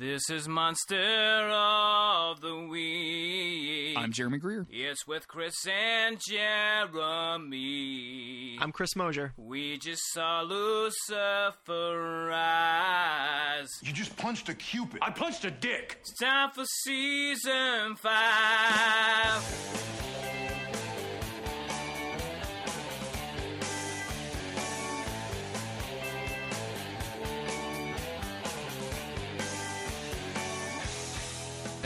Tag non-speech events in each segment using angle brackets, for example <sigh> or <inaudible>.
This is Monster of the Week. I'm Jeremy Greer. It's with Chris and Jeremy. I'm Chris Mosier. We just saw Lucifer rise. You just punched a cupid. I punched a dick. It's time for season five.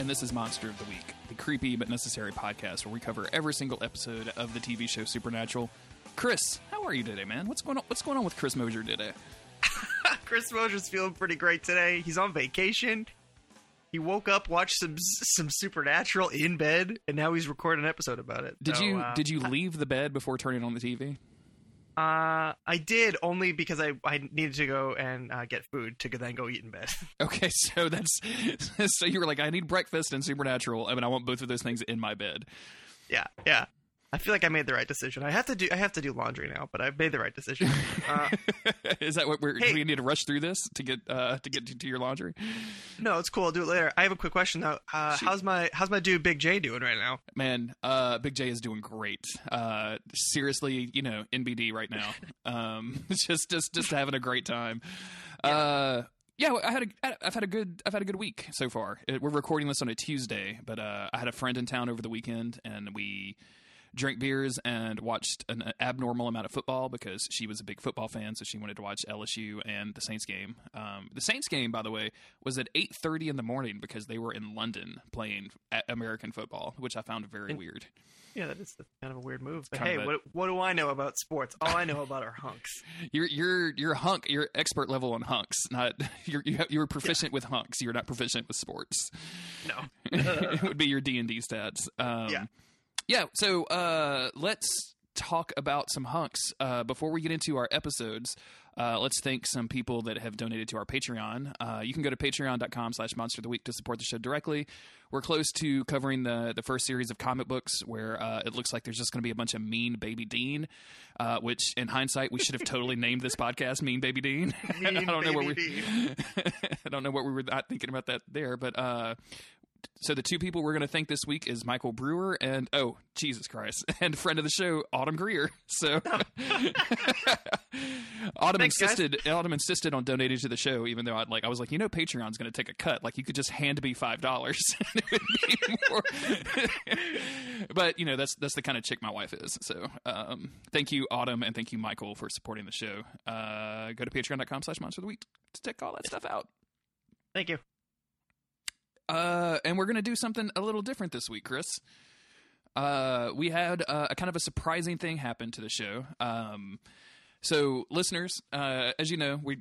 And this is Monster of the Week, the creepy but necessary podcast where we cover every single episode of the TV show Supernatural. Chris, how are you today, man? What's going on? What's going on with Chris Mosier today? <laughs> Chris Mosier's feeling pretty great today. He's on vacation. He woke up, watched some some Supernatural in bed, and now he's recording an episode about it. Did So, you uh, did you leave the bed before turning on the TV? Uh, I did only because I I needed to go and uh, get food to then go eat in bed. <laughs> Okay, so that's <laughs> so you were like, I need breakfast and Supernatural. I mean, I want both of those things in my bed. yeah, yeah. I feel like I made the right decision. I have to do I have to do laundry now, but I've made the right decision. Uh, <laughs> is that what we're? Hey. Do we need to rush through this to get uh to get to, to your laundry? no, it's cool. I'll do it later. I have a quick question though. Uh, how's my how's my dude Big J doing right now? Man, uh, Big J is doing great. Uh, seriously, you know, NBD right now. <laughs> Um, <laughs> just, just, just having a great time. Uh, yeah, I had a, I've had a good, I've had a good week so far. It, we're recording this on a Tuesday, but uh, I had a friend in town over the weekend, and we drank beers and watched an abnormal amount of football because she was a big football fan, so she wanted to watch LSU and the Saints game. Um, the Saints game, by the way, was at eight thirty in the morning because they were in London playing American football, which I found very And- weird. Yeah, that is kind of a weird move. But hey, a- what what do I know about sports? All I know about are hunks. <laughs> You're you're you're a hunk. You're expert level on hunks. Not <laughs> you're you have, you're proficient with hunks. You're not proficient with sports. No. <laughs> it would be your D and D stats. Um, Yeah. Yeah. So uh, let's talk about some hunks uh, before we get into our episodes. Uh, let's thank some people that have donated to our Patreon. Uh, you can go to patreon.com slash monster of the week to support the show directly. We're close to covering the, the first series of comic books where uh, it looks like there's just going to be a bunch of mean baby Dean, uh, which in hindsight, we should have totally <laughs> named this podcast Mean Baby Dean. <laughs> I don't know what we, <laughs> I don't know what we were not thinking about that there, but uh, so the two people we're going to thank this week is Michael Brewer and oh Jesus Christ, <laughs> and friend of the show Autumn Greer. So <laughs> Autumn Thanks, guys. insisted. Autumn insisted on donating to the show, even though I'd like I was like, you know, Patreon's going to take a cut. Like you could just hand me five dollars. <laughs> but you know that's that's the kind of chick my wife is. So um, thank you Autumn and thank you Michael for supporting the show. Uh, go to patreon.com/slash monster of the week to check all that stuff out. Thank you. Uh, and we're gonna do something a little different this week, Chris. Uh, we had uh, a kind of a surprising thing happen to the show. Um, so listeners, uh, as you know, we.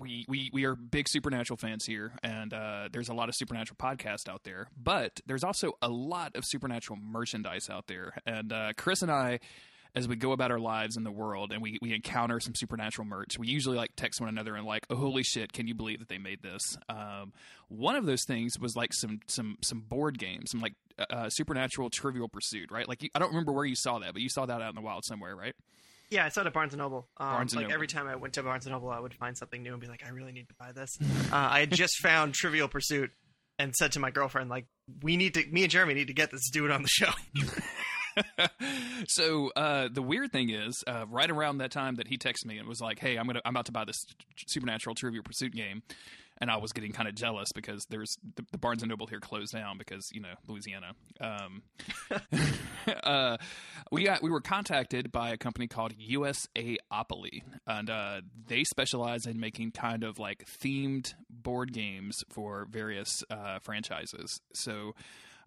We, we, we are big supernatural fans here, and uh, there's a lot of supernatural podcasts out there. But there's also a lot of supernatural merchandise out there. And uh, Chris and I, as we go about our lives in the world and we, we encounter some supernatural merch, we usually like text one another and like, oh, holy shit, can you believe that they made this? Um, one of those things was like some some some board games, some like uh, supernatural Trivial Pursuit, right? Like you, I don't remember where you saw that, but you saw that out in the wild somewhere, right? Yeah, I saw it at Barnes and Noble. Um, Barnes and like Noble. every time I went to Barnes and Noble, I would find something new and be like, I really need to buy this. uh, I had just <laughs> found Trivial Pursuit and said to my girlfriend, like, we need to, me and Jeremy need to get this dude on the show. <laughs> <laughs> so uh, the weird thing is, uh, right around that time that he texted me and was like, "Hey, I'm gonna I'm about to buy this Supernatural Trivial Pursuit game," and I was getting kind of jealous because there's the, the Barnes and Noble here closed down because you know Louisiana. Um, <laughs> <laughs> uh, we got we were contacted by a company called USAopoly, and uh, they specialize in making kind of like themed board games for various uh, franchises. So.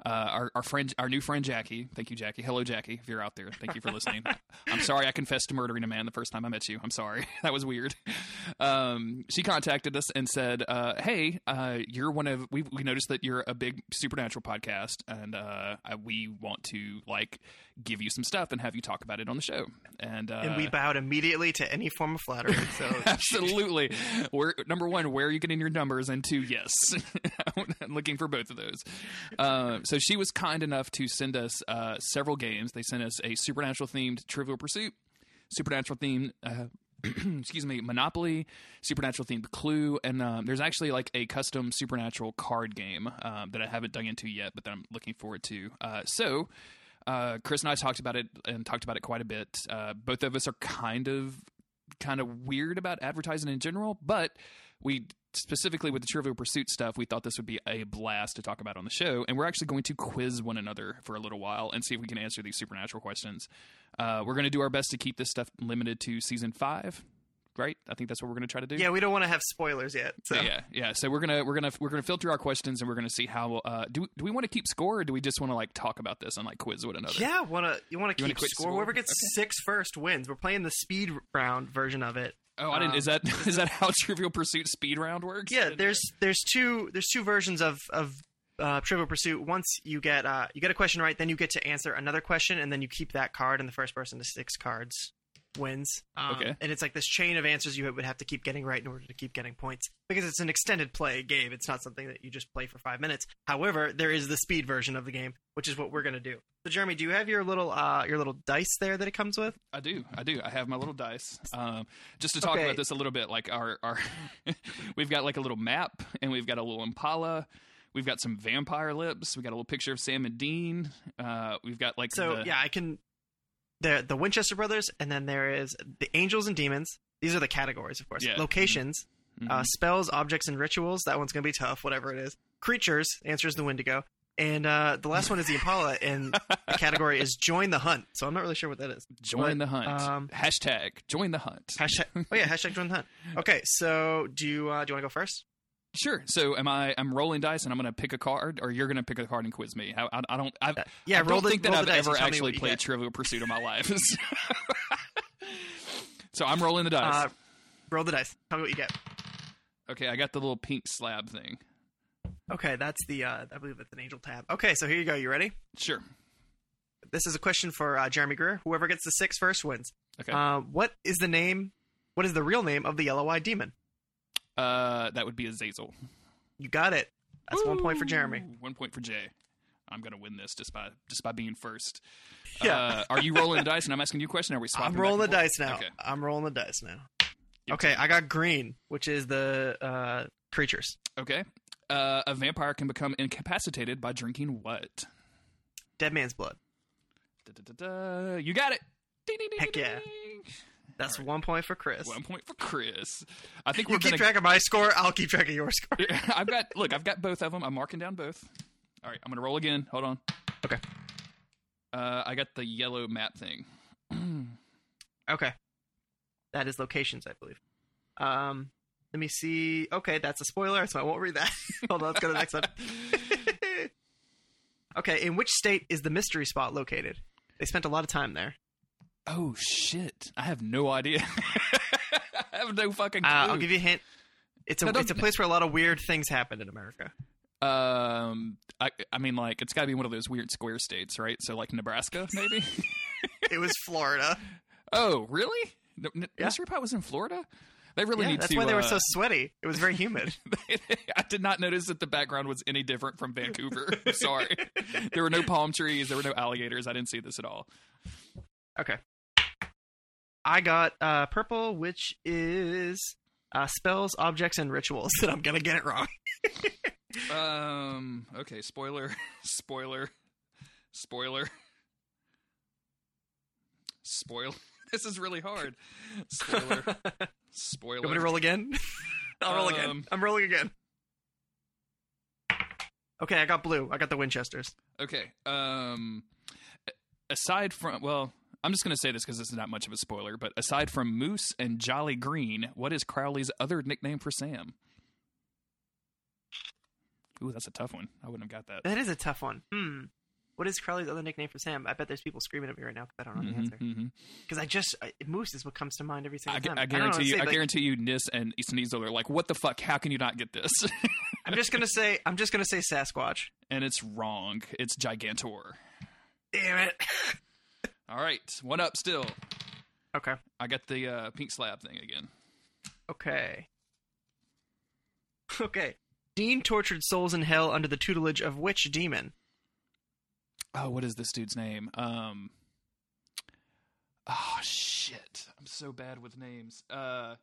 Uh, our, our friend, our new friend Jackie. Thank you, Jackie. Hello, Jackie. If you're out there, thank you for listening. <laughs> I'm sorry I confessed to murdering a man the first time I met you. I'm sorry. <laughs> that was weird. Um, she contacted us and said, uh, "Hey, uh, you're one of we we noticed that you're a big supernatural podcast, and uh, I- we want to like give you some stuff and have you talk about it on the show." And, uh, and we bowed immediately to any form of flattery. So <laughs> Absolutely. Where number one, where are you getting your numbers? And two, yes, <laughs> I'm looking for both of those. Uh, so she was kind enough to send us uh, several games. They sent us a supernatural themed Trivial Pursuit, supernatural themed uh, <clears throat> excuse me, Monopoly, Supernatural themed Clue, and um, there's actually like a custom Supernatural card game um, that I haven't dug into yet, but that I'm looking forward to. Uh, so. Uh, Chris and I talked about it and talked about it quite a bit. Uh, both of us are kind of kind of weird about advertising in general, but we specifically with the Trivial Pursuit stuff, we thought this would be a blast to talk about on the show, and we're actually going to quiz one another for a little while and see if we can answer these supernatural questions. Uh, we're going to do our best to keep this stuff limited to season five. Right, I think that's what we're going to try to do. Yeah, we don't want to have spoilers yet. So. Yeah, yeah. So we're gonna we're gonna we're gonna filter our questions and we're gonna see how. Uh, do do we want to keep score or do we just want to like talk about this and like quiz one another? Yeah, wanna you want to You wanna keep score? score? Whoever gets six first wins. We're playing the speed round version of it. Oh, I didn't. Um, is that is that how <laughs> Trivial Pursuit speed round works? Yeah, there's there's two there's two versions of of uh, Trivial Pursuit. Once you get uh, you get a question right, then you get to answer another question, and then you keep that card, and the first person to six cards wins. Um, Okay. And it's like this chain of answers you would have to keep getting right in order to keep getting points because it's an extended play game. It's not something that you just play for five minutes. However, there is the speed version of the game, which is what we're gonna do. So, Jeremy, do you have your little uh, your little dice there that it comes with? I do. I do. I have my little dice. Um, just to talk Okay. about this a little bit, like our our, <laughs> we've got like a little map, and we've got a little Impala. We've got some vampire lips. We got a little picture of Sam and Dean. Uh, we've got like So the, yeah, I can. The the Winchester brothers, and then there is the angels and demons. These are the categories, of course. Yeah. Locations, Mhm. uh, spells, objects, and rituals. That one's gonna be tough, whatever it is. Creatures answers the Wendigo, and uh, the last one is the Impala, and the category is join the hunt. So I'm not really sure what that is. join But, the hunt. um, Hashtag join the hunt. Hashtag. Oh yeah, hashtag join the hunt. Okay, so do you uh, do you want to go first? Sure. So am I? I'm rolling dice, and I'm going to pick a card, or you're going to pick a card and quiz me. I, I, I don't. I've, Uh, yeah, I roll don't the- think that I've the dice and ever actually played. Trivial Pursuit in my life. <laughs> <laughs> so I'm rolling the dice. Uh, roll the dice. Tell me what you get. okay, I got the little pink slab thing. Okay, that's the uh, I believe that's an angel tab. Okay, so here you go. You ready? Sure. This is a question for uh, Jeremy Greer. Whoever gets the six first wins. Okay. Uh, what is the name? What is the real name of the yellow-eyed demon? Uh, that would be Azazel. You got it. That's one point for Jeremy. One point for Jay. I'm gonna win this just by just by being first. Yeah. Uh, are you rolling the dice and I'm asking you a question? Are we swapping? I'm rolling the forth? dice now. Okay. I'm rolling the dice now. Okay. I got green, which is the uh, creatures. Okay. Uh, a vampire can become incapacitated by drinking what? Dead man's blood. Da-da-da-da. You got it. Ding, ding, ding, Heck yeah. That's right. one point for Chris. One point for Chris. I think you we're keep gonna. track of my score. I'll keep track of your score. <laughs> I've got. Look, I've got both of them. I'm marking down both. All right, I'm gonna roll again. Hold on. Okay. Uh, I got the yellow map thing. <clears throat> Okay. That is locations, I believe. Um, let me see. Okay, that's a spoiler, so I won't read that. <laughs> Hold on, let's go to the next one. <laughs> okay, in which state is the mystery spot located? They spent a lot of time there. Oh shit! I have no idea. <laughs> I have no fucking Uh, clue. I'll give you a hint. It's a No, it's a place where a lot of weird things happen in America. Um, I, I mean, like, it's got to be one of those weird square states, right? So, like, Nebraska, maybe. <laughs> It was Florida. oh, really? The, Yeah. Mystery Spot was in Florida. They really yeah, need that's to. why they were uh, so sweaty. It was very humid. <laughs> I did not notice that the background was any different from Vancouver. Sorry, there were no palm trees. There were no alligators. I didn't see this at all. okay. I got uh, purple, which is uh, spells, objects, and rituals. <laughs> That I'm gonna get it wrong. <laughs> Um. Okay. Spoiler. <laughs> Spoiler. Spoiler. Spoiler. This is really hard. Spoiler. You Spoiler. want me to roll again? I'll roll again. Um, I'm rolling again. Okay, I got blue. I got the Winchesters. Okay. Um. Aside from, well, I'm just going to say this because this is not much of a spoiler. But aside from Moose and Jolly Green, what is Crowley's other nickname for Sam? Ooh, that's a tough one. I wouldn't have got that. That is a tough one. Hmm. What is Crowley's other nickname for Sam? I bet there's people screaming at me right now because I don't know the Mhm, answer. Because I just I, Moose is what comes to mind every single I, time. I don't know what guarantee to you. say, I like, guarantee you. Nis and Sneasel are like, "What the fuck? How can you not get this?" <laughs> I'm just gonna say. I'm just gonna say Sasquatch. and it's wrong. It's Gigantor. Damn it. <laughs> All right, one up still. okay. I got the uh, pink slab thing again. Okay. <laughs> Okay. Dean tortured souls in hell under the tutelage of which demon? Oh, what is this dude's name? Um. Oh shit! I'm so bad with names. Uh,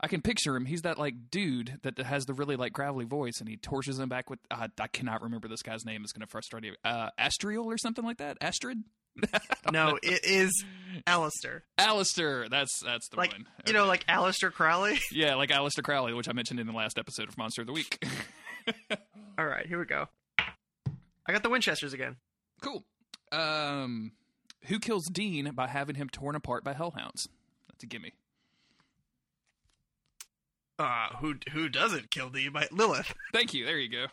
I can picture him. He's that like dude that has the really like gravelly voice, and he tortures him back with. Uh, I cannot remember this guy's name. It's going to frustrate you. Uh, Astriel or something like that. Astrid. <laughs> No, it is Alastair. Alastair. That's that's the Like one. you know, like Aleister Crowley. <laughs> yeah, like Aleister Crowley, which I mentioned in the last episode of Monster of the Week. <laughs> All right, here we go. I got the Winchesters again. cool. Um, who kills Dean by having him torn apart by hellhounds? That's a gimme. Uh, who who doesn't kill Dean by Lilith? Thank you. There you go.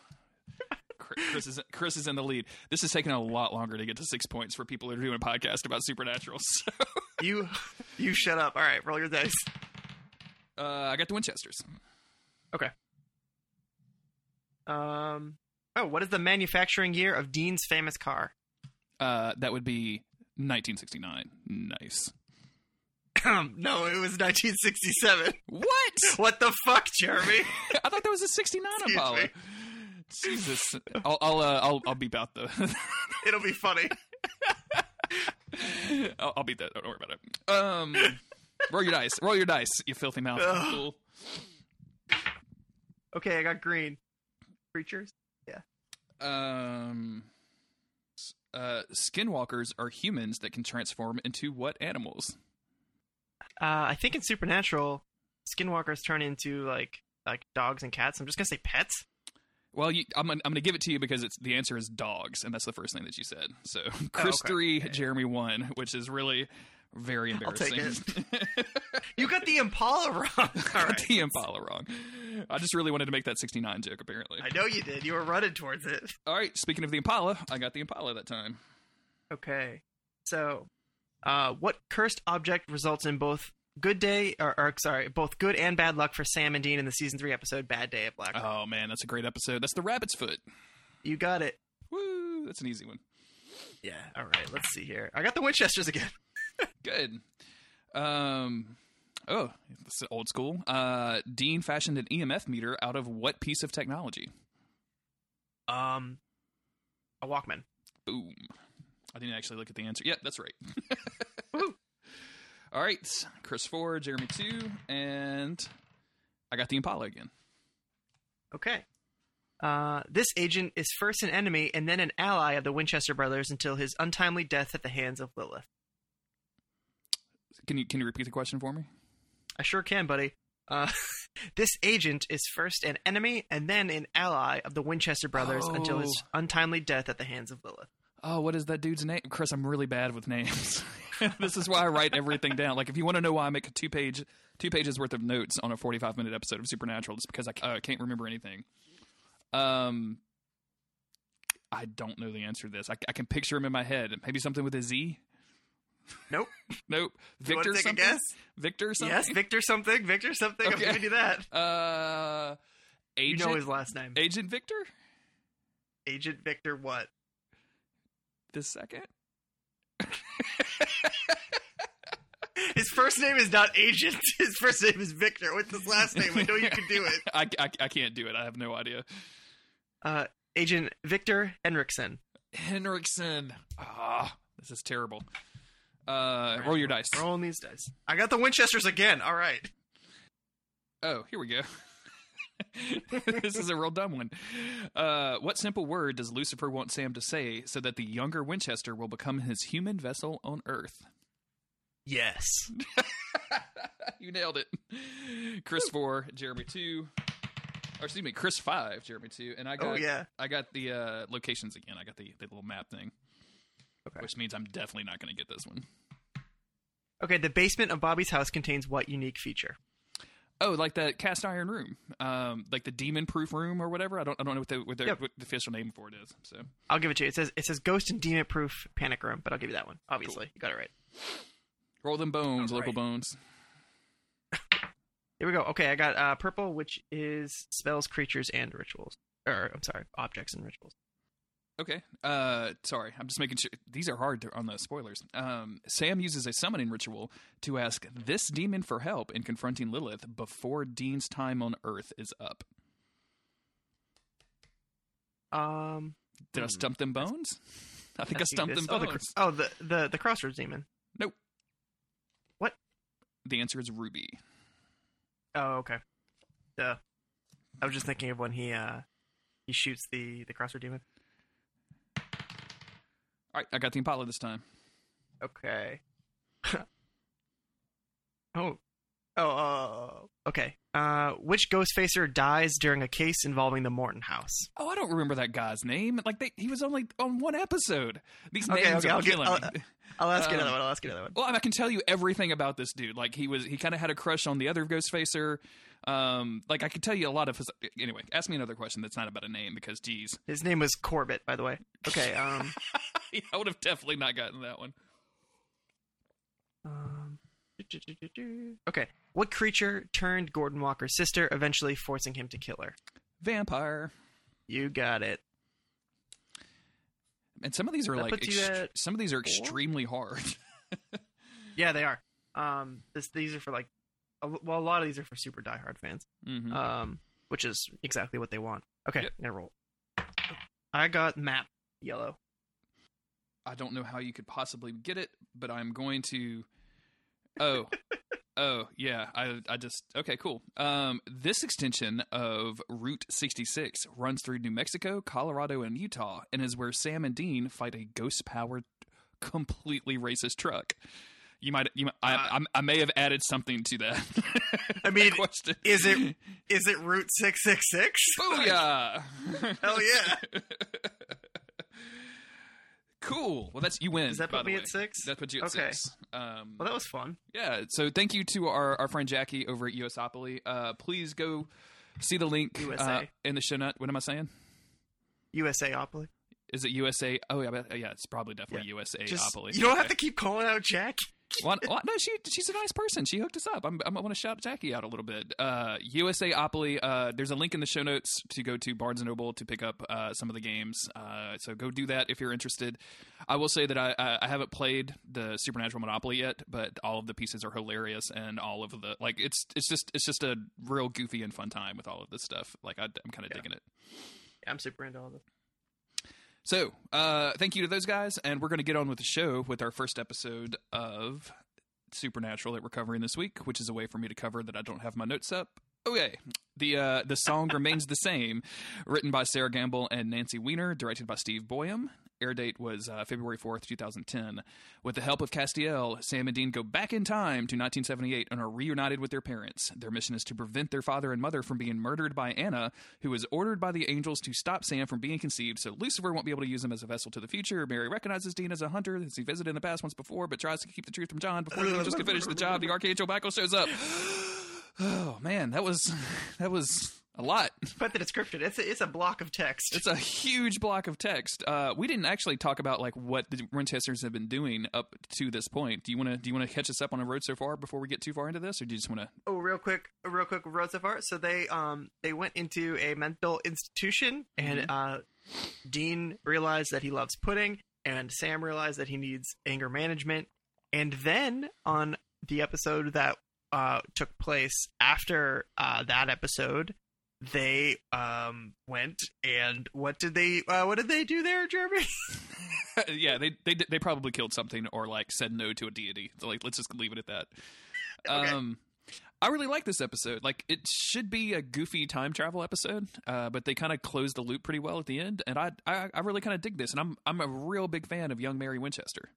Chris is Chris is in the lead. This is taking a lot longer to get to six points for people who are doing a podcast about supernatural. <laughs> So, You you shut up. All right, roll your dice. uh, I got the Winchesters. Okay. Um. Oh, what is the manufacturing year of Dean's famous car? Uh, that would be 1969. Nice. <clears throat> no, it was 1967. What? <laughs> What the fuck, Jeremy? <laughs> I thought that was a 69 Excuse Impala. me. Jesus. I'll I'll uh, I'll, I'll beep out the. <laughs> It'll be funny. I'll, I'll beat that. Don't worry about it. Um, roll your dice. Roll your dice. You filthy mouth. Cool. Okay, I got green. Creatures. Yeah. Um, uh, skinwalkers are humans that can transform into what animals? Uh, I think in Supernatural, skinwalkers turn into like like dogs and cats. I'm just gonna say pets. Well, you, I'm gonna, I'm gonna give it to you because it's the answer is dogs, and that's the first thing that you said. So Chris okay. three, Jeremy one, which is really very embarrassing. <laughs> You got the Impala wrong. All right. the Impala wrong. I just really wanted to make that 69 joke. Apparently. I know you did. You were running towards it. All right. Speaking of the Impala, I got the Impala that time. Okay. So, uh, what cursed object results in both good day or, or sorry, both good and bad luck for Sam and Dean in the season three episode Bad Day at Black? Oh man, that's a great episode. That's the Rabbit's Foot. You got it. Woo! That's an easy one. Yeah. All right. Let's see here. I got the Winchesters again. <laughs> Good. Um. Oh, this is old school. Uh, Dean fashioned an EMF meter out of what piece of technology? Um, a Walkman. Boom. I didn't actually look at the answer. Yeah, that's right. <laughs> All right, Chris four, Jeremy two, and I got the Impala again. Okay. Uh, this agent is first an enemy and then an ally of the Winchester brothers until his untimely death at the hands of Lilith. Can you can you repeat the question for me? I sure can, buddy. Uh, <laughs> this agent is first an enemy and then an ally of the Winchester brothers until his Oh. untimely death at the hands of Lilith. Oh, what is that dude's name? Chris, I'm really bad with names. <laughs> this is why I write everything down. Like, if you want to know why I make a two page, two pages worth of notes on a 45 minute episode of Supernatural, it's because I uh, can't remember anything. Um, I don't know the answer to this. I, I can picture him in my head. Maybe something with a Z. Nope. <laughs> Nope. You Victor a something. guess? Victor something. Yes, Victor something. Victor something. I'm Okay. giving you that. <laughs> Uh, You Agent. know his last name. Agent Victor. Agent Victor what? The second. <laughs> His first name is not Agent. <laughs> His first name is Victor. What's his last name? I know you can do it. <laughs> I, I, I can't do it. I have no idea. Uh, Agent Victor Henriksen. Henriksen. Ah, this is terrible. Uh, roll your dice. Rolling these dice. I got the Winchesters again. All right. Oh, here we go. <laughs> this is a real dumb one. Uh, what simple word does Lucifer want Sam to say so that the younger Winchester will become his human vessel on Earth? Yes. <laughs> you nailed it. Chris four, Jeremy two, or excuse me, Chris five, Jeremy two, and I got Oh yeah. I got the uh, locations again. I got the, the little map thing, Okay. which means I'm definitely not going to get this one. Okay. The basement of Bobby's house contains what unique feature? Oh, like the cast iron room, um, like the demon proof room or whatever. I don't I don't know what the what the, Yep. what the official name for it is. So I'll give it to you. It says it says ghost and demon proof panic room, but I'll give you that one. Obviously, you got it right. roll them bones, All local right. bones. <laughs> Here we go. Okay, I got uh, purple, which is spells, creatures, and rituals. Or I'm sorry, objects and rituals. Okay. Uh, sorry, I'm just making sure these are hard to, on the spoilers. Um, Sam uses a summoning ritual to ask this demon for help in confronting Lilith before Dean's time on Earth is up. Um, Did I Hmm. stump them bones? I think I let's <laughs> stumped them oh, the, bones. oh, the the the crossroads demon. Nope. What? The answer is Ruby. Oh, okay. Duh. I was just thinking of when he uh he shoots the the crossword demon. All right, I got the Impala this time. Okay. <laughs> oh. Oh, uh, okay. Uh, which Ghostfacer dies during a case involving the Morton house? Oh, I don't remember that guy's name. Like they, he was only on one episode. These Okay, names okay, are I'll killing I'll- me. I'll ask you Um, another one. I'll ask you another one. Well, I can tell you everything about this dude. Like he was, he kind of had a crush on the other Ghostfacer. Um, like I could tell you a lot of his. Anyway, ask me another question that's not about a name because, geez, His name was Corbett, by the way. Okay. Um. <laughs> I would have definitely not gotten that one. um okay. What creature turned Gordon Walker's sister, eventually forcing him to kill her? Vampire. You got it. And some of these are That like ext- some of these are four? extremely hard. <laughs> Yeah, they are. Um. This these are for like, a, well, a lot of these are for super diehard fans. Mhm. um, which is exactly what they want. Okay, Yep. I'm gonna roll. I got map yellow. I don't know how you could possibly get it, but I'm going to. Oh, <laughs> oh yeah. I I just okay, cool. Um, this extension of Route 66 runs through New Mexico, Colorado, and Utah, and is where Sam and Dean fight a ghost-powered, completely racist truck. You might, you might, I, I, I may have added something to that. <laughs> I mean, question. is it is it Route six six six? Booyah! <laughs> Hell yeah! <laughs> cool. Well, that's you win. Does that by put the me way. at six? That puts you at Okay. six. Um, Well, that was fun. yeah. So thank you to our, our friend Jackie over at USopoly. Uh, please go see the link uh, in the show note. What am I saying? USAopoly. Is it USA? Oh yeah, yeah. It's probably definitely USAopoly. Just you don't have to keep calling out Jack. Well, well, no, she she's a nice person. She hooked us up. I'm, I'm, I want to shout Jackie out a little bit. Uh, USA Opoly. Uh, there's a link in the show notes to go to Barnes and Noble to pick up uh, some of the games. Uh, so go do that if you're interested. I will say that I, I I haven't played the Supernatural Monopoly yet, but all of the pieces are hilarious and all of the like it's it's just it's just a real goofy and fun time with all of this stuff. Like I, I'm kind of Yeah. digging it. I'm super into all this. So, uh, thank you to those guys, and we're going to get on with the show with our first episode of Supernatural that we're covering this week, which is a way for me to cover that I don't have my notes up. Okay, the uh, the song remains the same, written by Sera Gamble and Nancy Weiner, directed by Steve Boyum. Air date was uh, February fourth, two thousand ten. With the help of Castiel, Sam and Dean go back in time to 1978 and are reunited with their parents. Their mission is to prevent their father and mother from being murdered by Anna, who is ordered by the angels to stop Sam from being conceived, so Lucifer won't be able to use him as a vessel to the future. Mary recognizes Dean as a hunter, as he visited in the past once before, but tries to keep the truth from John before the angels can finish the job. The Archangel Michael shows up. Oh man, that was <laughs> that was a lot. But the description, it's a, it's a block of text. It's a huge block of text. Uh, we didn't actually talk about like what the Winchesters have been doing up to this point. Do you want to do you want to catch us up on the road so far before we get too far into this, or do you just want to? oh, real quick, real quick, Road so far. So they um they went into a mental institution, and uh, Dean realized that he loves pudding, and Sam realized that he needs anger management, and then on the episode that uh took place after uh that episode. They um went and what did they uh, what did they do there, Jeremy? <laughs> <laughs> yeah, they they they probably killed something or like said no to a deity. So, like, let's just leave it at that. <laughs> Okay. Um, I really like this episode. Like, it should be a goofy time travel episode, uh, but they kind of close the loop pretty well at the end, and I I, I really kind of dig this, and I'm I'm a real big fan of young Mary Winchester.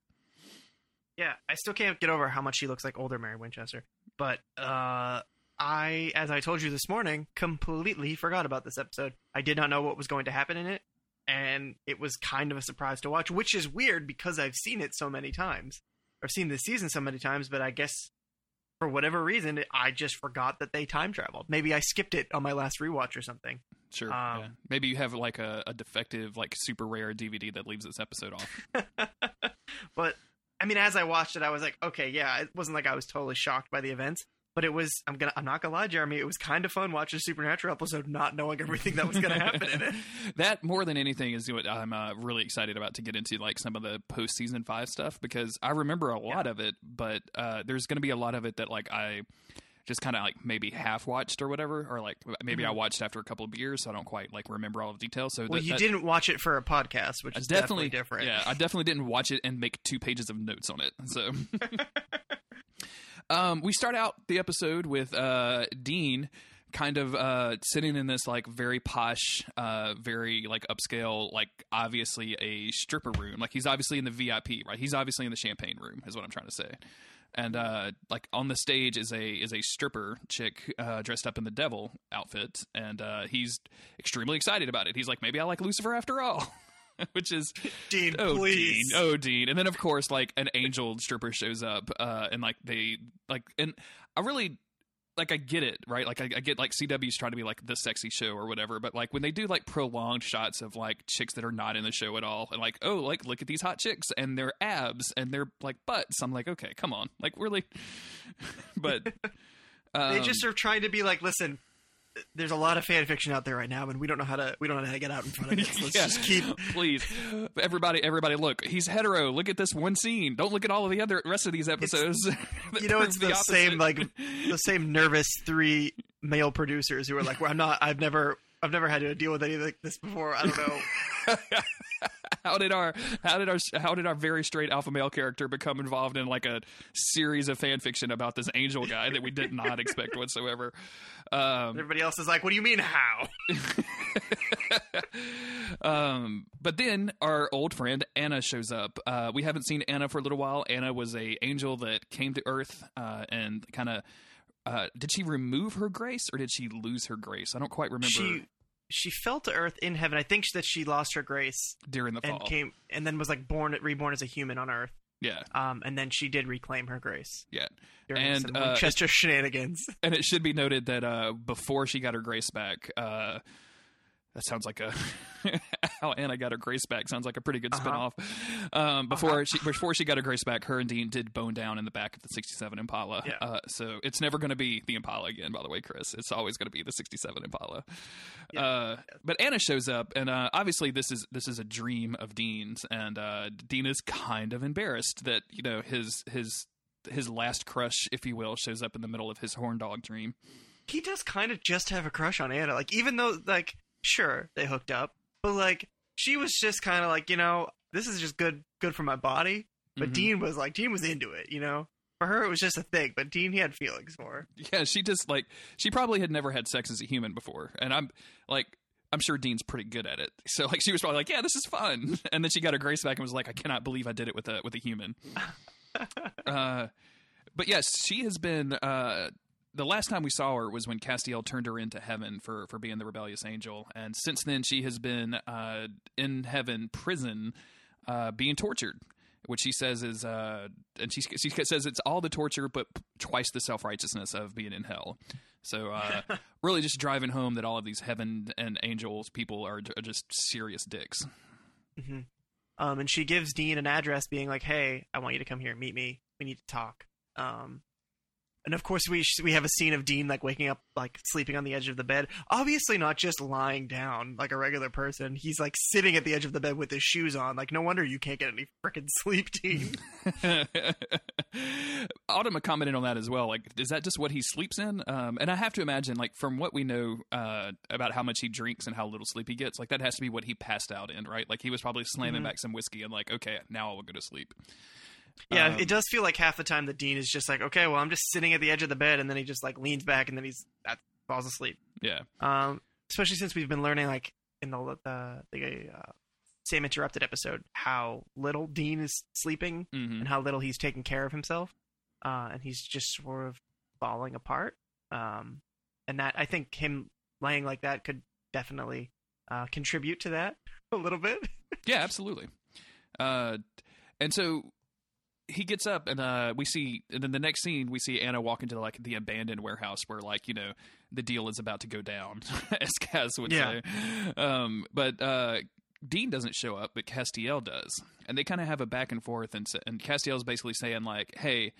Yeah, I still can't get over how much she looks like older Mary Winchester. But uh I as I told you this morning, completely forgot about this episode. I did not know what was going to happen in it, and it was kind of a surprise to watch, which is weird because I've seen it so many times. I've seen this season so many times, but I guess for whatever reason, I just forgot that they time traveled. Maybe I skipped it on my last rewatch or something. Sure. Um, yeah. Maybe you have like a, a defective, like super rare DVD that leaves this episode off. <laughs> but I mean, as I watched it, I was like, okay, yeah, it wasn't like I was totally shocked by the events, but it was. I'm gonna, I'm not gonna lie, Jeremy, it was kind of fun watching a Supernatural episode, not knowing everything that was gonna <laughs> happen in it. that more than anything is what I'm uh, really excited about to get into like some of the post season five stuff because I remember a lot of it, but uh, there's going to be a lot of it that like I just kind of like maybe half watched or whatever, or like maybe I watched after a couple of years, so I don't quite like remember all the details. So Mm-hmm. Well, that- you that- didn't watch it for a podcast, which I is definitely, definitely, different. Yeah, I definitely didn't watch it and make two pages of notes on it. So, <laughs> Um, we start out the episode with uh, Dean kind of uh, sitting in this like very posh, uh, very like upscale, like obviously a stripper room. Like he's obviously in the VIP, right? He's obviously in the champagne room, is what I'm trying to say. And uh, like on the stage is a is a stripper chick uh, dressed up in the devil outfit, and uh, he's extremely excited about it. He's like, maybe I like Lucifer after all. <laughs> Which is Dean, oh please. Dean, oh Dean, and then of course like an angel stripper shows up, uh, and like they like, and I really like I get it, right? Like I, I get like CW's trying to be like the sexy show or whatever, but like when they do like prolonged shots of like chicks that are not in the show at all, and like oh like look at these hot chicks and their abs and their like butts, I'm like okay, come on, like really, <laughs> but um, they just are trying to be like, listen, there's a lot of fan fiction out there right now, and we don't know how to we don't know how to get out in front of this. <laughs> Let's Yeah. just keep. <laughs> please everybody everybody look he's hetero look at this one scene don't look at all of the other rest of these episodes <laughs> You know, it's the, opposite. same like the same nervous three male producers who are like, well, I'm not. I've never. I've never had to deal with anything like this before. I don't know. <laughs> how did our how did our how did our very straight alpha male character become involved in like a series of fan fiction about this angel guy that we did not expect whatsoever um, Everybody else is like, what do you mean how? <laughs> um, but then our old friend Anna shows up. Uh, we haven't seen Anna for a little while. Anna was a angel that came to Earth uh, and kind of. Uh, did she remove her grace or did she lose her grace? I don't quite remember She she fell to Earth in heaven. I think that she lost her grace during the and fall. came and then was like born reborn as a human on Earth. yeah, Um, and then she did reclaim her grace yeah. during And, some uh, Winchester shenanigans. <laughs> And it should be noted that uh, before she got her grace back, uh, that sounds like a <laughs> how Anna got her grace back sounds like a pretty good Uh-huh. spinoff. Um, before she before she got her grace back, her and Dean did bone down in the back of the '67 Impala. Yeah. Uh, so it's never going to be the Impala again. By the way, Chris, it's always going to be the '67 Impala. Yeah. Uh, but Anna shows up, and uh, obviously this is this is a dream of Dean's, and uh, Dean is kind of embarrassed that you know his his his last crush, if you will, shows up in the middle of his horn dog dream. he does kind of just have a crush on Anna. Like even though like sure they hooked up, but like she was just kind of like you know this is just good good for my body. But Mhm. Dean was like Dean was into it, you know. For her it was just a thing, but Dean he had feelings for her. Yeah, she just like she probably had never had sex as a human before, and I'm like. I'm sure Dean's pretty good at it, so like she was probably like, "Yeah, this is fun," <laughs> and then she got her grace back and was like, "I cannot believe I did it with a with a human." <laughs> uh, but yes, she has been. Uh, the last time we saw her was when Castiel turned her into heaven for for being the rebellious angel, and since then she has been uh, in heaven prison, uh, being tortured, which she says is, uh, and she she says it's all the torture, but twice the self righteousness of being in hell. So uh, <laughs> really, just driving home that all of these heaven and angels people are, are just serious dicks. Um, and she gives Dean an address, being like, "Hey, I want you to come here and meet me. We need to talk." Um, and of course, we we have a scene of Dean like waking up, like sleeping on the edge of the bed. Obviously, not just lying down like a regular person. He's like sitting at the edge of the bed with his shoes on. Like, no wonder you can't get any freaking sleep, Dean. <laughs> <laughs> Autumn commented on that as well. Like, is that just what he sleeps in? Um, and I have to imagine, like, from what we know uh, about how much he drinks and how little sleep he gets, like that has to be what he passed out in, right? Like he was probably slamming Mhm. back some whiskey and like, okay, now I will go to sleep. Yeah, Um, it does feel like half the time that Dean is just like, "Okay, well, I'm just sitting at the edge of the bed," and then he just like leans back, and then he's that falls asleep. Yeah, Um, especially since we've been learning, like in the the, the uh, Sam Interrupted episode, how little Dean is sleeping hmm and how little he's taking care of himself, uh, and he's just sort of falling apart. Um, and that I think him laying like that could definitely uh, contribute to that <laughs> a little bit. yeah, absolutely. Uh, and so he gets up and uh, we see and then the next scene we see Anna walk into like the abandoned warehouse where like you know the deal is about to go down <laughs> as Cas would Yeah. say um, but uh, Dean doesn't show up but Castiel does and they kind of have a back and forth and, and Castiel's basically saying like hey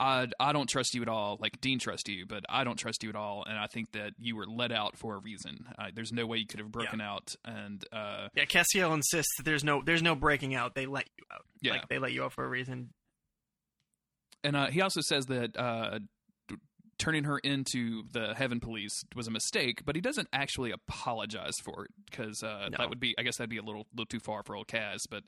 I, I don't trust you at all like Dean trusts you but I don't trust you at all and I think that you were let out for a reason uh, there's no way you could have broken out and uh, yeah, Castiel insists that there's no there's no breaking out. They let you out. yeah Like they let you out for a reason. And uh, he also says that uh, turning her into the Heaven Police was a mistake, but he doesn't actually apologize for it because uh, No. that would be, I guess, that'd be a little little too far for old Cas. But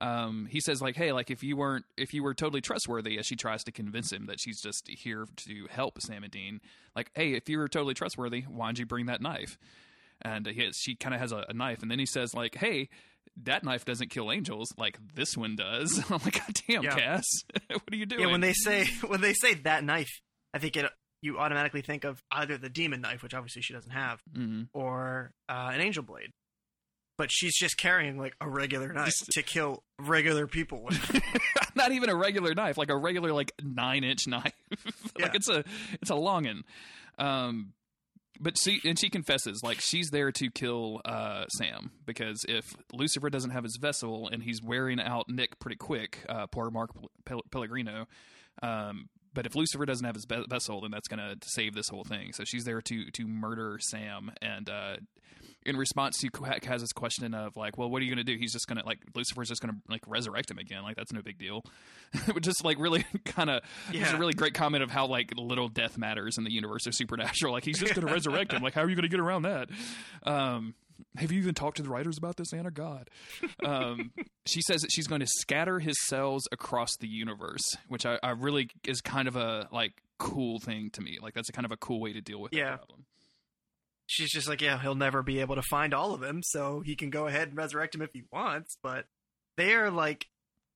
um, he says like, hey, like if you weren't, if you were totally trustworthy, as she tries to convince him that she's just here to help Sam and Dean, like, hey, if you were totally trustworthy, why'd you bring that knife? And uh, he, she kind of has a, a knife, and then he says like, hey. That knife doesn't kill angels like this one does. <laughs> I'm like, God damn, Yeah. Cass, <laughs> what are you doing? Yeah, when they say <laughs> when they say that knife, I think it you automatically think of either the demon knife, which obviously she doesn't have, Mhm. or uh, an angel blade. But she's just carrying like a regular knife Just- to kill regular people with. not even a regular knife, like a regular like nine inch knife. Yeah. like it's a it's a longin. Um, but she and she confesses like she's there to kill uh, Sam because if Lucifer doesn't have his vessel and he's wearing out Nick pretty quick, uh, poor Mark Pel- Pellegrino. Um, but if Lucifer doesn't have his be- vessel, then that's going to save this whole thing. So she's there to to murder Sam and. Uh, in response to Cas's question of like, well, what are you going to do? He's just going to like Lucifer's just going to like resurrect him again. Like that's no big deal. <laughs> Just like really <laughs> kind of it's a really great comment of how like little death matters in the universe of Supernatural. Like he's just going <laughs> to resurrect him. Like how are you going to get around that? Um, have you even talked to the writers about this, Anna? God. Um, she says that she's going to scatter his cells across the universe, which I, I really is kind of a like cool thing to me. Like that's a kind of a cool way to deal with Yeah. that problem. She's just like, yeah, he'll never be able to find all of them, so he can go ahead and resurrect him if he wants. But they are like,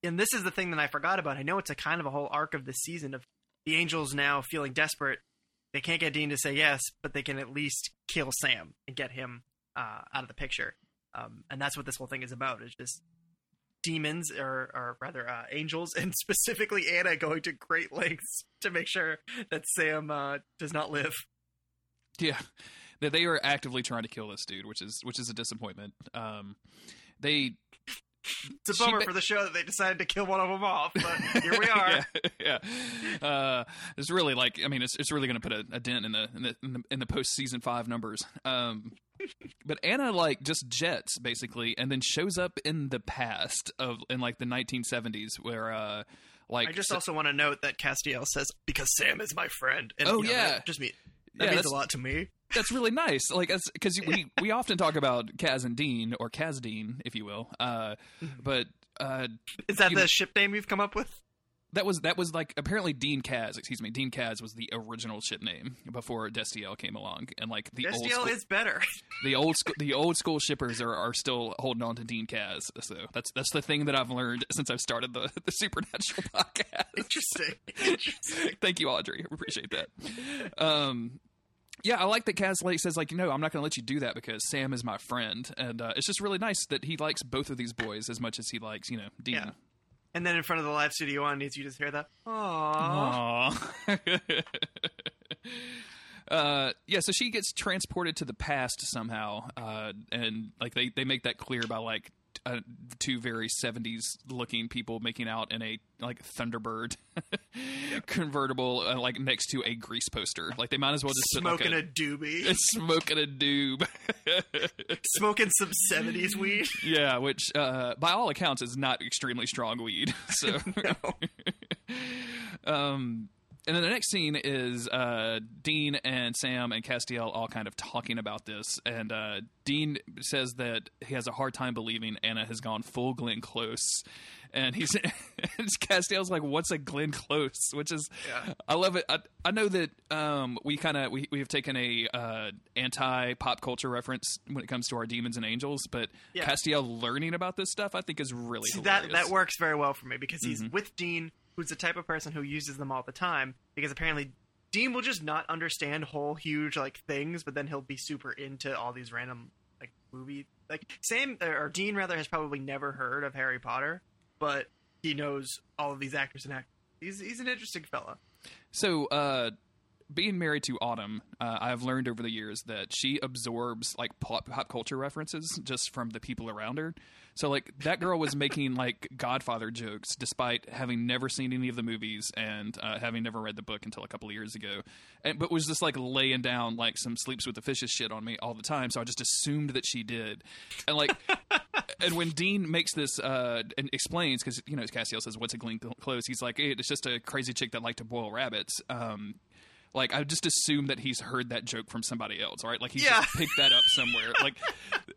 and this is the thing that I forgot about. I know it's a kind of a whole arc of the season of the Angels now feeling desperate. They can't get Dean to say yes, but they can at least kill Sam and get him uh, out of the picture. Um, and that's what this whole thing is about. Is just demons, or, or rather, uh, angels, <laughs> and specifically Anna going to great lengths to make sure that Sam uh, does not live. Yeah, that they are actively trying to kill this dude, which is which is a disappointment. Um, they It's a bummer for the show that they decided to kill one of them off, but here we <laughs> are. yeah, yeah. Uh, it's really like I mean, it's it's really going to put a, a dent in the in the in the, in the post season five numbers. Um, but Anna like just jets basically, and then shows up in the past of in like the 1970s where uh like I just so- also want to note that Castiel says, because Sam is my friend. And, Oh, you know, yeah. that just me. That Yeah, means a lot to me. That's really nice. Like, because we <laughs> we often talk about Cas and Dean or Cas Dean, if you will. Uh, but uh, Is that the know- ship name you've come up with? that was that was like apparently Dean Cas. Excuse me, Dean Cas was the original ship name before Destiel came along, and like the old school, is better. <laughs> the old school, the old school shippers are, are still holding on to Dean Cas. So that's that's the thing that I've learned since I've started the the Supernatural <laughs> podcast. Interesting. Interesting. Thank you, Audrey. I appreciate that. Um, yeah, I like that Cas like, says like, no, I'm not going to let you do that because Sam is my friend, and uh, it's just really nice that he likes both of these boys as much as he likes, you know, Dean. Yeah. And then in front of the live studio audience, you just hear that. Aww. Aw. <laughs> uh, yeah, so she gets transported to the past somehow, uh, and like they, they make that clear by like uh, two very 70s looking people making out in a like Thunderbird <laughs> convertible, uh, like next to a grease poster. Like they might as well just put, like, Smoking a, doobie. <laughs> Smoking a doob. <laughs> Smoking some 70s weed. yeah, which uh, by all accounts is not extremely strong weed. So, um, and then the next scene is uh, Dean and Sam and Castiel all kind of talking about this, and uh, Dean says that he has a hard time believing Anna has gone full Glenn Close. And he's <laughs> and Castiel's like, "What's a Glenn Close?" Which is, Yeah. I love it. I, I know that um, we kind of we we have taken a uh, anti pop culture reference when it comes to our demons and angels, but Yeah. Castiel learning about this stuff, I think, is really See, that that works very well for me because he's Mhm. with Dean, who's the type of person who uses them all the time. Because apparently, Dean will just not understand whole huge like things, but then he'll be super into all these random like movie like Sam or Dean rather has probably never heard of Harry Potter, but he knows all of these actors and actors. He's he's an interesting fella. So, uh, being married to Autumn, uh, I've learned over the years that she absorbs like pop, pop culture references just from the people around her. So, like that girl was making like Godfather jokes despite having never seen any of the movies and uh, having never read the book until a couple of years ago, and but was just like laying down like some sleeps with the fishes shit on me all the time. So I just assumed that she did, and like. <laughs> and when Dean makes this uh, and explains, because you know Castiel says, "What's a Glenn Close?" He's like, "Hey, "It's just a crazy chick that liked to boil rabbits." Um, like I just assume that he's heard that joke from somebody else, right? Like he's Yeah. just picked that up somewhere. Like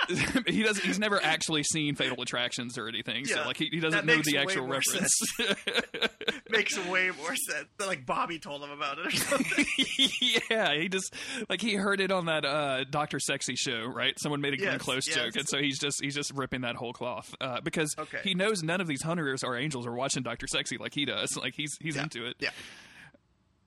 <laughs> he doesn't. He's never actually seen Fatal Attractions or anything, so like he, he doesn't know the actual reference. <laughs> <laughs> Makes way more sense. Like Bobby told him about it or something. yeah, he just like he heard it on that uh, Doctor Sexy show, right? Someone made a Glenn Yes, Close yes. joke, and so he's just he's just ripping that whole cloth uh, because Okay. he knows none of these hunters or angels are watching Doctor Sexy like he does. Like he's he's Yeah, into it. yeah.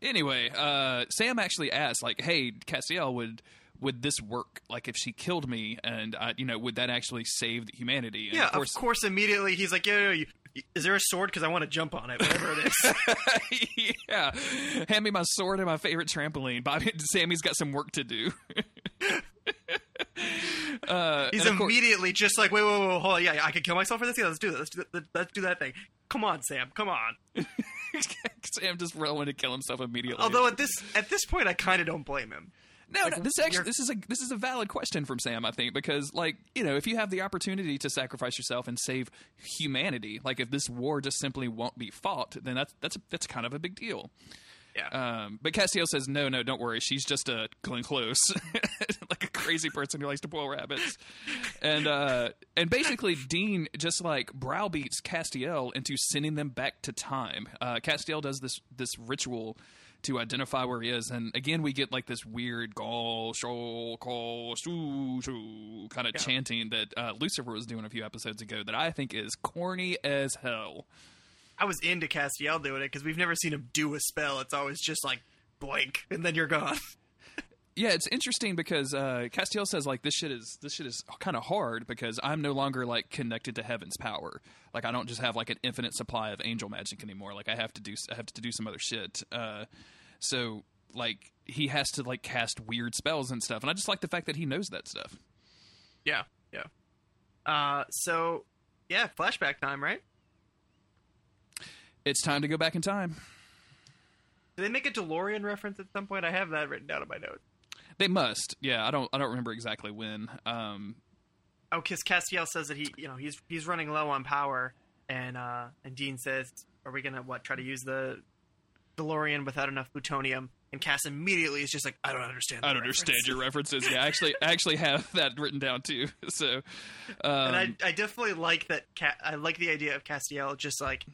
Anyway, uh, Sam actually asked, like, "Hey, Castiel, would would this work? Like, if she killed me, and I, you know, would that actually save humanity?" And yeah, of course, immediately he's like, "Yeah, yeah, yeah, is there a sword? Because I want to jump on it, whatever it is." <laughs> yeah, hand me my sword and my favorite trampoline. Bobby, <laughs> Sammy's got some work to do. <laughs> uh, He's of course- immediately just like, "Wait, wait, wait, wait, hold on. Yeah, yeah, I can kill myself for this. Yeah, let's do that. Let's do that. Let's do that thing. Come on, Sam. Come on." <laughs> Sam just willing to kill himself immediately. Although at this at this point, I kind of don't blame him. no, like, no, this actually this is a this is a valid question from Sam, I think, because like you know, if you have the opportunity to sacrifice yourself and save humanity, like if this war just simply won't be fought, then that's that's that's kind of a big deal. Yeah. Um, but Castiel says, no, no, don't worry. She's just a Glenn Close, <laughs> like a crazy person who likes to boil rabbits. And uh, and basically, Dean just like browbeats Castiel into sending them back to time. Uh, Castiel does this this ritual to identify where he is, and again, we get like this weird "go show call shoo shoo" kind of chanting that uh, Lucifer was doing a few episodes ago. That I think is corny as hell. I was into Castiel doing it because we've never seen him do a spell. It's always just like blank, and then you're gone. <laughs> Yeah, it's interesting because uh, Castiel says like this shit is this shit is kind of hard because I'm no longer like connected to heaven's power. Like I don't just have like an infinite supply of angel magic anymore. Like I have to do I have to do some other shit. Uh, so like he has to like cast weird spells and stuff. And I just like the fact that he knows that stuff. Yeah, yeah. Uh, so yeah, flashback time, right? It's time to go back in time. Did they make a DeLorean reference at some point? I have that written down in my notes. They must. Yeah, I don't I don't remember exactly when. Um, Oh, because Castiel says that he, you know, he's he's running low on power, and uh, and Dean says, "Are we gonna what try to use the DeLorean without enough plutonium?" And Cass immediately is just like, "I don't understand." I don't understand your <laughs> references. Yeah, I actually I actually have that written down too. <laughs> So um, and I, I definitely like that. Ca- I like the idea of Castiel just like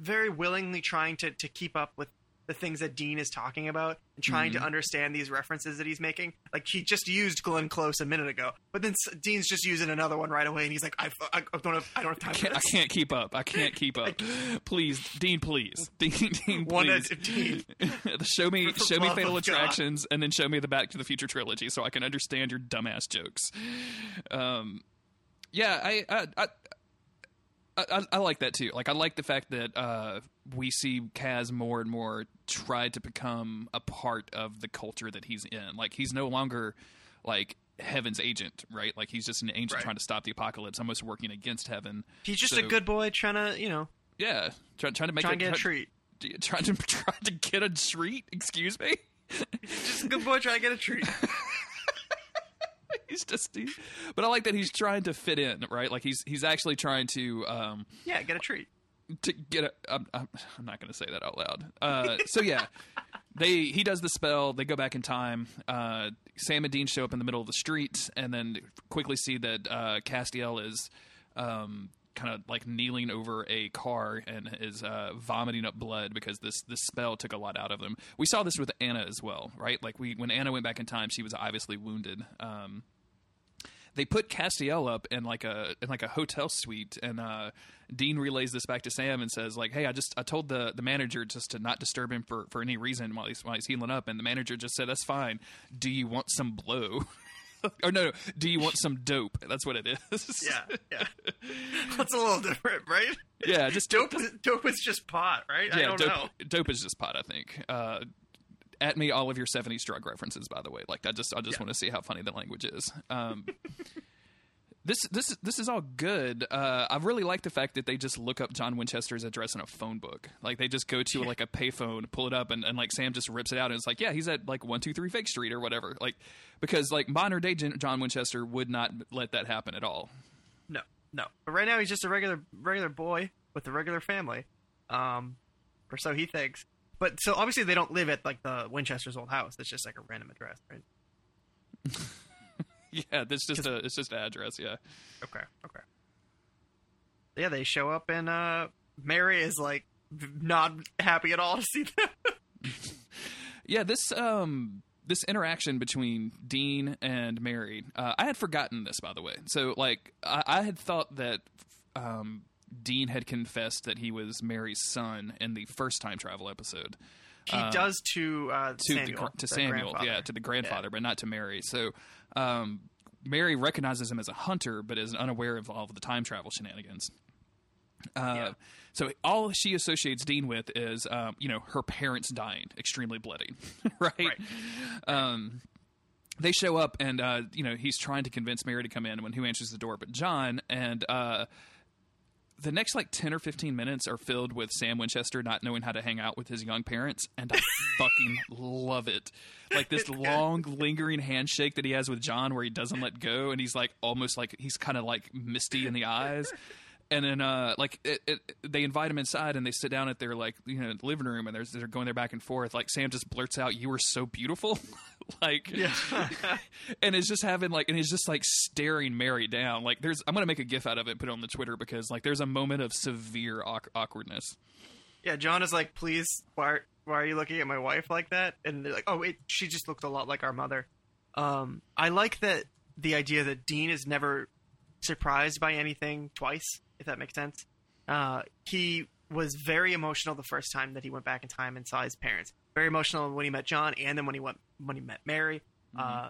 very willingly trying to to keep up with the things that Dean is talking about and trying Mm-hmm. to understand these references that he's making. Like he just used Glenn Close a minute ago, but then Dean's just using another one right away, and he's like, "I, I, I don't have I don't have time for can't, I this." can't keep up. I can't keep up. <laughs> Please, Dean, please, <laughs> Dean, Dean, One please. at Dean. <laughs> show me, show me Fatal. Attractions, and then show me the Back to the Future trilogy, so I can understand your dumbass jokes. Um, yeah, I, I, I, I, I like that too. Like, I like the fact that uh, we see Cas more and more try to become a part of the culture that he's in. Like, he's no longer like heaven's agent, right? Like, he's just an agent Right. trying to stop the apocalypse, almost working against heaven. He's just So- a good boy trying to, you know, Yeah, try, trying to make trying to a, get a treat. Trying to <laughs> try to get a treat. Excuse me. Just a good boy trying to get a treat. <laughs> <laughs> he's just, but I like that he's trying to fit in, right? Like he's he's actually trying to um yeah, get a treat. to get a. I'm, I'm, I'm not going to say that out loud. Uh, so yeah, they he does the spell. They go back in time. Uh, Sam and Dean show up in the middle of the street, and then quickly see that uh, Castiel is. Um, kind of like kneeling over a car and is uh, vomiting up blood because this this spell took a lot out of them. We saw this with Anna as well, right? Like we when Anna went back in time, she was obviously wounded. Um, they put Castiel up in like a in like a hotel suite, and uh, Dean relays this back to Sam and says like, "Hey, I just I told the the manager just to not disturb him for for any reason while he's while he's healing up," and the manager just said, "That's fine. Do you want some blow?" <laughs> <laughs> or no, no, do you want some dope? That's what it is. <laughs> Yeah, yeah. <laughs> That's a little different, right? yeah, just Dope, is- dope is just pot, right? I yeah, don't dope, know. dope is just pot, I think. Uh, at me all of your 70s drug references by the way like i just i just Yeah. want to see how funny the language is um this this this is all good uh i really like the fact that they just look up john winchester's address in a phone book like they just go to like a payphone pull it up and, and like sam just rips it out and it's like yeah he's at like 123 fake street or whatever like because like modern day john winchester would not let that happen at all No, no. But right now he's just a regular regular boy with a regular family. Um, or so he thinks. but so obviously they don't live at like the Winchester's old house. It's just like a random address, right? <laughs> Yeah, it's just a it's just an address. Yeah. Okay, okay. Yeah, they show up and uh Mary is like not happy at all to see them. <laughs> Yeah, this um this interaction between Dean and Mary, uh, I had forgotten this by the way. So like I, I had thought that um, Dean had confessed that he was Mary's son in the first time travel episode. He Uh, does to uh to Samuel, the, to the Samuel, yeah, to the grandfather, but not to Mary. So um, Mary recognizes him as a hunter, but is unaware of all of the time travel shenanigans. Uh, Yeah. So all she associates Dean with is, um, you know, her parents dying, extremely bloody, <laughs> right? Right. Um, they show up, and uh, you know he's trying to convince Mary to come in. When who answers the door? But John. And uh, the next like ten or fifteen minutes are filled with Sam Winchester not knowing how to hang out with his young parents, and I <laughs> fucking love it. Like this long, lingering handshake that he has with John, where he doesn't let go, and he's like almost like he's kind of like misty in the eyes. <laughs> And then, uh, like, it, it, they invite him inside, and they sit down at their like, you know, living room, and there's, they're going there back and forth. Like, Sam just blurts out, "You were so beautiful," <laughs> like, <laughs> and it's just having like, and he's just like staring Mary down. Like, there's, I'm gonna make a gif out of it, put it on the Twitter because like, there's a moment of severe awk- awkwardness. Yeah, John is like, please, why, are- why are you looking at my wife like that? And they're like, oh, wait, she just looked a lot like our mother. Um, I like that the idea that Dean is never surprised by anything twice, if that makes sense. Uh, he was very emotional the first time that he went back in time and saw his parents. Very emotional when he met John, and then when he went when he met Mary. Uh,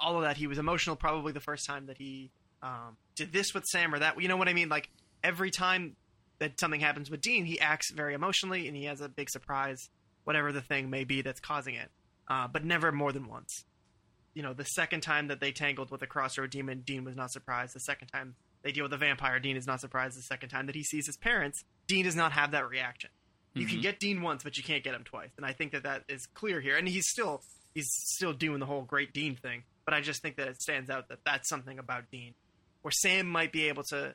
all of that, he was emotional probably the first time that he um, did this with Sam or that. You know what I mean? Like every time that something happens with Dean, he acts very emotionally and he has a big surprise, whatever the thing may be that's causing it. Uh, but never more than once. You know, the second time that they tangled with a crossroad demon, Dean was not surprised. The second time they deal with a vampire, Dean is not surprised. The second time that he sees his parents, Dean does not have that reaction. You can mm-hmm. get Dean once, but you can't get him twice, and I think that that is clear here. And he's still he's still doing the whole great Dean thing, but I just think that it stands out that that's something about Dean, where Sam might be able to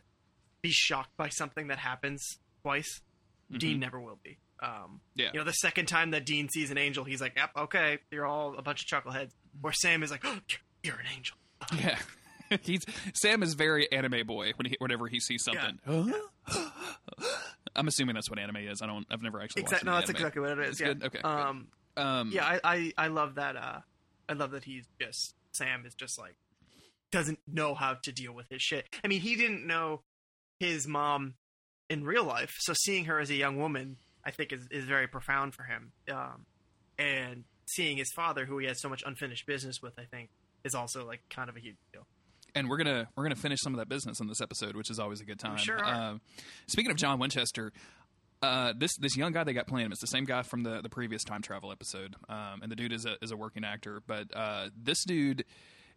be shocked by something that happens twice. Mm-hmm. Dean never will be. Um, Yeah. You know, the second time that Dean sees an angel, he's like, "Yep, okay, you're all a bunch of chuckleheads." Mm-hmm. Where Sam is like, oh, <gasps> you're, "You're an angel." Yeah. <laughs> <laughs> He's Sam is very anime boy when he, whenever he sees something. <gasps> I'm assuming that's what anime is. I don't. I've never actually watched Exactly. No, that's anime. exactly what it is. It's yeah. good? Okay, good. Um, Um, yeah, I, I I love that. Uh, I love that he's just Sam is just like doesn't know how to deal with his shit. I mean, he didn't know his mom in real life, so seeing her as a young woman, I think, is is very profound for him. Um, and seeing his father, who he has so much unfinished business with, I think, is also like kind of a huge deal. And we're gonna we're gonna finish some of that business in this episode, which is always a good time. sure. Um, speaking of John Winchester, uh, this this young guy they got playing him is the same guy from the the previous time travel episode, um, and the dude is a is a working actor. But uh, this dude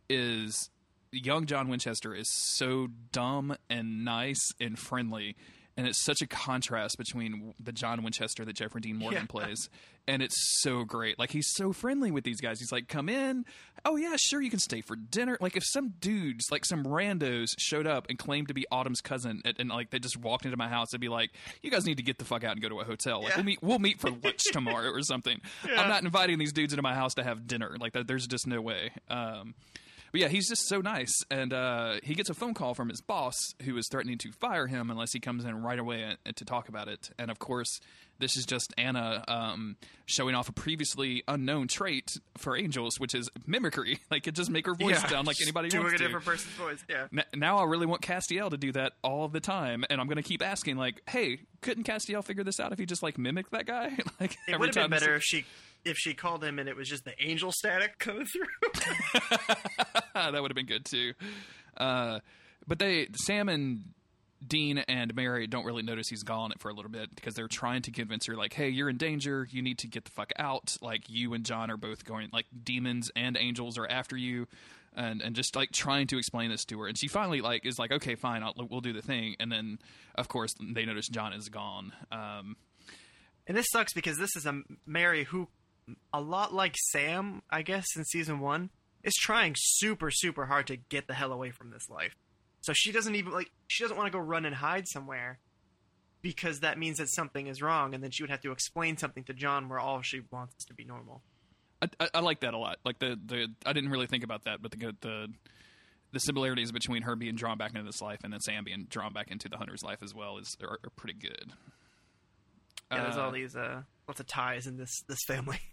is young John Winchester is so dumb and nice and friendly. And it's such a contrast between the John Winchester that Jeffrey Dean Morgan Yeah. plays, and it's so great. Like he's so friendly with these guys. He's like, "Come in. Oh yeah, sure, you can stay for dinner." Like if some dudes, like some randos, showed up and claimed to be Autumn's cousin, and, and like they just walked into my house, they'd be like, "You guys need to get the fuck out and go to a hotel. Like Yeah. we'll meet, we'll meet for lunch tomorrow or something." <laughs> Yeah. I'm not inviting these dudes into my house to have dinner. Like that, there's just no way. Um, but yeah, he's just so nice, and uh, he gets a phone call from his boss, who is threatening to fire him unless he comes in right away to talk about it. And of course, this is just Anna um, showing off a previously unknown trait for angels, which is mimicry. <laughs> Like it just make her voice Yeah, sound like anybody <laughs> doing wants a to. different person's voice. Yeah. N- now I really want Castiel to do that all the time, and I'm going to keep asking, like, "Hey, couldn't Castiel figure this out if he just like mimicked that guy?" <laughs> like It would have been better if she if she called him and it was just the angel static <laughs> coming through. <laughs> that would have been good too. Uh, but they, Sam and Dean and Mary don't really notice he's gone for a little bit because they're trying to convince her, like, "Hey, you're in danger. You need to get the fuck out. Like, you and John are both going. Like, demons and angels are after you." And, and just like trying to explain this to her, and she finally like is like, okay, fine, I'll, we'll do the thing. And then, of course, they notice John is gone. Um, And this sucks because this is a Mary who, a lot like Sam, I guess, in season one, is trying super, super hard to get the hell away from this life. So she doesn't even like she doesn't want to go run and hide somewhere because that means that something is wrong, and then she would have to explain something to John where all she wants is to be normal. I, I, I like that a lot. Like the the I didn't really think about that, but the the the similarities between her being drawn back into this life and then Sam being drawn back into the hunter's life as well is are, are pretty good. Yeah, there's Uh, all these uh, lots of ties in this this family. <laughs>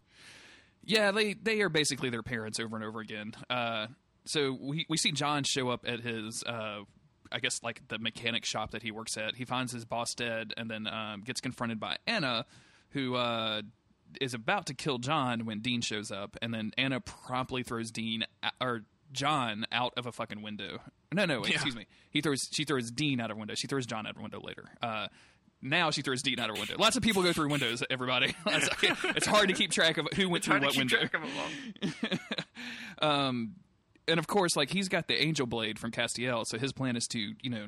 Yeah, they they are basically their parents over and over again. Uh, so we we see John show up at his. Uh, I guess like the mechanic shop that he works at. He finds his boss dead, and then um, gets confronted by Anna, who uh, is about to kill John when Dean shows up, and then Anna promptly throws Dean or John out of a fucking window. No, no, wait, Yeah. excuse me. He throws she throws Dean out of a window. She throws John out of a window later. Uh, now she throws Dean out of a window. Lots of people go through windows. Everybody, <laughs> it's hard to keep track of who went through what keep window. track of them all. <laughs> Um, and of course, like he's got the angel blade from Castiel, so his plan is to, you know,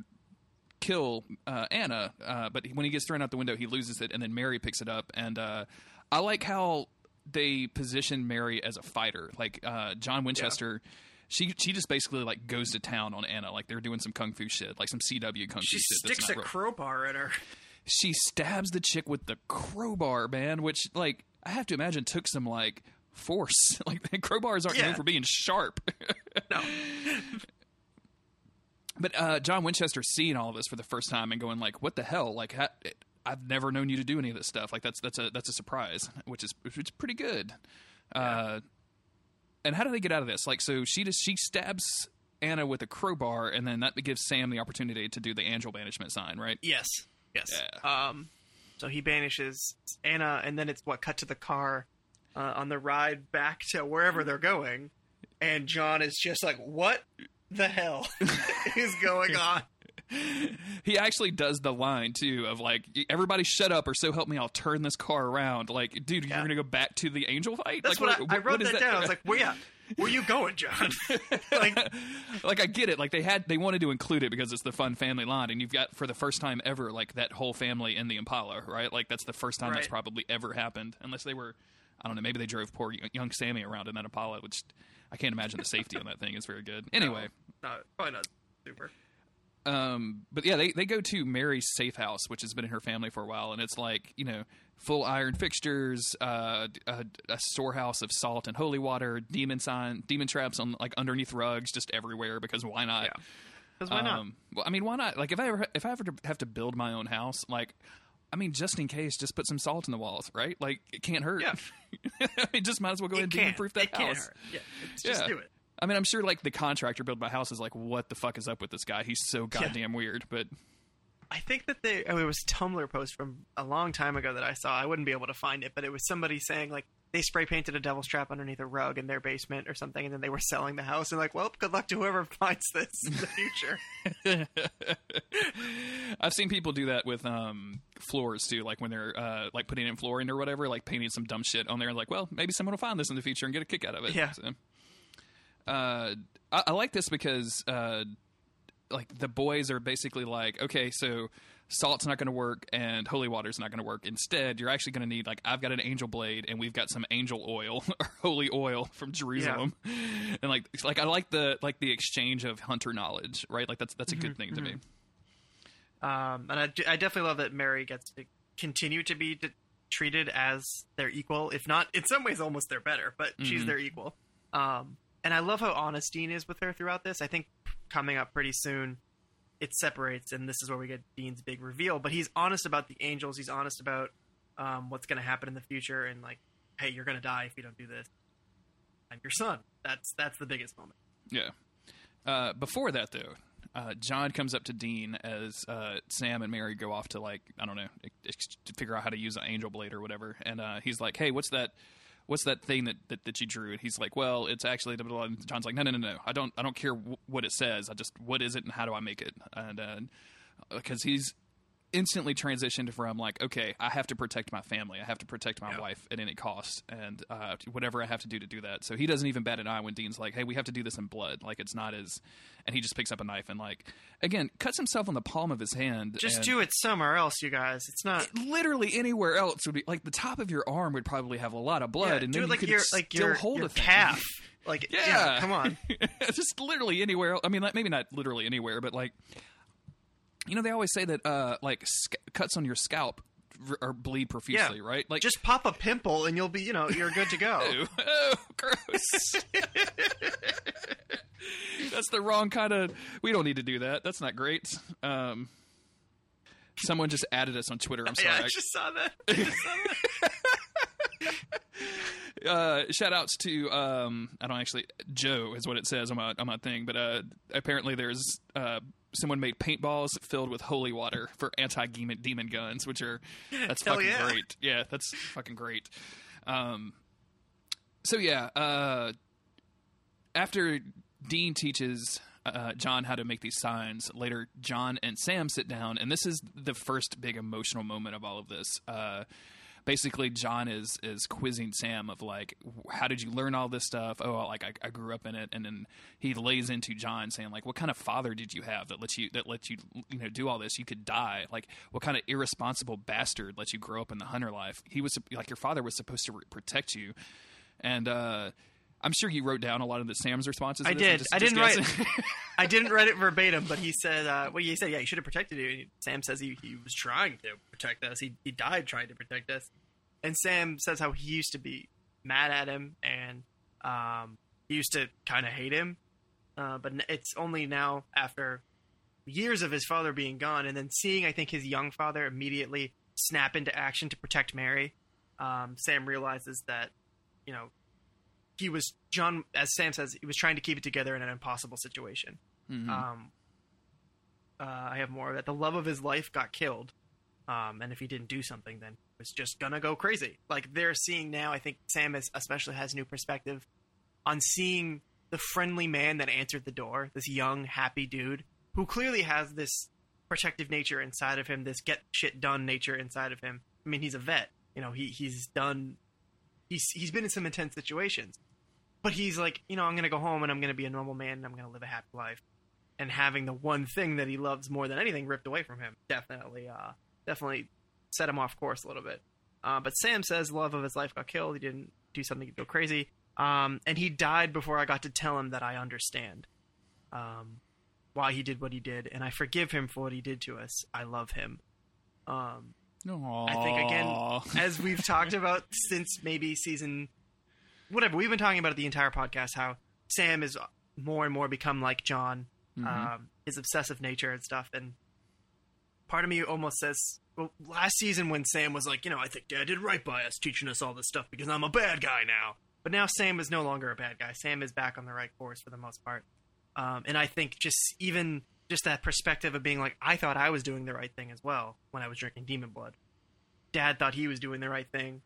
kill uh, Anna. Uh, but when he gets thrown out the window, he loses it, and then Mary picks it up. And uh, I like how they position Mary as a fighter. Like uh, John Winchester, she she just basically like goes to town on Anna. Like they're doing some kung fu shit, like some CW kung She fu shit. that's sticks a real. crowbar at her. She stabs the chick with the crowbar, man. Which like I have to imagine took some like force. <laughs> Like crowbars aren't Yeah. known for being sharp. <laughs> No, But uh, John Winchester seeing all of this for the first time and going like, "What the hell? Like, ha- I've never known you to do any of this stuff. Like, that's that's a that's a surprise, which is which is pretty good." Uh, and how do they get out of this? Like, so she just she stabs Anna with a crowbar, and then that gives Sam the opportunity to do the angel banishment sign, right? yes, yes. Um, so he banishes Anna, and then it's what cut to the car uh, on the ride back to wherever they're going, and John is just like, "What the hell <laughs> is going <laughs> on?" He actually does the line too of like, "Everybody shut up, or so help me, I'll turn this car around." Like, dude, Yeah. you're gonna go back to the angel fight? That's like, what, I, I wrote what is that down. I was like, "Well, yeah, where you going, John?" <laughs> like, like I get it. Like they had they wanted to include it because it's the fun family line, and you've got for the first time ever like that whole family in the Impala, right? Like that's the first time that's probably ever happened, unless they were, I don't know, maybe they drove poor young Sammy around in that Impala, which I can't imagine the safety on that thing is very good. <laughs> Anyway, no, probably not super. um, but yeah, they they go to Mary's safe house, which has been in her family for a while, and it's like you know full iron fixtures, uh, a, a storehouse of salt and holy water, demon sign, demon traps on like underneath rugs, just everywhere because why not? Yeah. Because why not? Um, well, I mean, why not? Like, if I ever if I ever have to build my own house, like, I mean, just in case, just put some salt in the walls, right? Like, it can't hurt. Yeah. <laughs> I mean, just might as well go ahead and can't. demon-proof that it can't house. hurt. Yeah, just Yeah. do it. I mean, I'm sure like the contractor built my house is like, what the fuck is up with this guy? He's so goddamn weird. But I think that they oh, it was a Tumblr post from a long time ago that I saw. I wouldn't be able to find it, but it was somebody saying like they spray painted a devil's trap underneath a rug in their basement or something, and then they were selling the house. And like, well, good luck to whoever <laughs> finds this in the future. <laughs> I've seen people do that with um, floors too, like when they're uh, like putting in flooring or whatever, like painting some dumb shit on there. And like, well, maybe someone will find this in the future and get a kick out of it. Yeah. So, uh, I, I like this because uh, like the boys are basically like, okay, so salt's not going to work and holy water's not going to work. Instead, you're actually going to need like I've got an angel blade and we've got some angel oil <laughs> or holy oil from Jerusalem, and like like I like the like the exchange of hunter knowledge, right? Like that's that's a good thing to me. Um, and I, I definitely love that Mary gets to continue to be d- treated as their equal, if not in some ways almost their better, but she's Mhm. their equal. Um, and I love how honest Dean is with her throughout this. I think coming up pretty soon, it separates, and this is where we get Dean's big reveal. But he's honest about the angels. He's honest about um, what's going to happen in the future, and like, hey, you're going to die if you don't do this. I'm your son. That's that's the biggest moment. Yeah. Uh, before that, though, uh, John comes up to Dean as uh, Sam and Mary go off to like I don't know ex- figure out how to use an angel blade or whatever, and uh, he's like, "Hey, what's that? What's that thing that, that, that you drew?" And he's like, "Well, it's actually." Blah, blah, blah. And John's like, "No, no, no, no. I don't. I don't care w- what it says. I just what is it and how do I make it?" And uh, because he's instantly transitioned from like, okay, I have to protect my family, I have to protect my Yeah. wife at any cost, and uh, whatever I have to do to do that. So he doesn't even bat an eye when Dean's like, hey, we have to do this in blood. Like it's not as, and he just picks up a knife and like, again, cuts himself on the palm of his hand. Just do it somewhere else, you guys. It's not. Literally anywhere else would be like the top of your arm would probably have a lot of blood, yeah, and do then it like you could your still your, hold your a thing. calf. <laughs> Like yeah. Yeah. come on. <laughs> just literally anywhere. I mean, like, maybe not literally anywhere, but like, You know, they always say that uh, like sc- cuts on your scalp r- or bleed profusely, right? Like Just pop a pimple and you'll be, you know, you're good to go. <laughs> Ew. <laughs> Oh, gross. <laughs> That's the wrong kind of. We don't need to do that. That's not great. Um, someone just added us on Twitter. I'm sorry. yeah, I just saw that. Just saw that. uh, shout outs to um, I don't actually Joe is what it says on my on my thing, but uh, apparently there's uh, someone made paintballs filled with holy water for anti demon guns, which are <laughs> that's fucking yeah. great. Yeah, that's fucking great. Um, so yeah, uh, after Dean teaches uh, John how to make these signs, later John and Sam sit down, and this is the first big emotional moment of all of this. Uh, basically, John is is quizzing Sam of like, how did you learn all this stuff? Oh, like I, I grew up in it, and then he lays into John saying like, what kind of father did you have that lets you that lets you you know do all this? You could die. Like, what kind of irresponsible bastard let you grow up in the hunter life? He was like your father was supposed to re- protect you, and. uh I'm sure you wrote down a lot of the Sam's responses. I did. Just, I didn't write- <laughs> <laughs> I didn't read it verbatim, but he said, uh, well, he said, yeah, he should have protected you. And Sam says he, he was trying to protect us. He, he died trying to protect us. And Sam says how he used to be mad at him and um, he used to kind of hate him. Uh, but it's only now after years of his father being gone and then seeing, I think, his young father immediately snap into action to protect Mary. Um, Sam realizes that, you know, he was John, as Sam says, he was trying to keep it together in an impossible situation. Mhm. Um, uh, I have more of that. The love of his life got killed, um, and if he didn't do something, then he was just gonna go crazy. Like they're seeing now. I think Sam is, especially has new perspective on seeing the friendly man that answered the door. This young, happy dude who clearly has this protective nature inside of him. This get shit done nature inside of him. I mean, he's a vet. You know, he he's done. He's he's been in some intense situations, but he's like, you know, I'm gonna go home and I'm gonna be a normal man and I'm gonna live a happy life. And having the one thing that he loves more than anything ripped away from him definitely uh definitely set him off course a little bit. Uh, but sam says love of his life got killed. He didn't do something to go crazy. Um, and he died before i got to tell him that i understand um, why he did what he did. And i forgive him for what he did to us. I love him. Um, I think again, as we've talked about since maybe season whatever, we've been talking about it the entire podcast how Sam is more and more become like John, Mhm. um, his obsessive nature and stuff. And part of me almost says, well, last season when Sam was like, you know, I think Dad did right by us teaching us all this stuff because I'm a bad guy now. But now Sam is no longer a bad guy. Sam is back on the right course for the most part. Um, and I think just even just that perspective of being like, I thought I was doing the right thing as well when I was drinking demon blood. Dad thought he was doing the right thing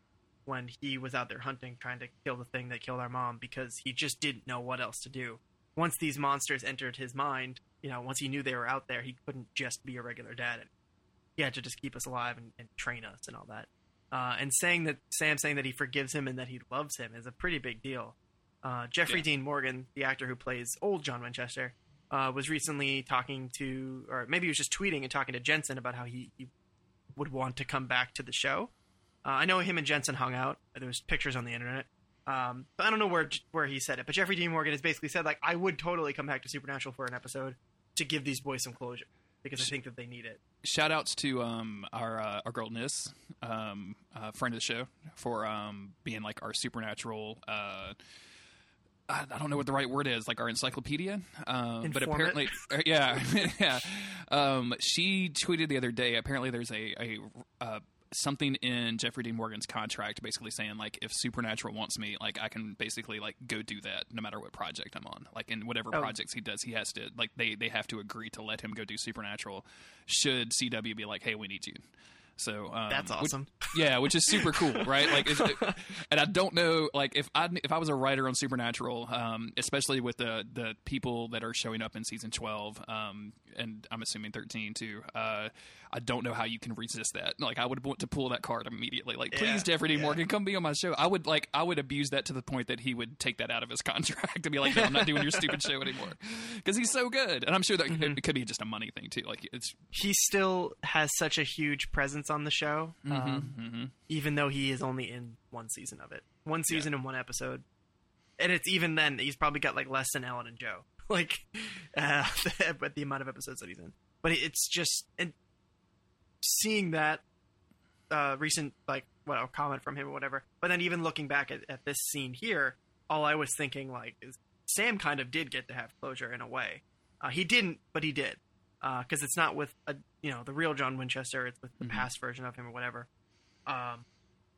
when he was out there hunting, trying to kill the thing that killed our mom because he just didn't know what else to do. Once these monsters entered his mind, you know, once he knew they were out there, he couldn't just be a regular dad. He had to just keep us alive and, and train us and all that. Uh, and saying that Sam saying that he forgives him and that he loves him is a pretty big deal. Uh, Jeffrey Yeah. Dean Morgan, the actor who plays old John Winchester, uh, was recently talking to, or maybe he was just tweeting and talking to Jensen about how he, he would want to come back to the show. Uh, I know him and Jensen hung out. There was pictures on the internet. Um, but I don't know where where he said it. But Jeffrey Dean Morgan has basically said like I would totally come back to Supernatural for an episode to give these boys some closure because I think that they need it. shout outs to um, our uh, our girl Nis, um, uh, friend of the show, for um, being like our supernatural. Uh, I I don't know what the right word is, like our encyclopedia. Um, but apparently, uh, yeah, <laughs> yeah. Um, she tweeted the other day. Apparently, there's a a uh, something in Jeffrey Dean Morgan's contract, basically saying like if Supernatural wants me, like I can basically like go do that no matter what project I'm on. Like in whatever Oh. projects he does, he has to like they they have to agree to let him go do Supernatural. Should CW be like, hey, we need you. So um, That's which- awesome. <laughs> yeah, which is super cool, right? Like, it's, and I don't know, like, if I if I was a writer on Supernatural, um, especially with the the people that are showing up in season twelve, um, and I'm assuming thirteen too, uh, I don't know how you can resist that. Like, I would want to pull that card immediately. Like, please, Yeah, Jeffrey Dean yeah. Morgan, come be on my show. I would like, I would abuse that to the point that he would take that out of his <laughs> contract and be like, no, I'm not doing your stupid show anymore <laughs> because he's so good. And I'm sure that Mm-hmm. it could be just a money thing too. Like, it's He still has such a huge presence on the show, um, mhm. even though he is only in one season of it, one season and one episode. And it's even then he's probably got like less than Ellen and Jo, <laughs> like uh, but the amount of episodes that he's in. but it's just and seeing that uh, recent like well comment from him or whatever. But then even looking back at, at this scene here, all I was thinking like is Sam kind of did get to have closure in a way. Uh, he didn't, but he did because it's not with a you know the real John Winchester. It's with the Mhm. past version of him or whatever. Um,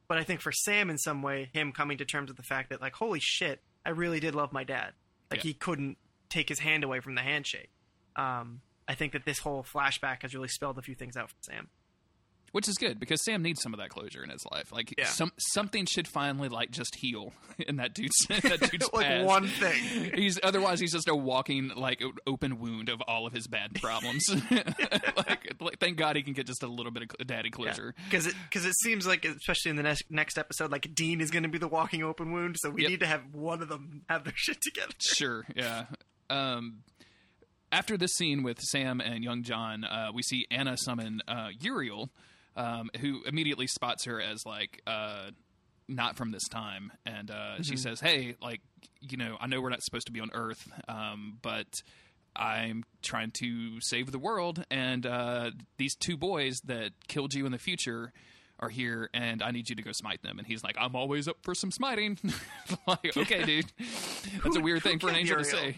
but I think for Sam, in some way, him coming to terms with the fact that like holy shit, I really did love my dad. Like Yeah. he couldn't take his hand away from the handshake. Um, I think that this whole flashback has really spelled a few things out for Sam. which is good because Sam needs some of that closure in his life. Like Yeah. some something should finally like just heal <laughs> in that dude's <laughs> that dude's <laughs> like past. one thing. He's otherwise he's just a walking like open wound of all of his bad problems. like, like, thank God he can get just a little bit of daddy closure. Because it because it seems like especially in the next next episode, like Dean is going to be the walking open wound. So we Yep. need to have one of them have their shit together. Sure, yeah. Um, after this scene with Sam and young John, uh, we see Anna summon uh, Uriel, um, who immediately spots her as like uh, not from this time, and uh, she says, "Hey, like you know, I know we're not supposed to be on Earth, um, but." I'm trying to save the world, and uh, these two boys that killed you in the future are here, and I need you to go smite them. And he's like, "I'm always up for some smiting." <laughs> like, <laughs> okay, dude, that's a weird thing for an angel to say.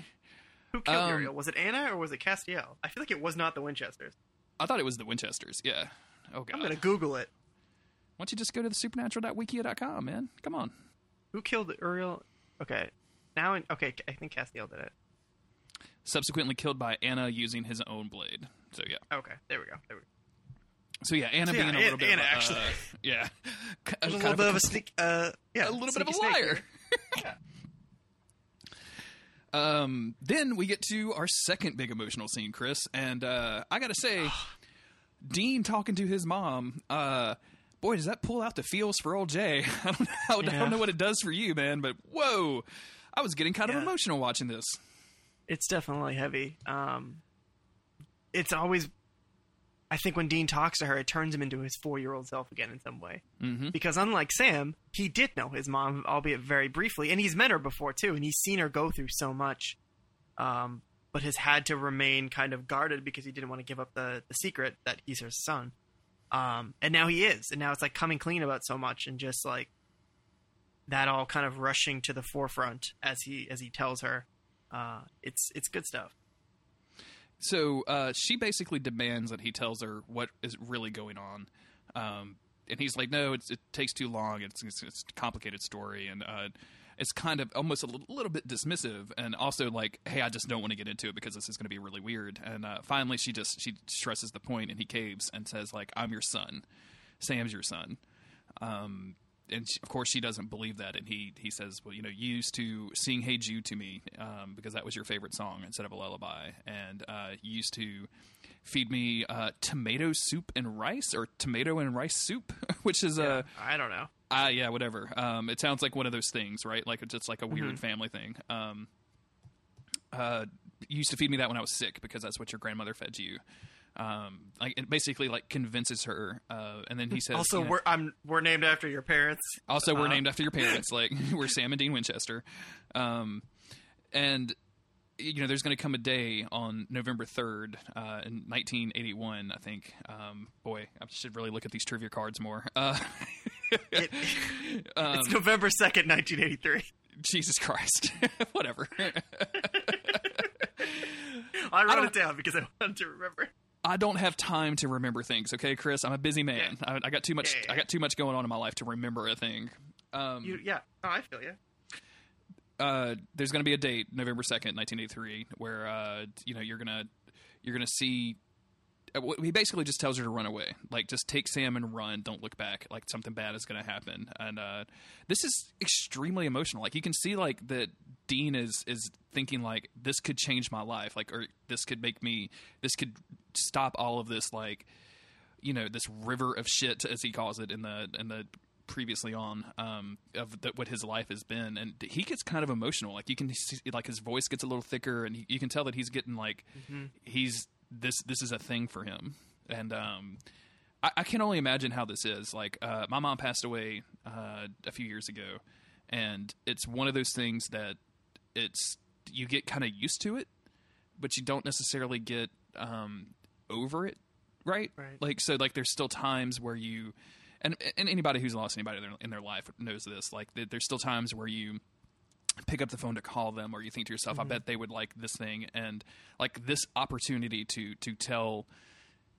Who killed Um, Uriel? Was it Anna or was it Castiel? I feel like it was not the Winchesters. I thought it was the Winchesters. Yeah. Oh god. I'm gonna Google it. Why don't you just go to the supernatural.wikia.com, man? Come on. Who killed Uriel? Okay, now in, okay, I think Castiel did it. Subsequently killed by Anna using his own blade. So yeah. Okay, there we go. There we go. So yeah, Anna So, yeah, being a little bit Anna, of a, actually. uh, <laughs> yeah, a little bit of a sneak. Uh, yeah, a little bit of a liar. here. <laughs> Um, then we get to our second big emotional scene, Chris, and uh, I gotta say, <sighs> Dean talking to his mom. Uh, boy, does that pull out the feels for old Jay? <laughs> I don't know. I don't know what it does for you, man, but whoa, I was getting kind of emotional watching this. It's definitely heavy. Um, it's always. I think when Dean talks to her, it turns him into his four-year-old self again in some way. Mm-hmm. Because unlike Sam, he did know his mom, albeit very briefly, and he's met her before too, and he's seen her go through so much, um, but has had to remain kind of guarded because he didn't want to give up the the secret that he's her son. Um, and now he is, and now it's like coming clean about so much, and just like that all kind of rushing to the forefront as he as he tells her. Uh, it's it's good stuff. So uh, she basically demands that he tells her what is really going on, um, and he's like, "No, it takes too long. It's, it's, it's a complicated story, and uh, it's kind of almost a little, little bit dismissive, and also like, hey, I just don't want to get into it because this is going to be really weird." And uh, finally, she just she stresses the point, and he caves and says, "Like, I'm your son. Sam's your son." Um, and she, of course she doesn't believe that and he he says well you know you used to sing hey jude to me um, because that was your favorite song instead of a lullaby and uh, you used to feed me uh, tomato soup and rice or tomato and rice soup <laughs> which is a I don't know. uh, yeah whatever. Um, it sounds like one of those things right? Like it's just like a weird family thing. Um, uh, you used to feed me that when I was sick because that's what your grandmother fed you um, like it basically like convinces her uh, and then he says Also, you know- we're I'm we're named after your parents. also, we're Uh, named after your <laughs> parents. Like <laughs> we're Sam and Dean Winchester, um, and you know, there's going to come a day on November third uh, in 1981. I think. Um, boy, I should really look at these trivia cards more. Uh, <laughs> It- um, it's November second, nineteen eighty three. Jesus Christ, whatever. I wrote don't- it down because I wanted to remember. I don't have time to remember things. Okay, Chris, I'm a busy man. I, I got too much. Yeah, yeah, I got too much going on in my life to remember a thing. Um, You, yeah, no, I feel you. uh, there's going to be a date, November second, 1983, where uh, you know you're gonna you're gonna see. uh, He basically just tells her to run away, like just take Sam and run. Don't look back. Like something bad is going to happen, and uh, this is extremely emotional. Like you can see, like that Dean is is thinking like this could change my life, like or this could make me, this could stop all of this, like you know this river of shit as he calls it in the in the previously on um, of the, what his life has been, and he gets kind of emotional. Like you can see, like his voice gets a little thicker, and he, you can tell that he's getting like he's this this is a thing for him, and um, I, I can only imagine how this is. Like uh, my mom passed away uh, a few years ago, and it's one of those things that it's you get kind of used to it, but you don't necessarily get um, over it, right? Right. Like so, like there's still times where you, and and anybody who's lost anybody in their, in their life knows this. Like th- there's still times where you pick up the phone to call them, or you think to yourself, Mm-hmm. "I bet they would like this thing," and like this opportunity to to tell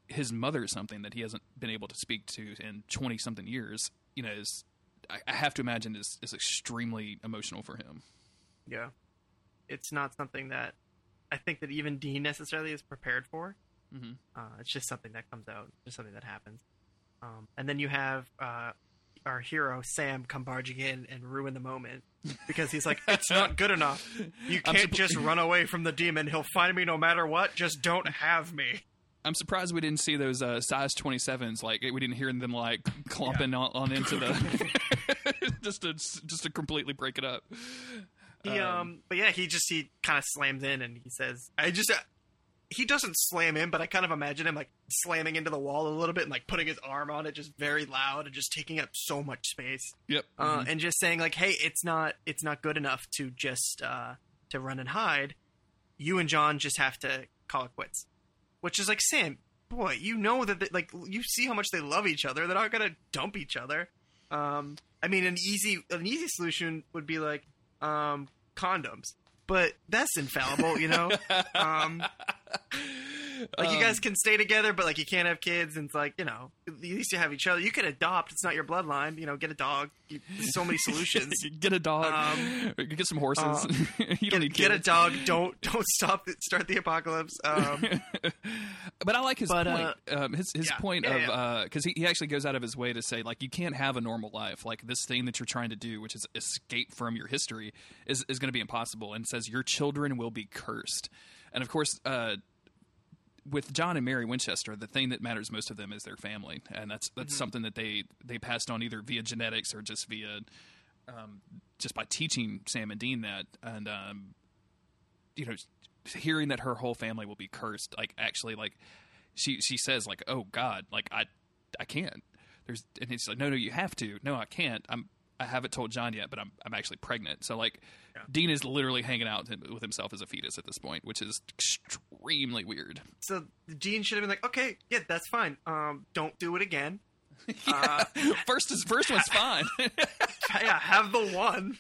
his mother something that he hasn't been able to speak to in 20 something years you know is I, I have to imagine is is extremely emotional for him Yeah. It's not something that I think that even Dean necessarily is prepared for. Mhm. Uh, it's just something that comes out, just something that happens. Um, and then you have uh, our hero Sam come barging in and ruin the moment <laughs> because he's like, "It's not good enough. You can't suppo- just run away from the demon. He'll find me no matter what. Just don't have me." i'm surprised we didn't see those uh, size 27s like we didn't hear them like clumping on, on into the <laughs> <laughs> just to just to completely break it up He um, Um, but yeah, he just he kind of slams in and he says, "I just." He doesn't slam in, but I kind of imagine him like slamming into the wall a little bit and like putting his arm on it just very loud and just taking up so much space. yep Uh, and just saying like, "Hey, it's not it's not good enough to just uh, to run and hide. You and John just have to call it quits." Which is like, Sam, boy, you know that they, like you see how much they love each other. They're not gonna dump each other. Um, I mean, an easy an easy solution would be like um, condoms, but that's infallible, you know. <laughs> um, like you Um, guys can stay together, but like you can't have kids, and it's like you know, at least you have each other. You can adopt; it's not your bloodline. You know, get a dog. You, so many <laughs> solutions. get a dog Um, <laughs> get some horses uh, <laughs> you don't get, need get a dog. Don't don't stop. Start the apocalypse. Um, but I like his But, point. um, his his yeah, point yeah, of because he, he actually goes out of his way to say like you can't have a normal life. Like this thing that you're trying to do, which is escape from your history, is is going to be impossible. And says your children will be cursed. And of course, uh, with John and Mary Winchester, the thing that matters most to them is their family, and that's that's Mm-hmm. something that they they passed on either via genetics or just via um, just by teaching Sam and Dean that. And um, you know, hearing that her whole family will be cursed, like actually, like she she says, like, "Oh God, like I I can't." There's and he's like, "No, no, you have to." No, I can't. I'm I haven't told John yet, but I'm I'm actually pregnant. So like, Yeah. Dean is literally hanging out with himself as a fetus at this point, which is extremely weird. so Dean should have been like, "Okay, yeah, that's fine. Um, don't do it again. <laughs> Uh, first is first one's fine. <laughs> yeah, have the one,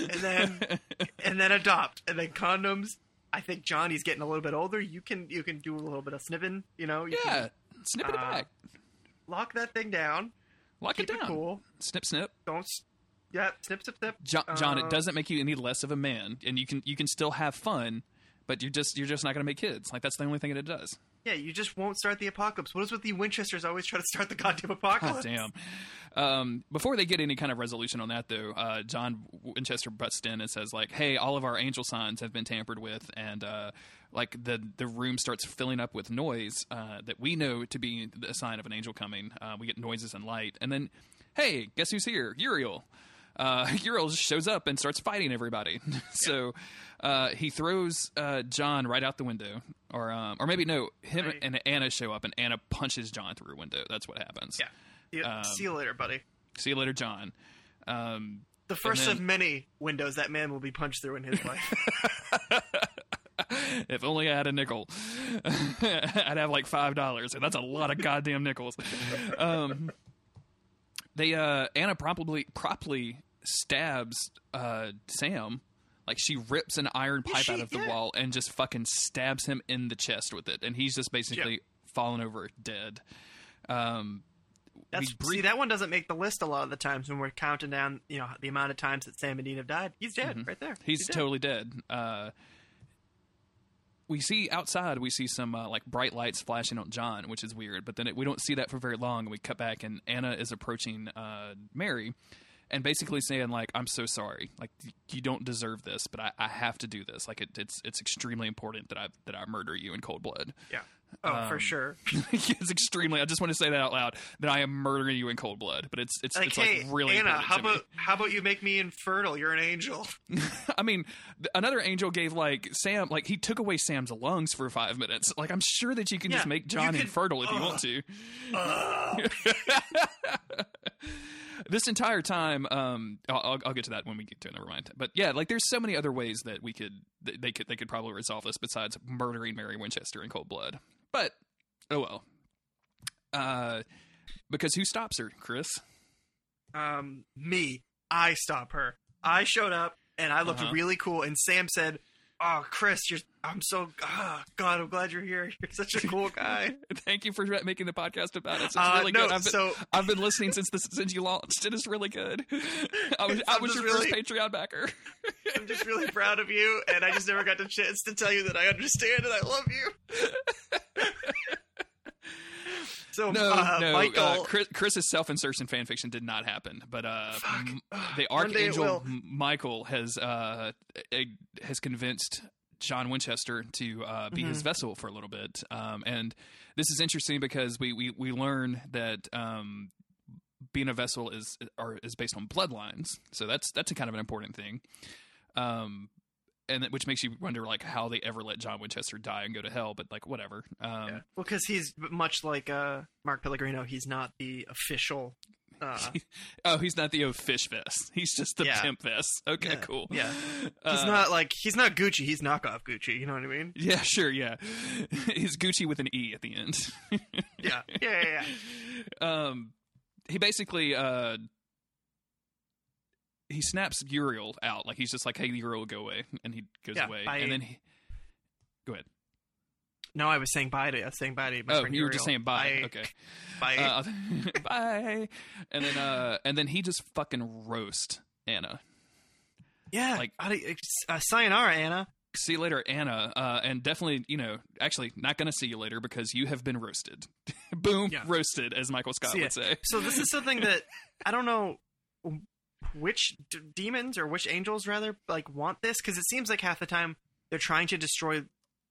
and then <laughs> and then adopt, and then condoms." I think Johnny's getting a little bit older. You can you can do a little bit of snipping. You know, you yeah, can snip it Uh, back, lock that thing down. lock Keep it it, down. cool. Snip, snip. Don't. S- Yeah, snip, snip, snip. John, John, Uh, it doesn't make you any less of a man, and you can you can still have fun, but you're just you're just not going to make kids. Like that's the only thing that it does. Yeah, you just won't start the apocalypse. What is with the Winchesters always try to start the goddamn God apocalypse? <laughs> damn. Um, before they get any kind of resolution on that, though, uh, John Winchester busts in and says, like, "Hey, all of our angel signs have been tampered with, and uh, like the the room starts filling up with noise uh, that we know to be a sign of an angel coming. Uh, we get noises and light, and then, hey, guess who's here? Uriel." Uh, <laughs> Uriel just shows up and starts fighting everybody. <laughs> so uh, he throws uh, John right out the window, or um, or maybe no, him Right. and Anna show up, and Anna punches John through a window. That's what happens. Yeah. Yeah, Um, see you later, buddy. See you later, John. Um, The first then- of many windows that man will be punched through in his life. <laughs> if only I had a nickel, I'd have like five dollars, and that's a lot of goddamn nickels. Um, they uh, Anna probably promptly stabs uh, Sam. Like she rips an iron Yeah, pipe she- out of the yeah. wall and just fucking stabs him in the chest with it, and he's just basically fallen over dead. Um, That's see that one doesn't make the list a lot of the times when we're counting down, you know, the amount of times that Sam and Dean have died. He's dead right there. Mm-hmm. He's, dead. totally dead. Uh, we see outside, we see some uh, like bright lights flashing on John, which is weird. But then it, we don't see that for very long, and we cut back, and Anna is approaching uh, Mary, and basically saying like, "I'm so sorry. Like you don't deserve this, but I, I have to do this. Like it, it's it's extremely important that I that I murder you in cold blood. Yeah. Oh, for Um, sure. <laughs> it's extremely. I just want to say that out loud that I am murdering you in cold blood. But it's it's Like, it's hey, like really Anna, how to me. about how about you make me infertile? You're an angel. <laughs> <laughs> I mean, another angel gave like Sam, like he took away Sam's lungs for five minutes. Like I'm sure that you can just make John could- infertile if you want to. this entire time, um, I'll, I'll, I'll get to that when we get to it. Never mind. But yeah, like there's so many other ways that we could they could they could probably resolve this besides murdering Mary Winchester in cold blood. But Oh well. Uh, because who stops her, Chris? Um, me, I stop her. I showed up and I looked Uh-huh. really cool, and Sam said, "Oh, Chris, you're. I'm so. Oh, God, I'm glad you're here. You're such a cool guy." <laughs> Thank you for making the podcast about it. It's Uh, really no, good. I've been, so I've been listening since this since you launched. It is really good. <laughs> I was I was your first Patreon backer. I'm just really <laughs> proud of you, and I just never got the chance to tell you that I understand and I love you. So, No, uh, no. Michael. uh, Chris, Chris's self-insertion fan fiction did not happen, but uh, Fuck. m- the one day it Archangel Michael has uh, has convinced John Winchester to uh, be his Mhm. vessel for a little bit, um, and this is interesting because we we, we learn that. Um, being a vessel is are, is based on bloodlines, so that's that's a kind of an important thing, um, and which makes you wonder like how they ever let John Winchester die and go to hell, but like whatever. Um, Yeah. Well, because he's much like uh, Mark Pellegrino, he's not the official. Uh, <laughs> Oh, he's not the official vest. He's just the Yeah. pimp vest. Okay, Yeah, cool. yeah. Uh, he's not like he's not Gucci. He's knockoff Gucci. You know what I mean? Yeah, sure. Yeah, <laughs> he's Gucci with an E at the end. Yeah, yeah, yeah. yeah. <laughs> um, he basically uh, he snaps Uriel out. Like he's just like, "Hey, Uriel, go away," and he goes Yeah, away. by- and then he go ahead. No, I was saying bye to. I was saying bye to my Oh, friend you were just saying bye. Bye. Okay. <laughs> Bye. Uh, <laughs> bye. And then uh, and then he just fucking roast Anna. yeah. like- uh, sayonara, Anna. see you later, Anna. Uh, and definitely, you know, actually, not going to see you later because you have been roasted. <laughs> Boom, Yeah. roasted, as Michael Scott would say. So this is something that I don't know which d- demons or which angels rather like want this because it seems like half the time they're trying to destroy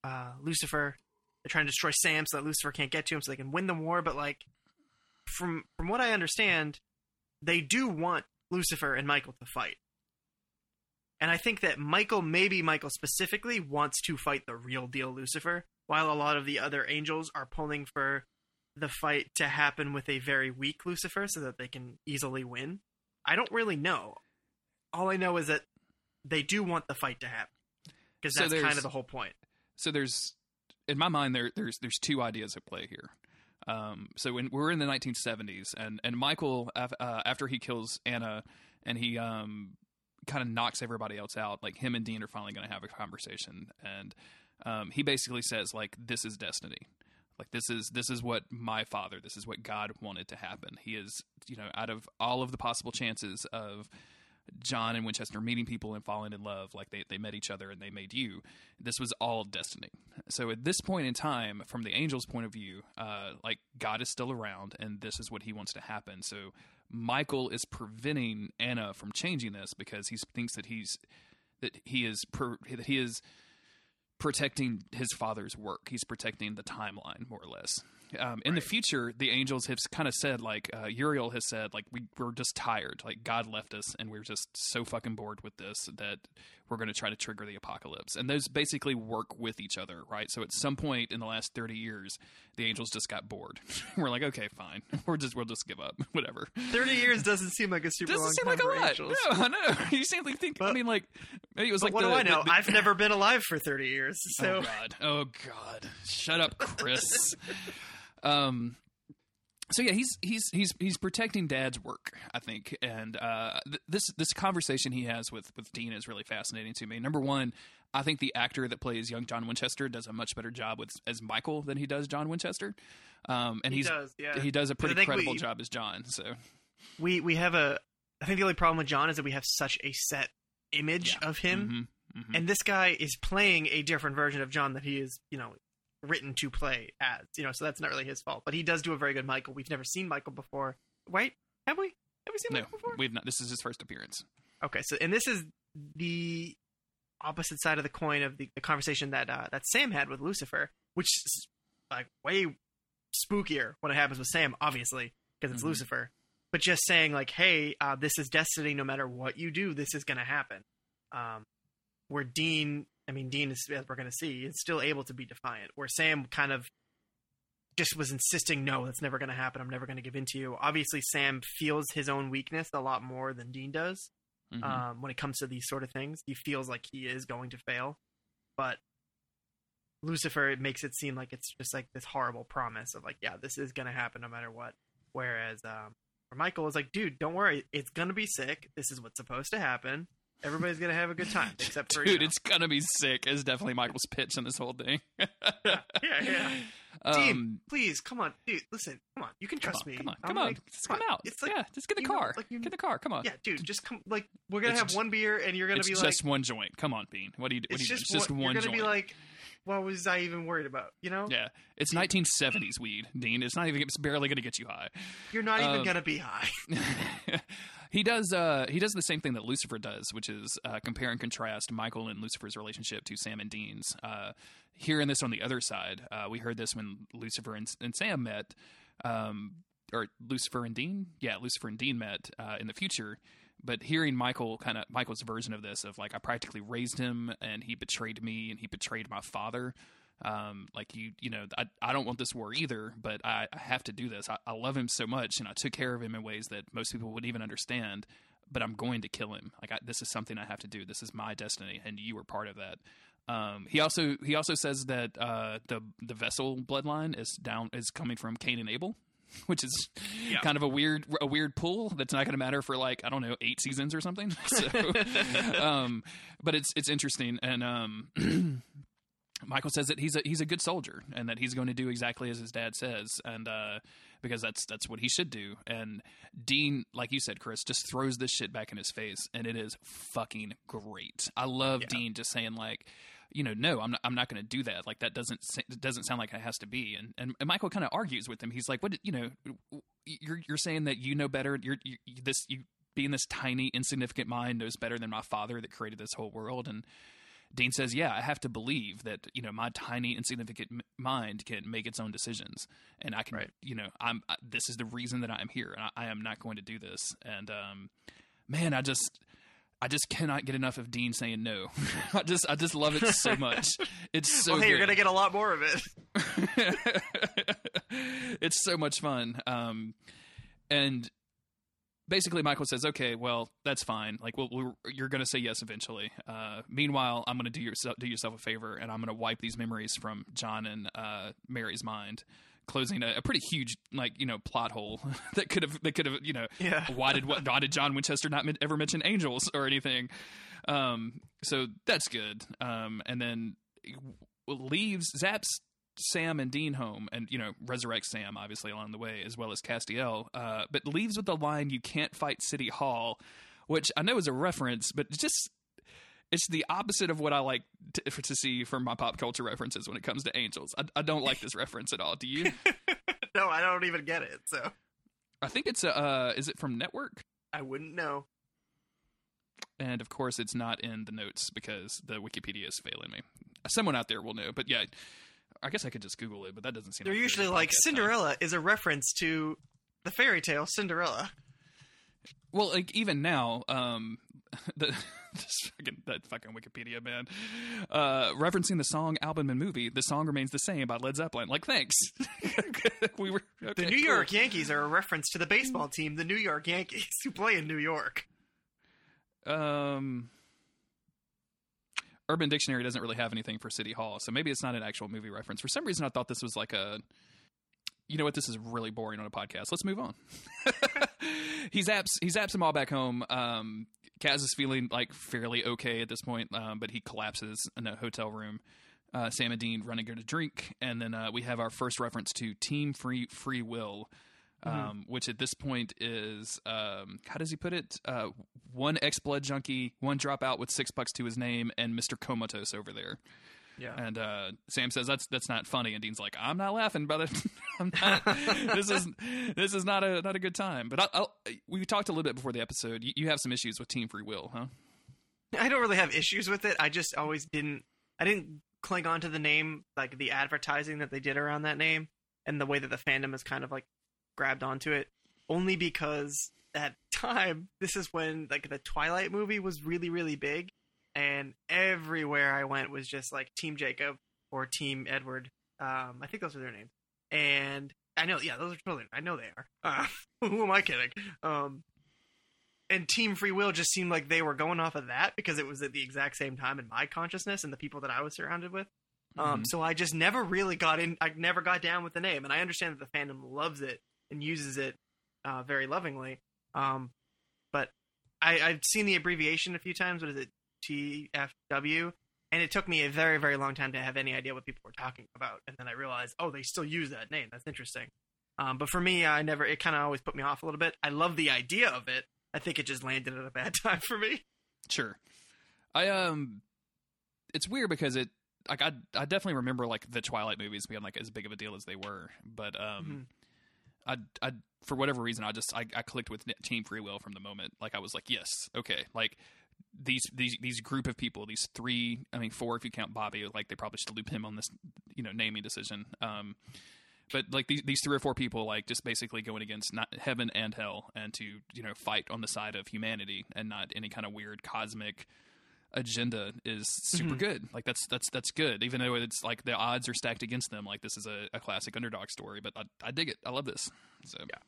uh, Lucifer. They're trying to destroy Sam so that Lucifer can't get to him so they can win the war. But like from from what I understand, they do want Lucifer and Michael to fight. And I think that Michael, maybe Michael specifically, wants to fight the real deal Lucifer, while a lot of the other angels are pulling for the fight to happen with a very weak Lucifer so that they can easily win. I don't really know. All I know is that they do want the fight to happen because So that's kind of the whole point. So there's, in my mind, there there's there's two ideas at play here. Um, so when we're in the 1970s, and and Michael, uh, after he kills Anna, and he um kind of knocks everybody else out, like him and Dean are finally going to have a conversation, and um, he basically says like, "This is destiny." Like this is this is what my father, this is what God wanted to happen. He is, you know, out of all of the possible chances of John and Winchester meeting people and falling in love, like they, they met each other and they made you. This was all destiny. So at this point in time, from the angel's point of view, uh, like God is still around and this is what he wants to happen. So Michael is preventing Anna from changing this because he thinks that he's that he is per, that he is protecting his father's work. He's protecting the timeline, more or less. Um, in the future, the angels have kind of said, like uh, Uriel has said, like we we're just tired. Like God left us, and we're just so fucking bored with this that we're going to try to trigger the apocalypse. And those basically work with each other, right? So at some point in the last thirty years, the angels just got bored. <laughs> we're like, okay, fine, <laughs> we're just we'll just give up, <laughs> whatever. Thirty years doesn't seem like a super Doesn't long seem time like a lot. angels. No, I know. You seem like think. I mean, like it was But like what the- do I know? the- the- I've never been alive for thirty years, so oh god oh god shut up chris um so yeah he's he's he's he's protecting dad's work i think and uh th- this this conversation he has with with dean is really fascinating to me number one i think the actor that plays young john winchester does a much better job with as michael than he does john winchester um and he he's does. Yeah, he does a pretty credible we- job as john so we we have a. I think the only problem with John is that we have such a set image Yeah. of him, Mhm, mhm. and this guy is playing a different version of John that he is, you know, written to play as. You know, so that's not really his fault. But he does do a very good Michael. We've never seen Michael before, right? Have we? Have we seen no Michael before? we've not this is his first appearance Okay, so and this is the opposite side of the coin of the, the conversation that uh, that Sam had with Lucifer, which is like way spookier when it happens with Sam, obviously because it's Mhm. Lucifer. But just saying like, hey, uh, this is destiny. No matter what you do, this is going to happen. Um, where Dean, I mean, Dean is as we're going to see, is still able to be defiant. Where Sam kind of just was insisting, no, that's never going to happen. I'm never going to give in to you. Obviously, Sam feels his own weakness a lot more than Dean does Mhm. um, when it comes to these sort of things. He feels like he is going to fail, but Lucifer it makes it seem like it's just like this horrible promise of like, yeah, this is gonna happen no matter what. Whereas um, Michael is like, dude, don't worry, it's gonna be sick. This is what's supposed to happen. Everybody's gonna have a good time, except for you Dude, know. it's gonna be sick. Is definitely Michael's pitch in this whole thing. <laughs> yeah, yeah. <laughs> Um, Dean, please come on, dude. Listen, come on. You can trust on, me. come on, come on, like, just come come out. It's like, yeah, just get the you know, car. like you- get the car. Come on. yeah, dude. Just come. Like, we're gonna It's have just- one beer, and you're gonna be just one joint. Come on, Bean. What do you do? What it's do you do? just, It's just one, one You're gonna joint. be like, what was I even worried about? You know, yeah, it's 1970s weed, Dean. It's not even. It's barely going to get you high. you're not even Um, gonna be high. <laughs> he does. Uh, he does the same thing that Lucifer does, which is uh, compare and contrast Michael and Lucifer's relationship to Sam and Dean's. Uh, hearing this on the other side, uh, we heard this when Lucifer and, and Sam met, um, or Lucifer and Dean. Yeah, Lucifer and Dean met uh, in the future. But hearing Michael kind of Michael's version of this, of like I practically raised him and he betrayed me and he betrayed my father. Um, like you, you know, I, I don't want this war either, but I, I have to do this. I, I love him so much, and I took care of him in ways that most people wouldn't even understand. But I'm going to kill him. Like I, this is something I have to do. This is my destiny, and you were part of that. Um, he also he also says that uh, the the vessel bloodline is down is coming from Cain and Abel, <laughs> which is Yeah. kind of a weird a weird pull that's not going to matter for like I don't know eight seasons or something. <laughs> So, <laughs> um, but it's it's interesting, and um, <clears throat> Michael says that he's a he's a good soldier and that he's going to do exactly as his dad says, and uh, because that's that's what he should do. And Dean, like you said, Chris, just throws this shit back in his face, and it is fucking great. I love Yeah. Dean just saying like. You know, no, I'm not. I'm not going to do that. Like that doesn't it doesn't sound like it has to be. And and, and Michael kind of argues with him. He's like, "What? You know, you're you're saying that you know better. You're you, this you being this tiny insignificant mind knows better than my father that created this whole world." And Dean says, "Yeah, I have to believe that you know my tiny insignificant mind can make its own decisions, and I can, Right. you know, I'm I, this is the reason that I'm here, and I, I am not going to do this." And um, man, I just. I just cannot get enough of Dean saying no. <laughs> I just, I just love it so much. It's <laughs> so. well, hey, you're gonna get a lot more of it. <laughs> it's so much fun. Um, and basically, Michael says, "Okay, well, that's fine. Like, we'll, we're, you're going to say yes eventually. Uh, meanwhile, I'm going to do yourself do yourself a favor, and I'm going to wipe these memories from John and uh, Mary's mind." Closing a, a pretty huge, like you know, plot hole <laughs> that could have that could have you know Yeah. <laughs> why did what why did John Winchester not ever mention angels or anything? Um, so that's good. Um, and then leaves zaps Sam and Dean home, and you know resurrects Sam obviously along the way as well as Castiel. Uh, but leaves with the line "You can't fight City Hall," which I know is a reference, but just it's the opposite of what I like to, to see from my pop culture references when it comes to angels. I, I don't like this <laughs> reference at all. Do you? <laughs> no, I don't even get it. So I think it's a. Uh, is it from Network? I wouldn't know. And of course, it's not in the notes because the Wikipedia is failing me. Someone out there will know, but yeah, I guess I could just Google it. But that doesn't seem. They're like usually like podcast time. Cinderella is a reference to the fairy tale Cinderella. Well, like even now, um, <laughs> the fucking, that fucking Wikipedia man, uh, referencing the song, album, and movie, the song remains the same by Led Zeppelin. Like, thanks. <laughs> we were The New cool. York Yankees are a reference to the baseball team, the New York Yankees, who play in New York. Um, Urban Dictionary doesn't really have anything for City Hall, so maybe it's not an actual movie reference. For some reason, I thought this was like a. You know what? This is really boring on a podcast. Let's move on. he zaps. He zaps them all back home. Um, Cas is feeling like fairly okay at this point, um, but he collapses in a hotel room. Uh, Sam and Dean run and get a drink, and then uh, we have our first reference to Team Free Free Will, um, which at this point is um, how does he put it? Uh, one ex blood junkie, one dropout with six bucks to his name, and Mister Comatose over there. Yeah. And uh, Sam says that's that's not funny, and Dean's like, I'm not laughing, brother. <laughs> I'm not. this is this is not a not a good time. But I, I'll, we talked a little bit before the episode. You, you have some issues with Team Free Will, huh? I don't really have issues with it. I just always didn't. I didn't cling on to the name, like the advertising that they did around that name, and the way that the fandom has kind of like grabbed onto it. Only because at time, this is when like the Twilight movie was really really big, and everywhere I went was just like Team Jacob or Team Edward. Um, I think those are their names, and I know, yeah, those are totally. I know they are. Uh, <laughs> who am I kidding? Um, and Team Free Will just seemed like they were going off of that because it was at the exact same time in my consciousness and the people that I was surrounded with. Um, Mhm. so I just never really got in. I never got down with the name, and I understand that the fandom loves it and uses it uh, very lovingly. Um, but I, I've seen the abbreviation a few times. What is it? TFW. And it took me a very, very long time to have any idea what people were talking about. And then I realized, oh, they still use that name. That's interesting. Um, but for me, I never. It kind of always put me off a little bit. I love the idea of it. I think it just landed at a bad <laughs> time for me. Sure. I um it's weird because it like I I definitely remember like the Twilight movies being like as big of a deal as they were, but um I I for whatever reason I just I, I clicked with Team Free Will from the moment. Like I was like, yes, okay. Like these these these group of people, these three, I mean four if you count Bobby, like they probably should loop him on this, you know, naming decision. Um but like these these three or four people like just basically going against not heaven and hell and to you know fight on the side of humanity and not any kind of weird cosmic agenda is super Mhm. good like that's that's that's good even though it's like the odds are stacked against them like this is a, a classic underdog story but I, I dig it i love this so Yeah.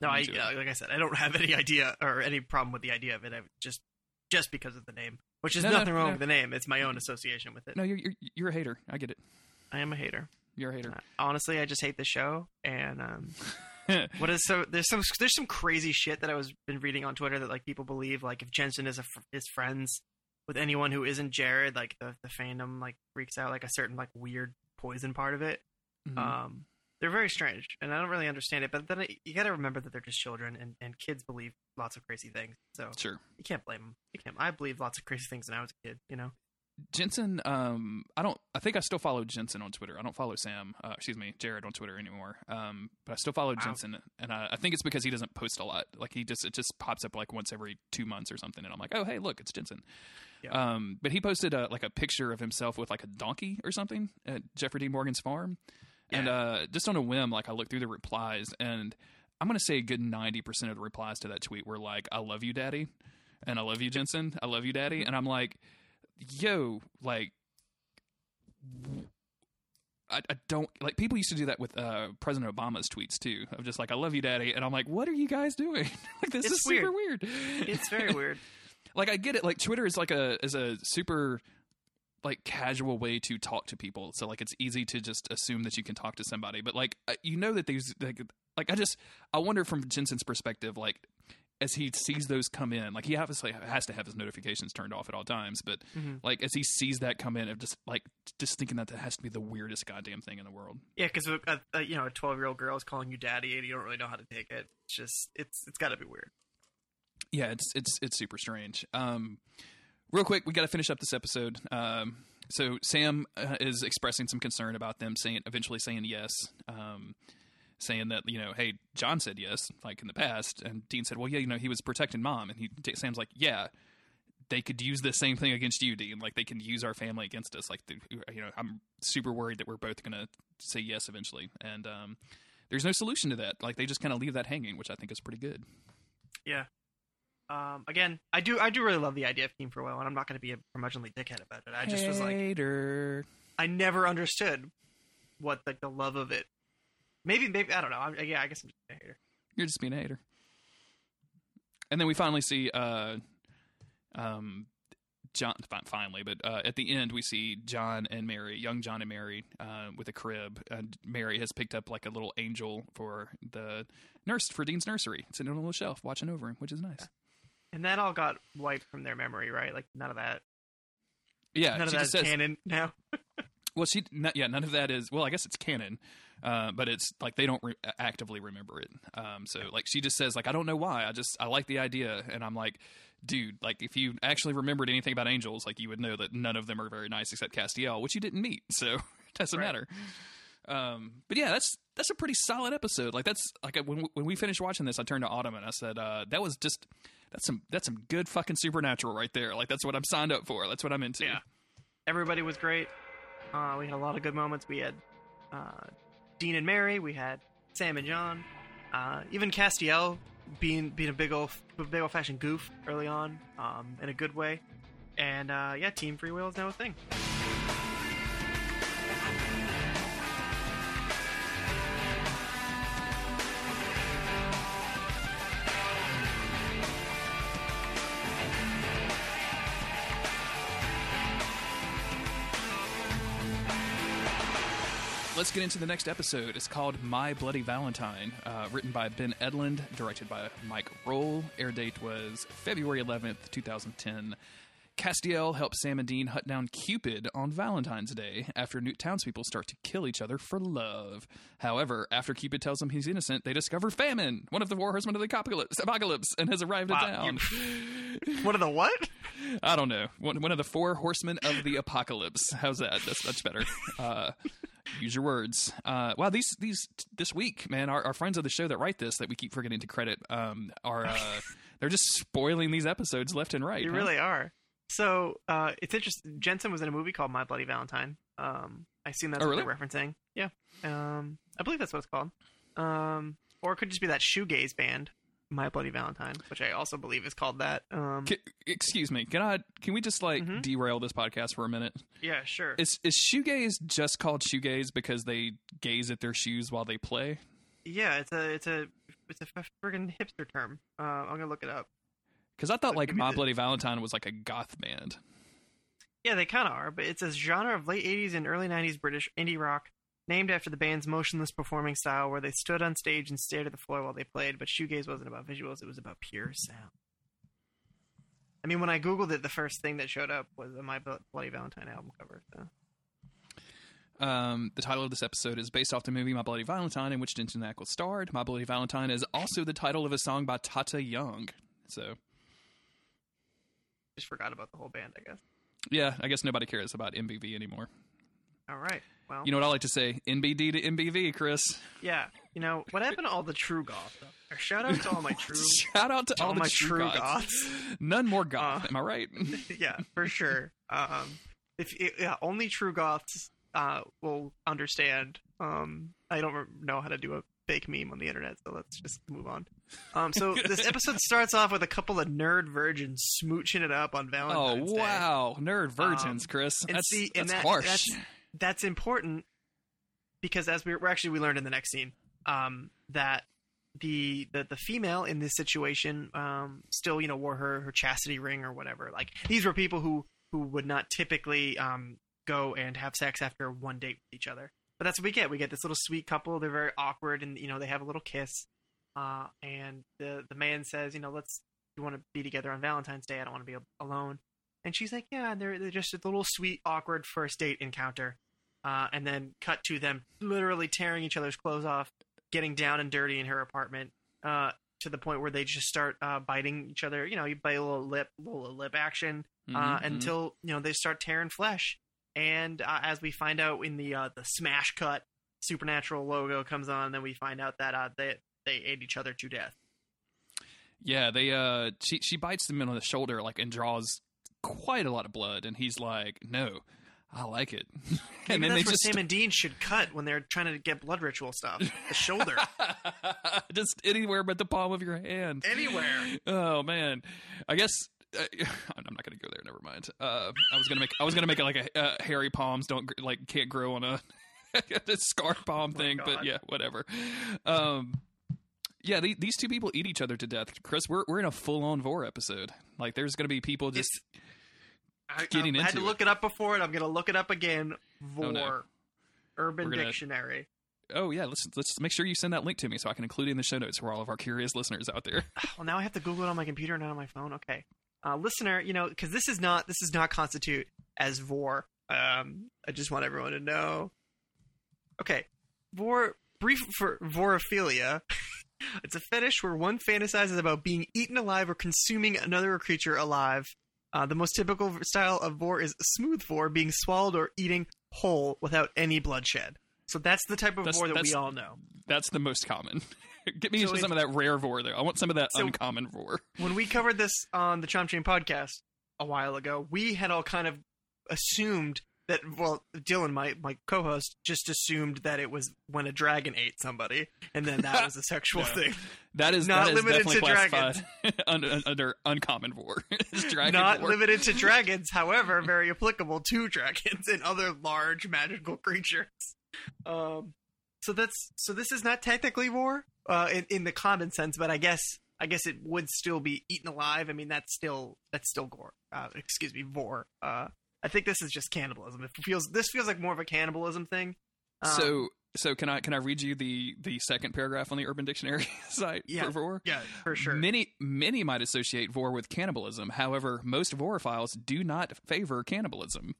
No, I yeah, like I said, I don't <laughs> have any idea or any problem with the idea of it. I just just because of the name, which is No, no, nothing wrong no. with the name. It's my own association with it. no you're, you're you're a hater i get it I am a hater. you're a hater Uh, honestly, I just hate the show. And um, <laughs> what is so? There's some there's some crazy shit that I was been reading on Twitter that like people believe like if Jensen is a is friends with anyone who isn't Jared, like the the fandom like freaks out like a certain like weird poison part of it. Mhm. Um, they're very strange, and I don't really understand it. But then it, you got to remember that they're just children, and, and kids believe lots of crazy things. So sure you can't blame him. You can't. I believe lots of crazy things when I was a kid. You know. Jensen, um, I don't. I think I still follow Jensen on Twitter. I don't follow Sam. Uh, excuse me, Jared on Twitter anymore. Um, but I still follow Wow. Jensen, and I, I think it's because he doesn't post a lot. Like he just it just pops up like once every two months or something, and I'm like, oh hey, look, it's Jensen. Yeah. Um, but he posted a, like a picture of himself with like a donkey or something at Jeffrey Dean Morgan's farm, and uh, just on a whim, like I looked through the replies, and I'm gonna say a good ninety percent of the replies to that tweet were like, "I love you, Daddy," and "I love you, Jensen," "I love you, Daddy," and I'm like, yo, like. I, I don't like people used to do that with uh, President Obama's tweets too of just like I love you daddy and I'm like what are you guys doing? <laughs> Like this It's is super weird. It's very <laughs> weird. like I get it. Like Twitter is like a is a super like casual way to talk to people. So like it's easy to just assume that you can talk to somebody. But like you know that these like like I just I wonder from Jensen's perspective like as he sees those come in like he obviously has to have his notifications turned off at all times but Mhm. like as he sees that come in of just like just thinking that that has to be the weirdest goddamn thing in the world Yeah, because you know a twelve year old girl is calling you daddy, and you don't really know how to take it. It's just it's it's got to be weird. yeah it's it's it's super strange um real quick we got to finish up this episode um so sam uh, is expressing some concern about them saying eventually saying yes um saying that you know hey john said yes like in the past and dean said well yeah you know he was protecting mom and he sam's like yeah they could use the same thing against you dean like they can use our family against us like the, you know i'm super worried that we're both gonna say yes eventually and um there's no solution to that like they just kind of leave that hanging which i think is pretty good Yeah. Um. Again, I do I do really love the idea of Team Free Will, and I'm not going to be a curmudgeonly dickhead about it. I just was like, Hater. I never understood what like the love of it. Maybe maybe I don't know. I'm, yeah, I guess I'm just a hater. You're just being a hater. And then we finally see, uh, um, John. Finally, but uh, at the end we see John and Mary, young John and Mary, uh, with a crib. And Mary has picked up like a little angel for the nurse for Dean's nursery. It's on a little shelf, watching over him, which is nice. And that all got wiped from their memory, right? Like none of that. Yeah, none of that is says, canon now. <laughs> Well, she, n- yeah, none of that is. Well, I guess it's canon, uh, but it's like they don't re- actively remember it. Um, so like she just says like I don't know why. I just I like the idea, and I'm like, dude, like if you actually remembered anything about angels, like you would know that none of them are very nice except Castiel, which you didn't meet, <laughs> so it doesn't Right. matter. Um, but yeah, that's that's a pretty solid episode. Like that's like when when we finished watching this, I turned to Autumn and I said, uh, that was just. That's some that's some good fucking supernatural right there. Like that's what I'm signed up for. That's what I'm into. Yeah. Everybody was great. Uh, we had a lot of good moments. We had uh, Dean and Mary. We had Sam and John. Uh, even Castiel being being a big old big old fashioned goof early on, um, in a good way. And uh, yeah, Team Free Will is now a thing. Let's get into the next episode. It's called My Bloody Valentine, uh, written by Ben Edlund, directed by Mike Rohl. Air date was February 11th, 2010. Castiel helps Sam and Dean hunt down Cupid on Valentine's Day after new townspeople start to kill each other for love. However, after Cupid tells them he's innocent, they discover Famine, one of the war horsemen of the apocalypse, apocalypse and has arrived Wow, in town. What are <laughs> the what? I don't know. One, one of the four horsemen of the apocalypse. How's that? That's much better. Uh, use your words. Uh, wow, these these this week, man, our, our friends of the show that write this that we keep forgetting to credit um, are uh, <laughs> they're just spoiling these episodes left and right. You huh? really are. So uh, it's interesting. Jensen was in a movie called My Bloody Valentine. Um, I assume that's Oh, what really? they're referencing. Yeah. Um, I believe that's what it's called. Um, or it could just be that shoegaze band, My Bloody Valentine, which I also believe is called that. Um, Ca- excuse me. Can I? Can we just like Mhm. derail this podcast for a minute? yeah, sure. Is is shoegaze just called shoegaze because they gaze at their shoes while they play? yeah, it's a it's a it's a friggin' hipster term. Uh, I'm gonna look it up. Because I thought like My the- Bloody Valentine was like a goth band. Yeah, they kind of are, but it's a genre of late 80s and early 90s British indie rock named after the band's motionless performing style where they stood on stage and stared at the floor while they played, but shoegaze wasn't about visuals, it was about pure sound. I mean, when I googled it, the first thing that showed up was a My Bloody Valentine album cover. So. Um, the title of this episode is based off the movie My Bloody Valentine, in which Jensen Ackles starred. My Bloody Valentine is also the title of a song by Tata Young. So, Just forgot about the whole band, I guess. yeah, I guess nobody cares about MBV anymore. All right. Well, You know what I like to say? NBD to MBV, Chris. yeah. You know, what happened to all the true goth? Or shout out to all my <laughs> true, Shout out to to all, my true goths. goths. <laughs> None more goth. Uh, Am I right? <laughs> yeah, for sure. Um, if yeah, only true goths uh, will understand. Um, I don't know how to do a fake meme on the internet, so let's just move on. Um, so this episode starts off with a couple of nerd virgins smooching it up on Valentine's Day. Oh, wow, nerd virgins, Um, Chris. That's, see, that's that- harsh. that's- That's important because as we we're actually we learned in the next scene um, that the, the the female in this situation um, still you know wore her her chastity ring or whatever. Like these were people who who would not typically um, go and have sex after one date with each other. But that's what we get. We get this little sweet couple. They're very awkward, and you know they have a little kiss. Uh, and the the man says, you know, let's you want to be together on Valentine's Day. I don't want to be alone. And she's like, yeah. And they're they're just a little sweet awkward first date encounter. Uh, and then cut to them literally tearing each other's clothes off, getting down and dirty in her apartment. Uh, to the point where they just start uh, biting each other. You know, you bite a little lip, little lip action uh, Mhm, mhm. until you know they start tearing flesh. And uh, as we find out in the uh, the smash cut, supernatural logo comes on. and Then we find out that uh, they they ate each other to death. Yeah, they uh she she bites him on the shoulder like and draws quite a lot of blood and he's like, "No, I like it." <laughs> and Maybe then they that's where just Sam and Dean should cut when they're trying to get blood ritual stuff. The shoulder, <laughs> just anywhere but the palm of your hand. anywhere. Oh man, I guess uh, <laughs> I'm not gonna go there. Never mind. Uh, I was gonna make I was gonna make it like a uh, hairy palms don't like can't grow on a, scar palm Oh thing, but yeah, whatever. Um, yeah, the, these two people eat each other to death. Chris, we're we're in a full on vore episode. Like, there's gonna be people just I, Getting I had to it. look it up before, and I'm gonna look it up again. Vore, Oh, no. Urban gonna- Dictionary. oh yeah, let's let's make sure you send that link to me so I can include it in the show notes for all of our curious listeners out there. <sighs> Well, now I have to Google it on my computer, and not on my phone. Okay, uh, listener, you know, because this is not this is not constitute as vore. Um, I just want everyone to know. Okay, vore brief for vorophilia. <laughs> it's a fetish where one fantasizes about being eaten alive or consuming another creature alive. Uh, the most typical style of vore is smooth vore, being swallowed or eating whole without any bloodshed. So that's the type of That's- vore that we all know. That's the most common. <laughs> Get me So into some of that rare vore though. I want some of that So- uncommon vore. <laughs> when we covered this on the Chomp Chain podcast a while ago, we had all kind of assumed that well, Dylan, my my co-host, just assumed that it was when a dragon ate somebody, and then that was a <laughs> sexual No. thing. That is Not that is limited definitely to classified <laughs> under, under uncommon. <laughs> It's dragon Not vore. limited to dragons, however, very applicable to dragons and other large magical creatures. Um, so that's so this is not technically vore uh, in in the common sense, but I guess I guess it would still be eaten alive. I mean, that's still that's still gore. Uh, excuse me, vore. Uh, I think this is just cannibalism. It feels this feels like more of a cannibalism thing. Um, so so can I can I read you the the second paragraph on the Urban Dictionary <laughs> site Yeah. for vore? yeah, for sure. Many many might associate vore with cannibalism. However, most vorophiles do not favor cannibalism.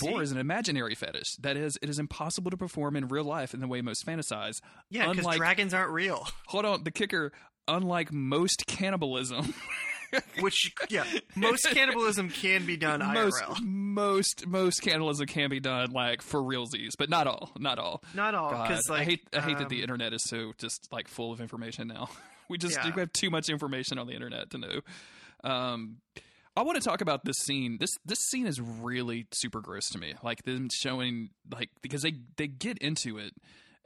Vore See? is an imaginary fetish. That is, it is impossible to perform in real life in the way most fantasize. yeah, because dragons aren't real. Hold on, the kicker. Unlike most cannibalism, <laughs> <laughs> Which yeah, most cannibalism can be done most IRL. most most cannibalism can be done like for realsies, but not all, not all. Not all, because like I hate I hate that the um, internet is so just like full of information now. <laughs> We just Yeah. we have too much information on the internet to know. Um, I want to talk about this scene. This this scene is really super gross to me. Like them showing like because they they get into it,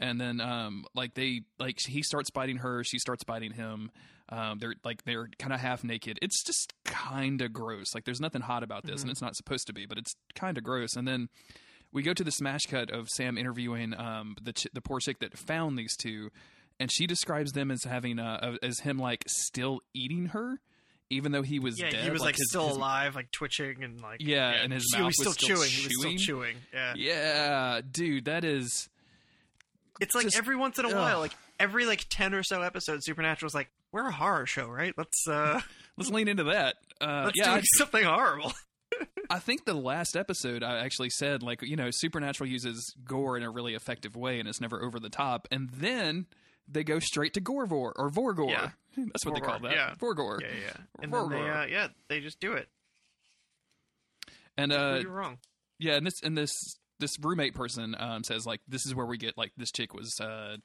and then um like they like he starts biting her, she starts biting him. Um, they're like they're kind of half naked. It's just kind of gross. Like there's nothing hot about this, and it's not supposed to be, but it's kind of gross. And then we go to the smash cut of Sam interviewing um, the ch- the poor chick that found these two, and she describes them as having uh, as him like still eating her, even though he was yeah, dead. he was like, his- still his- alive, like twitching and like Yeah, and his he mouth was still was still chewing. He was still chewing. chewing. Yeah, Yeah, dude, that is it's like Just- every once in a ugh. while, like every like ten or so episodes, Supernatural's like we're a horror show, right? Let's uh <laughs> let's lean into that. Uh, <laughs> let's yeah, do <laughs> something horrible. I think the last episode I actually said like you know Supernatural uses gore in a really effective way and it's never over the top, and then they go straight to Gorvor or Vorgor. Yeah. That's what they call that. yeah. Vorgor. Yeah, yeah. And they, uh, yeah, they just do it. And uh, You're wrong. yeah, and this and this this roommate person um, says like this is where we get like this chick was uh,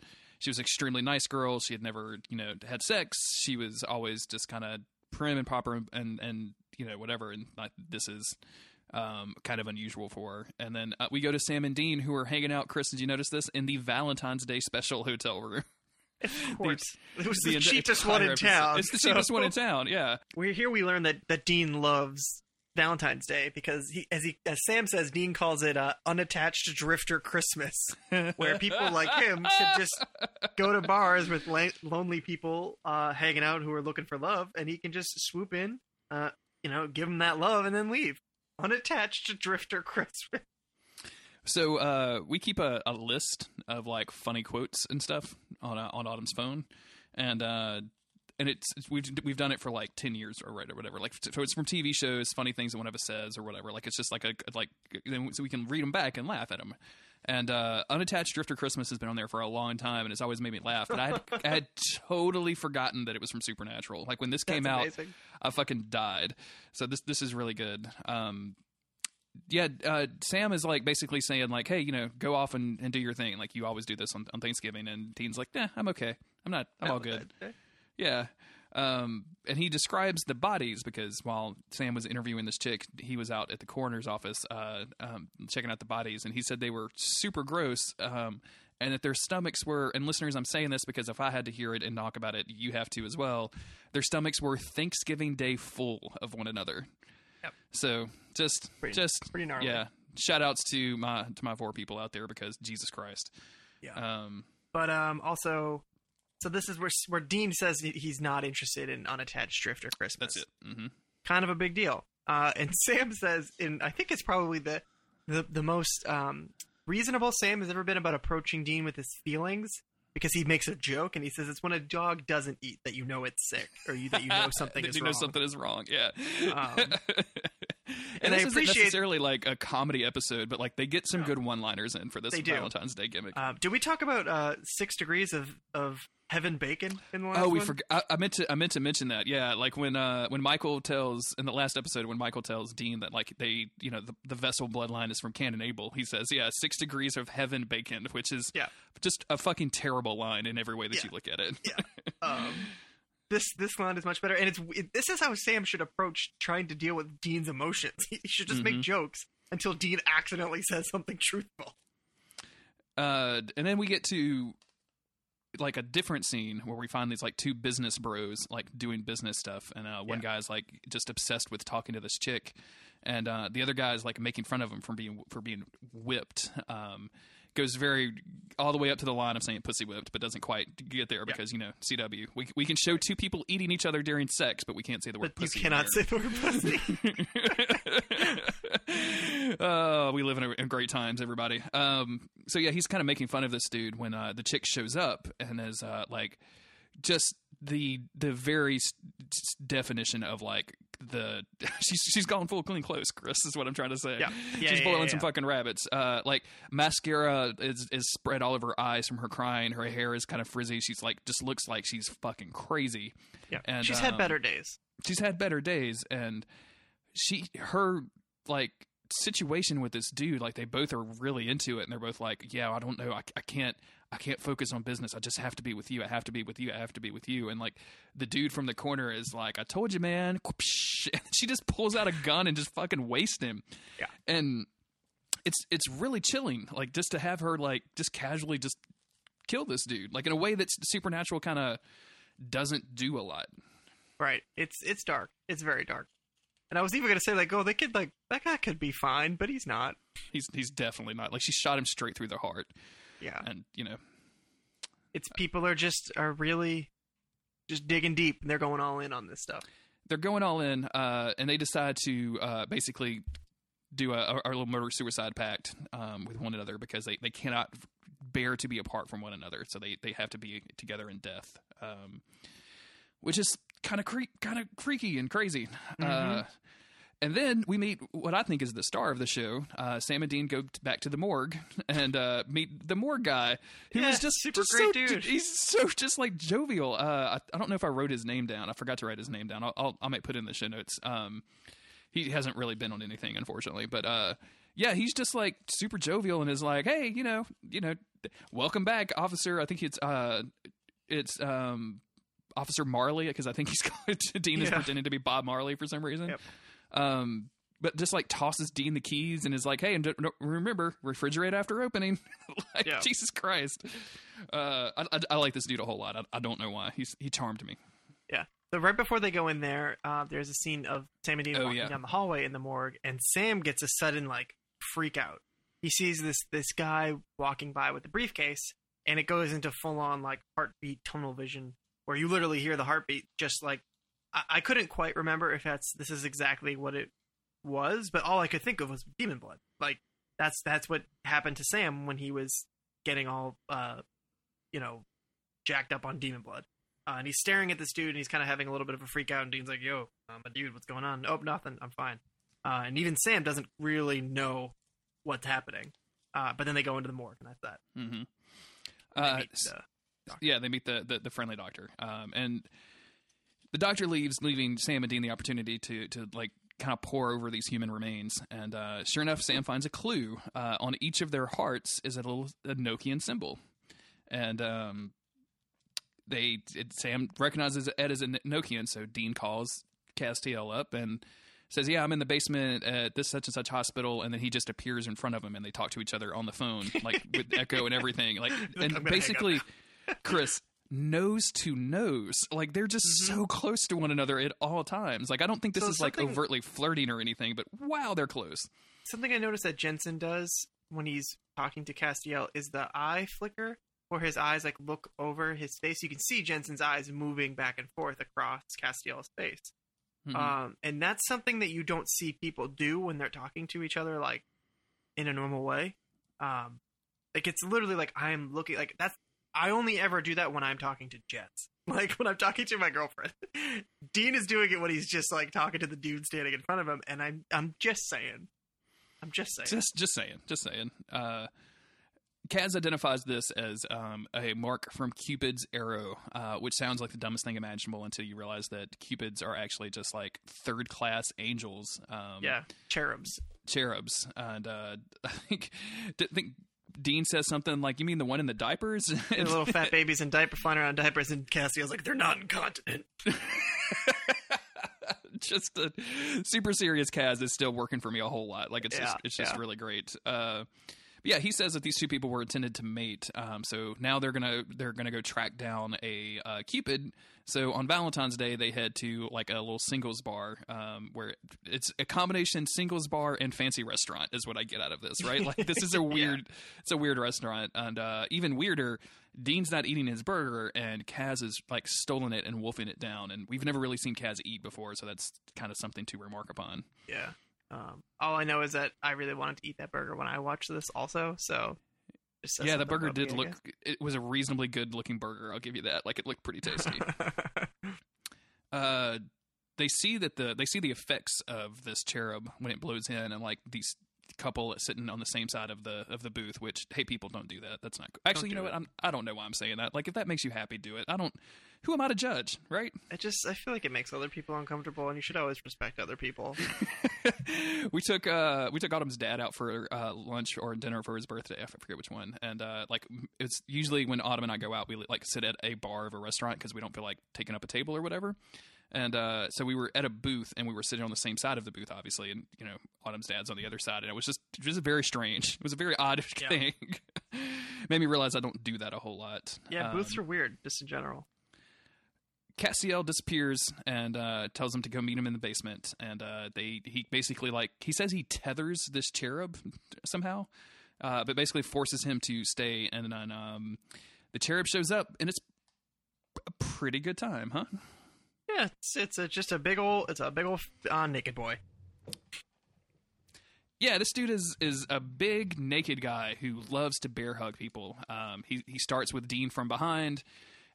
she was extremely nice girl. She had never you know had sex. She was always just kind of prim and proper and and you know whatever. And like this is um, kind of unusual for her. And then uh, we go to Sam and Dean who are hanging out. Chris, did you notice this in the Valentine's Day special hotel room? <laughs> Of course, it was the, The cheapest one in entire town. It's the so- cheapest one in town. Yeah. We here we learn that that Dean loves Valentine's Day because he, as he as Sam says, Dean calls it uh, unattached drifter Christmas, <laughs> where people like him can just go to bars with la- lonely people uh, hanging out who are looking for love, and he can just swoop in, uh, you know, give them that love and then leave. Unattached drifter Christmas. So uh, we keep a, a list of like funny quotes and stuff on uh, on Autumn's phone, and uh, and it's, it's we've we've done it for like ten years or right or whatever. Like so it's from TV shows, funny things that one of us says or whatever. Like it's just like a like so we can read them back and laugh at them. And uh, unattached Drifter Christmas has been on there for a long time, and it's always made me laugh. But I had, I had totally forgotten that it was from Supernatural. Like when this came That's out, amazing. I fucking died. So this this is really good. Um, yeah, uh, Sam is like basically saying like, hey, you know, go off and, and do your thing. Like you always do this on, on Thanksgiving. And Dean's like, nah, I'm okay. I'm not. I'm all good. Yeah. Um, and he describes the bodies because while Sam was interviewing this chick, he was out at the coroner's office uh, um, checking out the bodies, and he said they were super gross. Um, and that their stomachs were, and listeners, I'm saying this because if I had to hear it and talk about it, you have to as well. Their stomachs were Thanksgiving Day full of one another. Yep. So just, Pretty- just pretty gnarly. Yeah. Shout outs to my to my vore people out there because Jesus Christ. Yeah. Um, But um, also, so this is where where Dean says he's not interested in unattached drifter Christmas. that's it. hmm kind of a big deal. Uh, and <laughs> Sam says, and I think it's probably the the, the most um, reasonable Sam has ever been about approaching Dean with his feelings because he makes a joke and he says it's when a dog doesn't eat that you know it's sick or you, that you know <laughs> something is you wrong. know something is wrong. Yeah. Um, <laughs> and, and I appreciate- necessarily like a comedy episode, but like they get some good one-liners in for this. Valentine's Day gimmick. Uh, did we talk about uh, six degrees of of heaven bacon in the last oh, we one? forgot. I, I meant to. I meant to mention that. Yeah, like when uh when Michael tells in the last episode when Michael tells Dean that like they you know the, the vessel bloodline is from Cain and Abel. He says yeah six degrees of heaven bacon, which is Yeah. just a fucking terrible line in every way that Yeah. you look at it. <laughs> um, this this line is much better, and it's it, this is how Sam should approach trying to deal with Dean's emotions. <laughs> He should just make Mhm. jokes until Dean accidentally says something truthful. uh, and then we get to like a different scene where we find these like two business bros like doing business stuff and uh, one Yeah. guy's like just obsessed with talking to this chick and uh, the other guy is like making fun of him for being for being whipped um, goes very all the way up to the line of saying pussy whipped but doesn't quite get there because you know cw we, we can show two people eating each other during sex but we can't say the word But you pussy cannot there. say the word pussy. <laughs> <laughs> Oh, we live in, a, in great times, everybody. Um, so yeah, he's kind of making fun of this dude when uh, the chick shows up and is uh, like, just the the very s- s- definition of like the <laughs> she's she's gone full Glenn Close. Chris is what I'm trying to say. Yeah. Yeah, she's yeah, boiling yeah, some yeah. fucking rabbits. Uh, like mascara is is spread all over her eyes from her crying. Her hair is kind of frizzy. She's like just looks like she's fucking crazy. Yeah, And, she's had um, better days. she's had better days and she her like situation with this dude like they both are really into it and they're both like yeah i don't know i, I can't i can't focus on business i just have to be with you i have to be with you i have to be with you and like the dude from the corner is like i told you man <laughs> she just pulls out a gun and just fucking wastes him Yeah. and it's it's really chilling like just to have her like just casually just kill this dude like in a way that's supernatural kind of doesn't do a lot Right. It's it's dark. It's very dark. And I was even gonna say like, oh, they could like that guy could be fine, but he's not. He's he's definitely not. Like she shot him straight through the heart, Yeah. and you know, It's people are just are really just digging deep and they're going all in on this stuff. they're going all in, uh, and they decide to uh, basically do a, a, little murder suicide pact um, with one another because they, they cannot bear to be apart from one another, so they, they have to be together in death, um, which is kind of cre- kind of freaky and crazy. Uh, and then we meet what I think is the star of the show. Uh, Sam and Dean go t- back to the morgue and uh, meet the morgue guy, who Yeah, is just super just great so, dude. He's so just like jovial. Uh, I, I don't know if I wrote his name down. I forgot to write his name down. I'll, I'll I might put it in the show notes. Um, he hasn't really been on anything, unfortunately, but uh, yeah, he's just like super jovial and is like, hey, you know, you know, welcome back, officer. I think it's uh, it's um. Officer Marley, because I think he's <laughs> Dean is Yeah. pretending to be Bob Marley for some reason. Yep. Um, but just like tosses Dean the keys and is like, "Hey, and don't- remember, refrigerate after opening." <laughs> like Yeah. Jesus Christ, uh, I, I, I like this dude a whole lot. I, I don't know why. He's he charmed me. Yeah. So right before they go in there, uh, there's a scene of Sam and Dean Oh, walking yeah. down the hallway in the morgue, and Sam gets a sudden like freak out. He sees this this guy walking by with a briefcase, and it goes into full on like heartbeat tunnel vision, where you literally hear the heartbeat. Just like I, I couldn't quite remember if that's this is exactly what it was, but all I could think of was demon blood. Like that's that's what happened to Sam when he was getting all uh, you know, jacked up on demon blood. Uh, and he's staring at this dude, and he's kind of having a little bit of a freak out. And Dean's like, "Yo, I'm a dude. What's going on?" Oh, nothing. I'm fine. Uh, and even Sam doesn't really know what's happening. Uh, but then they go into the morgue, and that's that. Mm-hmm. Uh, uh, yeah, they meet the, the, the friendly doctor, um, and the doctor leaves, leaving Sam and Dean the opportunity to to like kind of pour over these human remains. And uh, sure enough, Sam finds a clue. Uh, on each of their hearts is a little Enochian symbol, and um, they it, Sam recognizes Ed as an Enochian, so Dean calls Castiel up and says, "Yeah, I'm in the basement at this such and such hospital," and then he just appears in front of him, and they talk to each other on the phone, like with <laughs> echo and everything, like "I'm and gonna hang up basically, Chris nose to nose, like they're just Mm-hmm. so close to one another at all times. Like I don't think this So is like overtly flirting or anything, but wow, they're close. Something I noticed that Jensen does when he's talking to Castiel is the eye flicker, where his eyes like look over his face. You can see Jensen's eyes moving back and forth across Castiel's face. Mhm. Um, and that's something that you don't see people do when they're talking to each other, like in a normal way. Um, like it's literally like I'm looking like that's. I only ever do that when I'm talking to Jets. <laughs> Like when I'm talking to my girlfriend. <laughs> Dean is doing it when he's just like talking to the dude standing in front of him, and I'm I'm just saying. I'm just saying. Just, just saying, just saying. Uh, Cas identifies this as um, a mark from Cupid's arrow, uh, which sounds like the dumbest thing imaginable until you realize that Cupids are actually just like third class angels, um, yeah, cherubs. cherubs. And uh, <laughs> I think, I think Dean says something like, "You mean the one in the diapers?" <laughs> The little fat babies in diaper flying around diapers, and Castiel's like, they're not incontinent. <laughs> just a super serious Cas is still working for me a whole lot. Like it's just it's just yeah. really great. Uh, but yeah, he says that these two people were intended to mate. Um, so now they're gonna they're gonna go track down a uh, Cupid. So on Valentine's Day, they head to like a little singles bar, um, where it's a combination singles bar and fancy restaurant is what I get out of this. Right? Like this is a <laughs> weird it's a weird restaurant, and uh, even weirder. Dean's not eating his burger, and Cas is like stolen it and wolfing it down. And we've never really seen Cas eat before, so that's kind of something to remark upon. Yeah. Um, all I know is that I really wanted to eat that burger when I watched this, also. So, yeah, the burger did me, look. It was a reasonably good looking burger. I'll give you that. Like it looked pretty tasty. <laughs> uh, they see that the they see the effects of this cherub when it blows in, and like these couple sitting on the same side of the of the booth. Which hey, people don't do that. That's not cool. actually. You know it. what? I'm, I don't know why I'm saying that. Like if that makes you happy, do it. I don't. Who am I to judge, right? I just I feel like it makes other people uncomfortable, and you should always respect other people. <laughs> we took uh we took Autumn's dad out for uh lunch or dinner for his birthday. I forget which one. And uh like it's usually when Autumn and I go out, we like sit at a bar of a restaurant because we don't feel like taking up a table or whatever. And uh, so we were at a booth, and we were sitting on the same side of the booth, obviously. And you know, Autumn's dad's on the other side, and it was just just very strange. It was a very odd Yeah. thing. <laughs> Made me realize I don't do that a whole lot. Yeah, Um, booths are weird, just in general. Castiel disappears and uh, tells him to go meet him in the basement. And uh, they he basically like he says he tethers this cherub somehow, uh, but basically forces him to stay. And then um, the cherub shows up, and it's a pretty good time, huh? Yeah, it's it's a, just a big old it's a big old uh, naked boy. Yeah, this dude is is a big naked guy who loves to bear hug people. Um, he he starts with Dean from behind,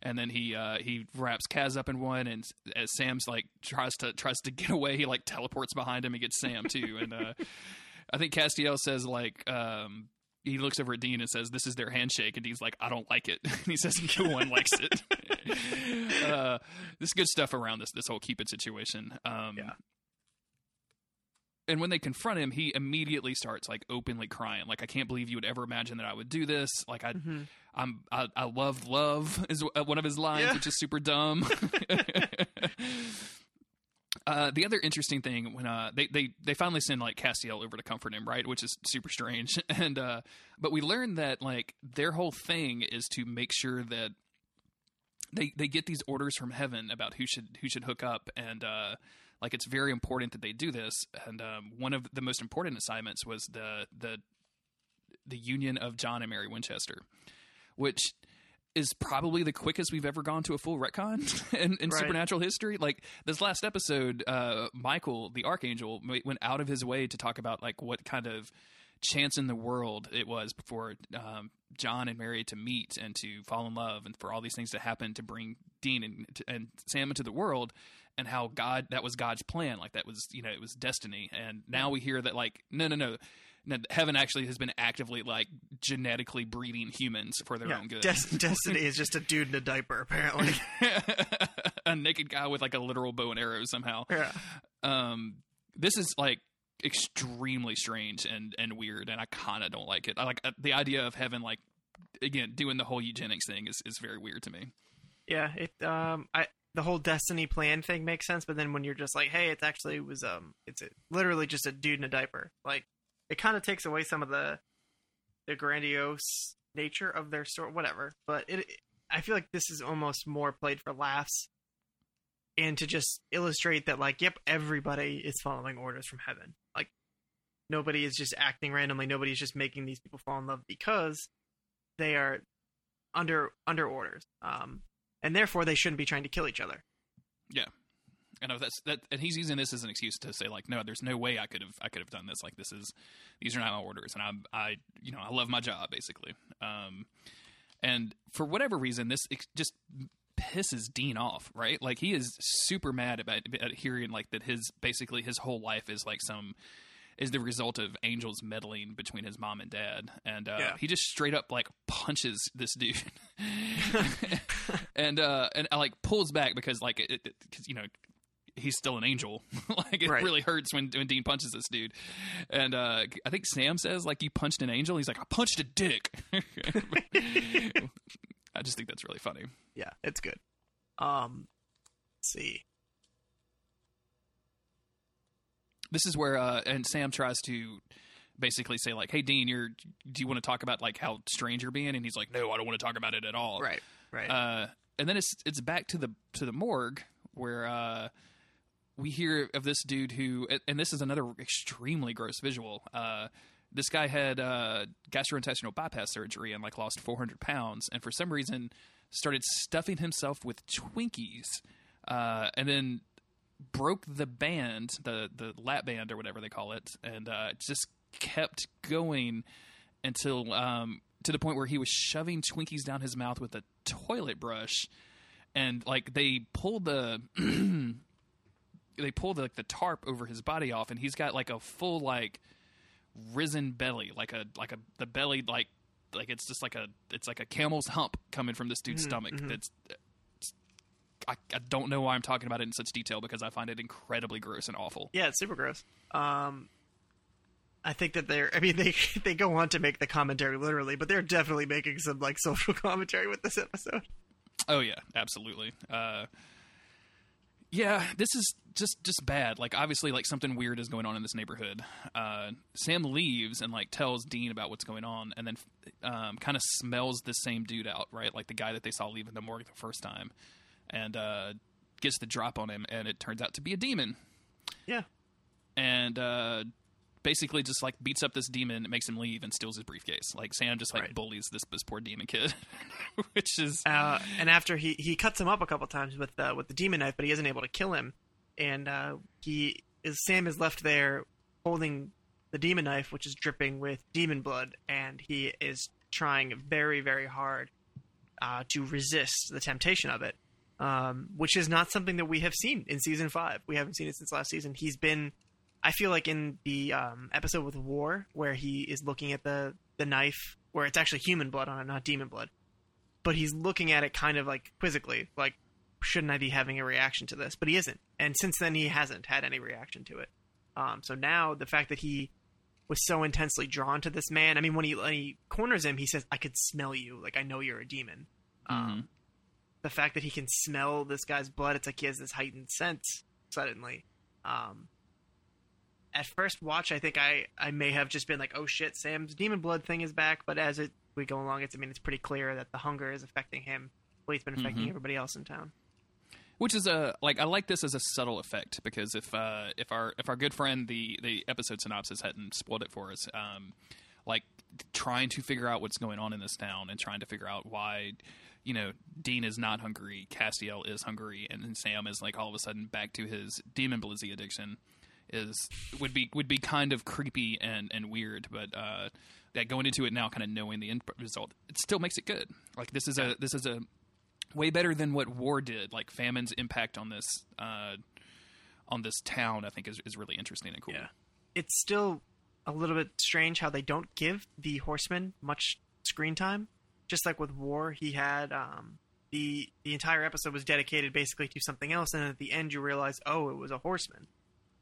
and then he uh, he wraps Cas up in one, and as Sam's like tries to tries to get away, he like teleports behind him and gets Sam too. and uh, <laughs> I think Castiel says like um, he looks over at Dean and says, "This is their handshake," and Dean's like, "I don't like it." <laughs> and he says, "No one likes it." <laughs> uh, this is good stuff around this this whole keep it situation. Um, Yeah. and when they confront him, he immediately starts like openly crying. Like, I can't believe you would ever imagine that I would do this. Like, I, Mhm. I'm, I, I love love is uh, one of his lines, Yeah. which is super dumb. <laughs> uh, the other interesting thing when uh, they they they finally send like Castiel over to comfort him, right? Which is super strange. <laughs> And uh, but we learn that like their whole thing is to make sure that they they get these orders from heaven about who should who should hook up and uh like it's very important that they do this and um one of the most important assignments was the the the union of John and Mary Winchester which is probably the quickest we've ever gone to a full retcon <laughs> in, in Right. supernatural history. Like this last episode, uh, Michael, the archangel, went out of his way to talk about like what kind of chance in the world it was before um, John and Mary to meet and to fall in love, and for all these things to happen to bring Dean and, and Sam into the world, and how God that was God's plan. Like that was you know it was destiny. And now we hear that like no no no. No, heaven actually has been actively like genetically breeding humans for their Yeah, own good. Des- <laughs> Destiny is just a dude in a diaper, apparently. <laughs> <laughs> a naked guy with like a literal bow and arrow somehow. yeah. Um, this is like extremely strange and and weird, and I kind of don't like it. I like uh, the idea of heaven like again doing the whole eugenics thing is is very weird to me. Yeah, it um I the whole destiny plan thing makes sense, but then when you're just like, hey, it's actually was um it's a, literally just a dude in a diaper. Like it kind of takes away some of the the grandiose nature of their story, whatever. But it I feel like this is almost more played for laughs and to just illustrate that like, yep, everybody is following orders from heaven. Like nobody is just acting randomly, nobody is just making these people fall in love because they are under under orders. Um and therefore they shouldn't be trying to kill each other. I know that's that, and he's using this as an excuse to say like, no, there's no way I could have I could have done this. Like this is these are not my orders, and I I you know I love my job basically. Um, and for whatever reason, this just pisses Dean off, right? Like he is super mad about, about hearing like that his basically his whole life is like some is the result of angels meddling between his mom and dad, and uh, Yeah. he just straight up like punches this dude, <laughs> <laughs> and uh, and uh, like pulls back because like it, it, cause, you know he's still an angel. <laughs> like it Right. really hurts when when Dean punches this dude, and uh, I think Sam says like you punched an angel. He's like I punched a dick. <laughs> I just think that's really funny. Yeah, it's good. Um let's see. this is where uh and Sam tries to basically say like, "Hey Dean, you're do you want to talk about like how strange you're being?" And he's like, "No, I don't want to talk about it at all." Right. Right. Uh and then it's it's back to the to the morgue where uh we hear of this dude who and this is another extremely gross visual. Uh this guy had uh, gastrointestinal bypass surgery and like lost 400 pounds, and for some reason started stuffing himself with Twinkies, uh, and then broke the band, the the lap band or whatever they call it, and uh, just kept going until um, to the point where he was shoving Twinkies down his mouth with a toilet brush, and like they pulled the <clears throat> they pulled like the tarp over his body off, and he's got like a full like risen belly, like a like a the belly like like it's just like a it's like a camel's hump coming from this dude's stomach. That's I, I don't know why I'm talking about it in such detail because I find it incredibly gross and awful. Yeah, it's super gross. Um, I think that they're. I mean, they <laughs> they go on to make the commentary literally, but they're definitely making some like social <laughs> commentary with this episode. Oh yeah, absolutely. Uh, yeah, this is just just bad. Like obviously, like something weird is going on in this neighborhood. Uh, Sam leaves and like tells Dean about what's going on, and then um, kind of smells the same dude out, right? Like the guy that they saw leaving the morgue the first time, and uh, gets the drop on him, and it turns out to be a demon. Yeah, and uh, basically just like beats up this demon, makes him leave, and steals his briefcase. Like Sam just like Right. bullies this this poor demon kid, <laughs> which is uh, and after he he cuts him up a couple times with uh, with the demon knife, but he isn't able to kill him, and uh, he is Sam is left there holding the demon knife, which is dripping with demon blood, and he is trying very very hard uh, to resist the temptation of it, um, which is not something that we have seen in season five. We haven't seen it since last season. He's been, I feel like in the um, episode with War, where he is looking at the the knife, where it's actually human blood on it, not demon blood but he's looking at it kind of like quizzically, like, shouldn't I be having a reaction to this? But he isn't. And since then, he hasn't had any reaction to it. Um, so now the fact that he was so intensely drawn to this man, I mean, when he, when he corners him, he says, I could smell you. Like, I know you're a demon. Um, the fact that he can smell this guy's blood, it's like he has this heightened sense suddenly. Um, at first watch, I think I, I may have just been like, oh shit, Sam's demon blood thing is back. But as it we go along, it's I mean it's pretty clear that the hunger is affecting him. Well, it's been affecting everybody else in town. which is a like I like this as a subtle effect because if uh, if our if our good friend the the episode synopsis hadn't spoiled it for us, um, like trying to figure out what's going on in this town and trying to figure out why you know Dean is not hungry, Castiel is hungry, and then Sam is like all of a sudden back to his demon blizzy addiction is would be would be kind of creepy and and weird, but uh, that going into it now, kind of knowing the end result, it still makes it good. Like this is a this is a way better than what war did. Like famine's impact on this uh, on this town, I think is is really interesting and cool. Yeah. It's still a little bit strange how they don't give the horseman much screen time. Just like with War, he had um, the the entire episode was dedicated basically to something else, and at the end you realize, oh, it was a horseman.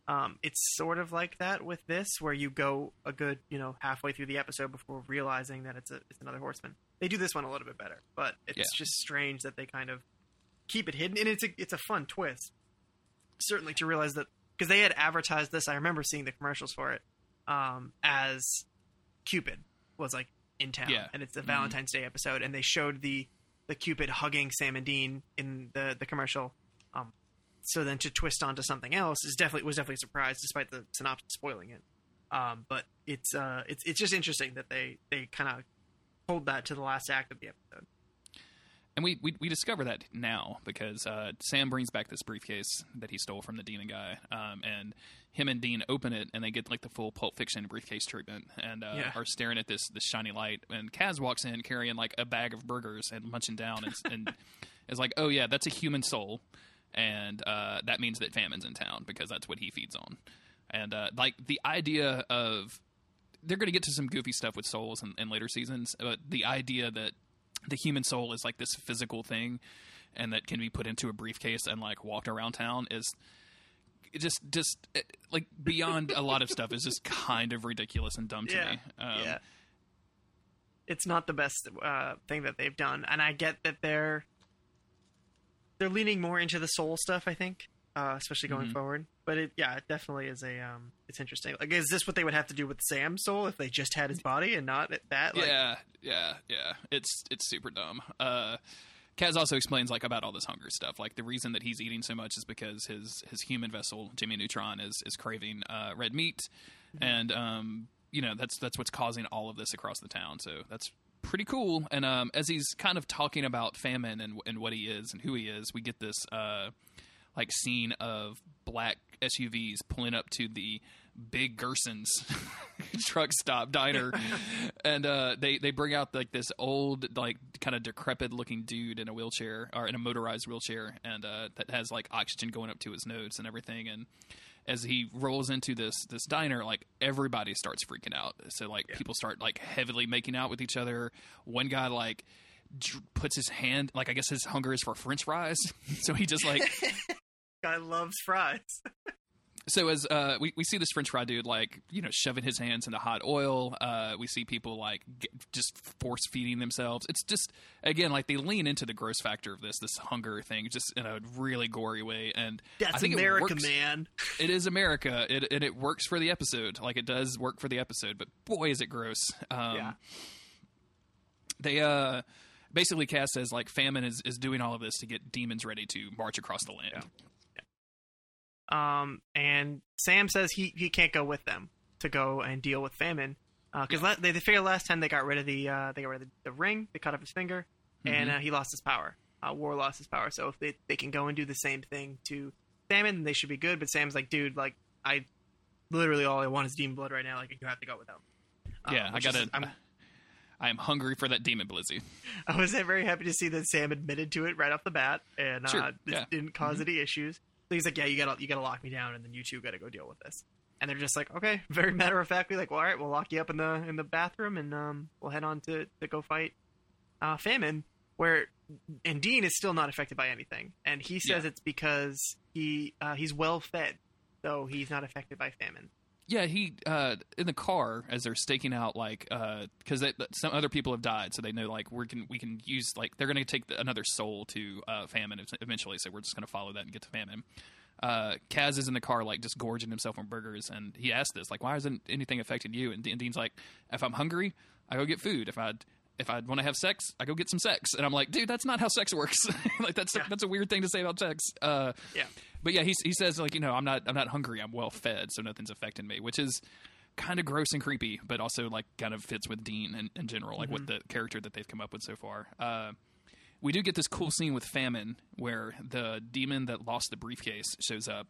Um, it's sort of like that with this, where you go a good, you know, halfway through the episode before realizing that it's a it's another horseman. They do this one a little bit better, but it's Yeah. just strange that they kind of keep it hidden, and it's a it's a fun twist. Certainly to realize that because they had advertised this, I remember seeing the commercials for it um, as Cupid was like in town, Yeah. and it's a Valentine's Day episode, and they showed the the Cupid hugging Sam and Dean in the the commercial. Um, so then to twist onto something else is definitely was definitely a surprise, despite the synopsis spoiling it. Um, but it's uh, it's it's just interesting that they they kind of hold that to the last act of the episode. And we, we we discover that now because uh, Sam brings back this briefcase that he stole from the demon guy, um, and him and Dean open it and they get like the full Pulp Fiction briefcase treatment, and uh, Yeah. are staring at this this shiny light. And Cas walks in carrying like a bag of burgers and munching down, and, and <laughs> is like, "Oh yeah, that's a human soul," and uh, that means that famine's in town because that's what he feeds on. And uh, like the idea of they're going to get to some goofy stuff with souls in, in later seasons, but the idea that the human soul is like this physical thing and that can be put into a briefcase and like walked around town is just just eh, like beyond a lot of stuff is just kind of ridiculous and dumb to Yeah. me. Um, yeah. It's not the best uh, thing that they've done, and I get that they're they're leaning more into the soul stuff. I think, uh, especially going Mhm. forward. But it, yeah, it definitely is a um, it's interesting. Like, is this what they would have to do with Sam's soul if they just had his body and not that? Like, yeah, yeah, yeah. It's it's super dumb. Uh, Cas also explains like about all this hunger stuff. Like the reason that he's eating so much is because his his human vessel, Jimmy Neutron, is is craving uh, red meat, and um, you know that's that's what's causing all of this across the town. So that's pretty cool. And um, as he's kind of talking about famine and and what he is and who he is, we get this uh, like scene of black SUVs pulling up to the big Gerson's <laughs> truck stop diner, <laughs> and uh, they they bring out like this old like kind of decrepit looking dude in a wheelchair or in a motorized wheelchair, and uh, that has like oxygen going up to his nose and everything, and as he rolls into this this diner, like everybody starts freaking out. So like people start like heavily making out with each other. One guy like dr- puts his hand like I guess his hunger is for French fries, <laughs> so he just like <laughs> Guy loves fries. <laughs> so as uh, we we see this French fry dude like you know shoving his hands into hot oil. Uh, we see people like get, just force feeding themselves. It's just again like they lean into the gross factor of this this hunger thing just in a really gory way. And I That's it America, works. man. It is America, it, and it works for the episode. Like it does work for the episode, but boy, is it gross. Um, Yeah. They uh, basically, Cas says like famine is, is doing all of this to get demons ready to march across the land. Um, and Sam says he, he can't go with them to go and deal with famine because la- they, they figured last time they got rid of the uh, they got rid of the, the ring, they cut off his finger, and uh, he lost his power. Uh, War lost his power, so if they they can go and do the same thing to famine, they should be good. But Sam's like, dude, like I literally all I want is demon blood right now. Like you have to go with them. Uh, Yeah, I gotta. is- I'm, I am hungry for that demon blizzy. <laughs> I was very happy to see that Sam admitted to it right off the bat, and Sure, uh, this yeah. didn't because any issues. He's like, "Yeah, you gotta you gotta lock me down, and then you two gotta go deal with this." And they're just like, "Okay," <laughs> very matter of factly, like, "Well, all right, we'll lock you up in the in the bathroom, and um, we'll head on to to go fight uh, famine." Where and Dean is still not affected by anything, and he says Yeah. it's because he uh, he's well fed, so he's not affected by famine. Yeah, he uh, in the car as they're staking out like because some other people have died, so they know like we can we can use like they're going to take the, another soul to uh, famine eventually. So we're just going to follow that and get to famine. Uh, Cas is in the car like just gorging himself on burgers, and he asks this like, "Why isn't anything affecting you?" And, and Dean's like, "If I'm hungry, I go get food. If I if I want to have sex, I go get some sex." And I'm like, "Dude, that's not how sex works. <laughs> like that's Yeah. that's a weird thing to say about sex." Uh, Yeah. but yeah, he he says like you know I'm not I'm not hungry. I'm well fed, so nothing's affecting me, which is kind of gross and creepy, but also like kind of fits with Dean in, in general, like with the character that they've come up with so far. Uh, we do get this cool scene with Famine where the demon that lost the briefcase shows up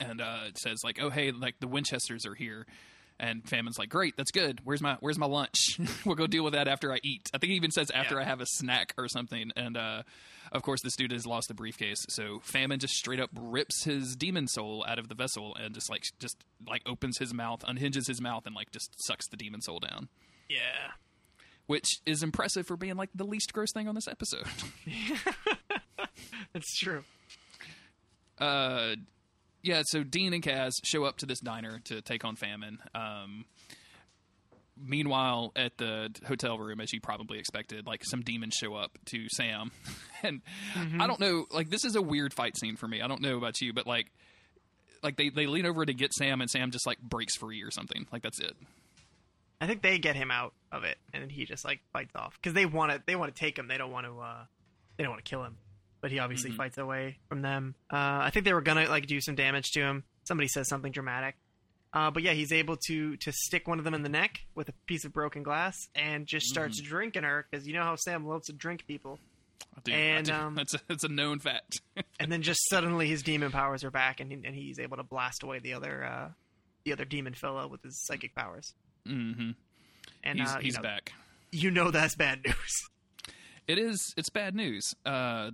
and uh, it says like, "Oh hey, like the Winchesters are here." And Famine's like, "Great, that's good. Where's my Where's my lunch? <laughs> we'll go deal with that after I eat." I think he even says after Yeah. I have a snack or something. And uh, of course, this dude has lost the briefcase, so Famine just straight up rips his demon soul out of the vessel and just like just like opens his mouth, unhinges his mouth, and like just sucks the demon soul down. Yeah. Which is impressive for being like the least gross thing on this episode. <laughs> That's true. <laughs> uh, yeah, so Dean and Cas show up to this diner to take on Famine. Um, meanwhile, at the hotel room, as you probably expected, like some demons show up to Sam, <laughs> and I don't know, like this is a weird fight scene for me. I don't know about you, but like, like they they lean over to get Sam, and Sam just like breaks free or something. Like that's it. I think they get him out of it, and then he just like fights off because they want to. They want to take him. They don't want to. uh They don't want to kill him. But he obviously Mhm. fights away from them. Uh I think they were gonna like do some damage to him. Somebody says something dramatic. Uh, but yeah, he's able to to stick one of them in the neck with a piece of broken glass and just starts drinking her because you know how Sam loves to drink people. I do, And, um, that's a, that's a known fact. <laughs> And then just suddenly his demon powers are back, and he, and he's able to blast away the other uh, the other demon fellow with his psychic powers. hmm And He's uh, you know, back. You know that's bad news. <laughs> It is. It's bad news. Uh,